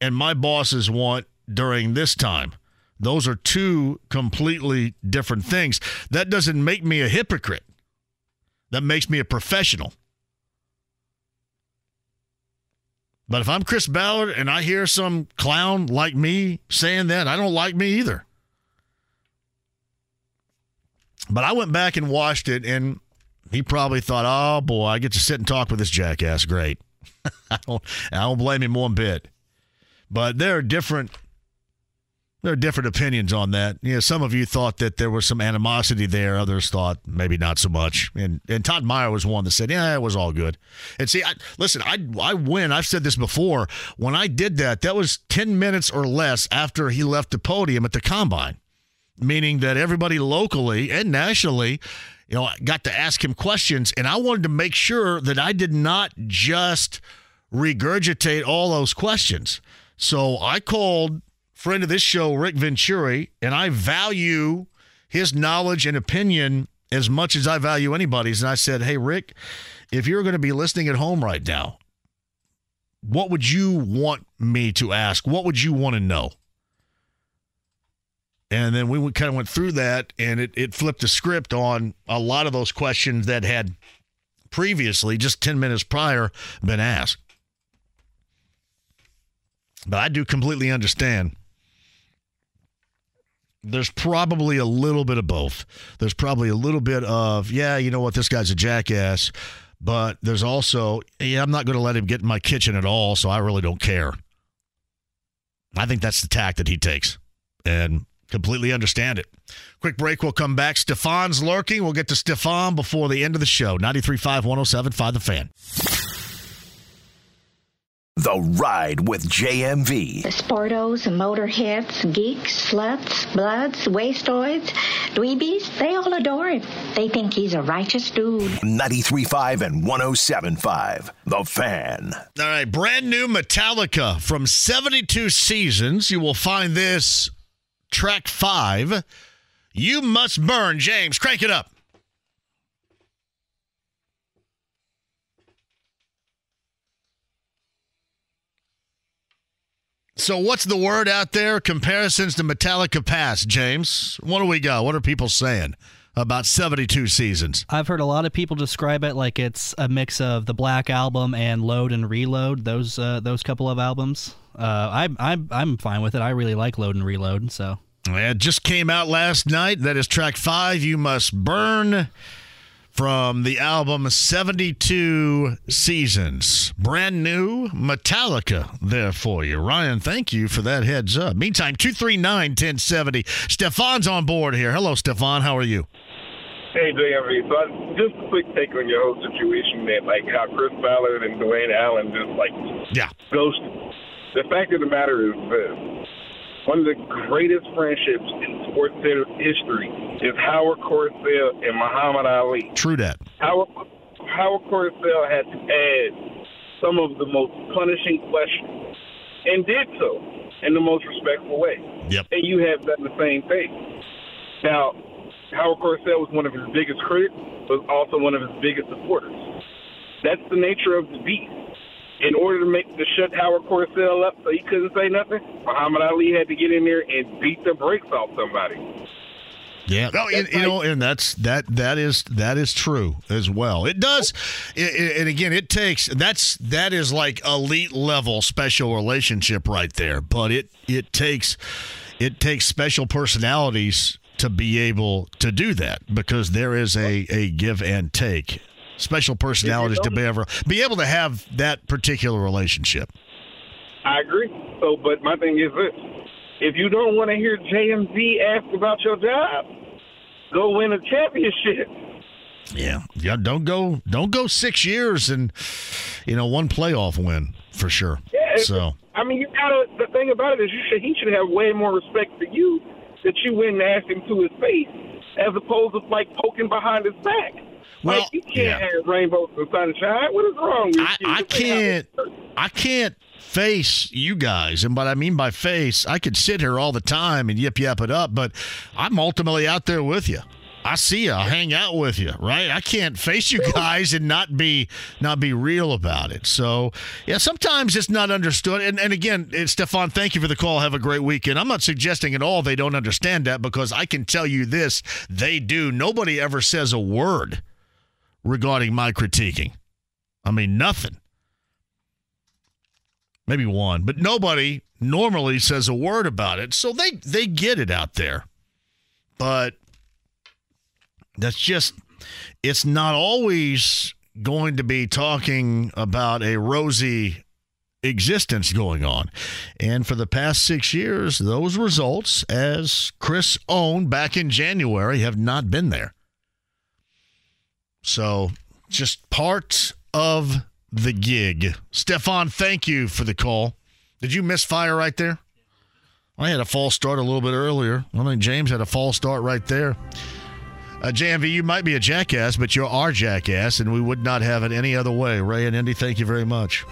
and my bosses want during this time. Those are two completely different things. That doesn't make me a hypocrite. That makes me a professional. But if I'm Chris Ballard and I hear some clown like me saying that, I don't like me either. But I went back and watched it, and he probably thought, oh boy, I get to sit and talk with this jackass. Great. I, don't, I don't blame him one bit. But there are different there are different opinions on that. You know, some of you thought that there was some animosity there. Others thought maybe not so much. And and Todd Meyer was one that said, "Yeah, it was all good." And see, I, listen, I I win. I've said this before. When I did that, that was ten minutes or less after he left the podium at the combine, meaning that everybody locally and nationally, you know, got to ask him questions, and I wanted to make sure that I did not just regurgitate all those questions. So I called friend of this show, Rick Venturi, and I value his knowledge and opinion as much as I value anybody's. And I said, Hey, Rick, if you're going to be listening at home right now, what would you want me to ask? What would you want to know? And then we kind of went through that, and it, it flipped the script on a lot of those questions that had previously, just 10 minutes prior, been asked. But I do completely understand. There's probably a little bit of both. There's probably a little bit of, yeah, you know what, this guy's a jackass. But there's also, yeah, I'm not going to let him get in my kitchen at all, so I really don't care. I think that's the tack that he takes and completely understand it. Quick break. We'll come back. Stefan's lurking. We'll get to Stefan before the end of the show. 93.5, 107.5 The Fan. The Ride with JMV. The sportos, motorheads, geeks, sluts, bloods, wastoids, dweebies, they all adore him. They think he's a righteous dude. 93.5 and 107.5. The Fan. All right, brand new Metallica from 72 seasons. You will find this track five. You must burn. James, crank it up. So, what's the word out there? Comparisons to Metallica past, James. What do we got? What are people saying about 72 seasons? I've heard a lot of people describe it like it's a mix of the Black Album and Load and Reload. Those uh, those couple of albums. Uh, I'm I'm I'm fine with it. I really like Load and Reload. So it just came out last night. That is track five. You must burn from the album 72 Seasons. Brand new Metallica there for you. Ryan, thank you for that heads up. Meantime, 239 1070. Stefan's on board here. Hello, Stefan. How are you? Hey, JMV. So, I, just a quick take on your whole situation that, like, how Chris Ballard and Dwayne Allen just, like, yeah. ghost. The fact of the matter is this one of the greatest friendships in sports history is Howard Cosell and Muhammad Ali. True that. Howard, Howard Cosell had to add some of the most punishing questions and did so in the most respectful way. Yep. And you have done the same thing. Now, Howard Cosell was one of his biggest critics, but also one of his biggest supporters. That's the nature of the beast in order to make to shut Howard Cosell up so he couldn't say nothing, Muhammad Ali had to get in there and beat the brakes off somebody. Yeah, no, and, you know, and that's that that is that is true as well. It does, and again, it takes that's that is like elite level special relationship right there. But it it takes it takes special personalities to be able to do that because there is a a give and take special personalities to be able be able to have that particular relationship. I agree. So, but my thing is this: if you don't want to hear JMV ask about your job, go win a championship. Yeah, yeah. Don't go, don't go six years and you know one playoff win for sure. Yeah. So I mean, you gotta. The thing about it is, you should. He should have way more respect for you that you went and asked him to his face, as opposed to like poking behind his back. Well, like, you can't yeah. have rainbows and sunshine. What is wrong with I, you? I can't. I can't face you guys, and what I mean by face, I could sit here all the time and yip yap it up, but I'm ultimately out there with you. I see you. I hang out with you, right? I can't face you guys and not be not be real about it. So yeah, sometimes it's not understood. And and again, eh, Stefan, thank you for the call. Have a great weekend. I'm not suggesting at all they don't understand that because I can tell you this, they do. Nobody ever says a word regarding my critiquing. I mean, nothing. Maybe one, but nobody normally says a word about it. So they they get it out there. But that's just it's not always going to be talking about a rosy existence going on. And for the past 6 years, those results as Chris owned back in January have not been there. So, just part of the gig. Stefan, thank you for the call. Did you miss fire right there? I had a false start a little bit earlier. I think James had a false start right there. Uh, JMV, you might be a jackass, but you're our jackass, and we would not have it any other way. Ray and Indy, thank you very much.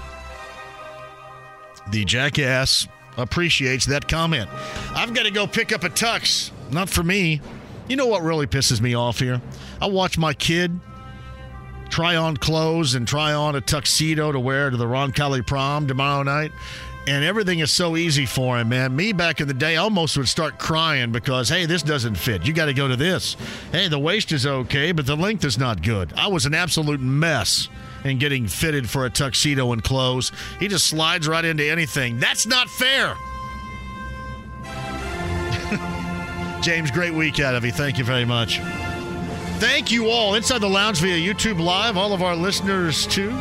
The jackass appreciates that comment. I've got to go pick up a tux. Not for me. You know what really pisses me off here? I watch my kid try on clothes and try on a tuxedo to wear to the Roncalli prom tomorrow night. And everything is so easy for him, man. Me back in the day almost would start crying because, hey, this doesn't fit. You got to go to this. Hey, the waist is okay, but the length is not good. I was an absolute mess in getting fitted for a tuxedo and clothes. He just slides right into anything. That's not fair. James, great week out of you. Thank you very much. Thank you all inside the lounge via YouTube Live, all of our listeners too.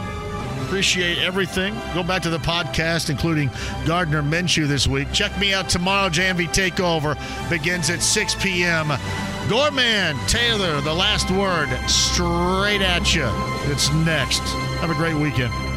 Appreciate everything. Go back to the podcast, including Gardner Minshew this week. Check me out tomorrow. JMV Takeover begins at 6 p.m. Gorman Taylor, the last word, straight at you. It's next. Have a great weekend.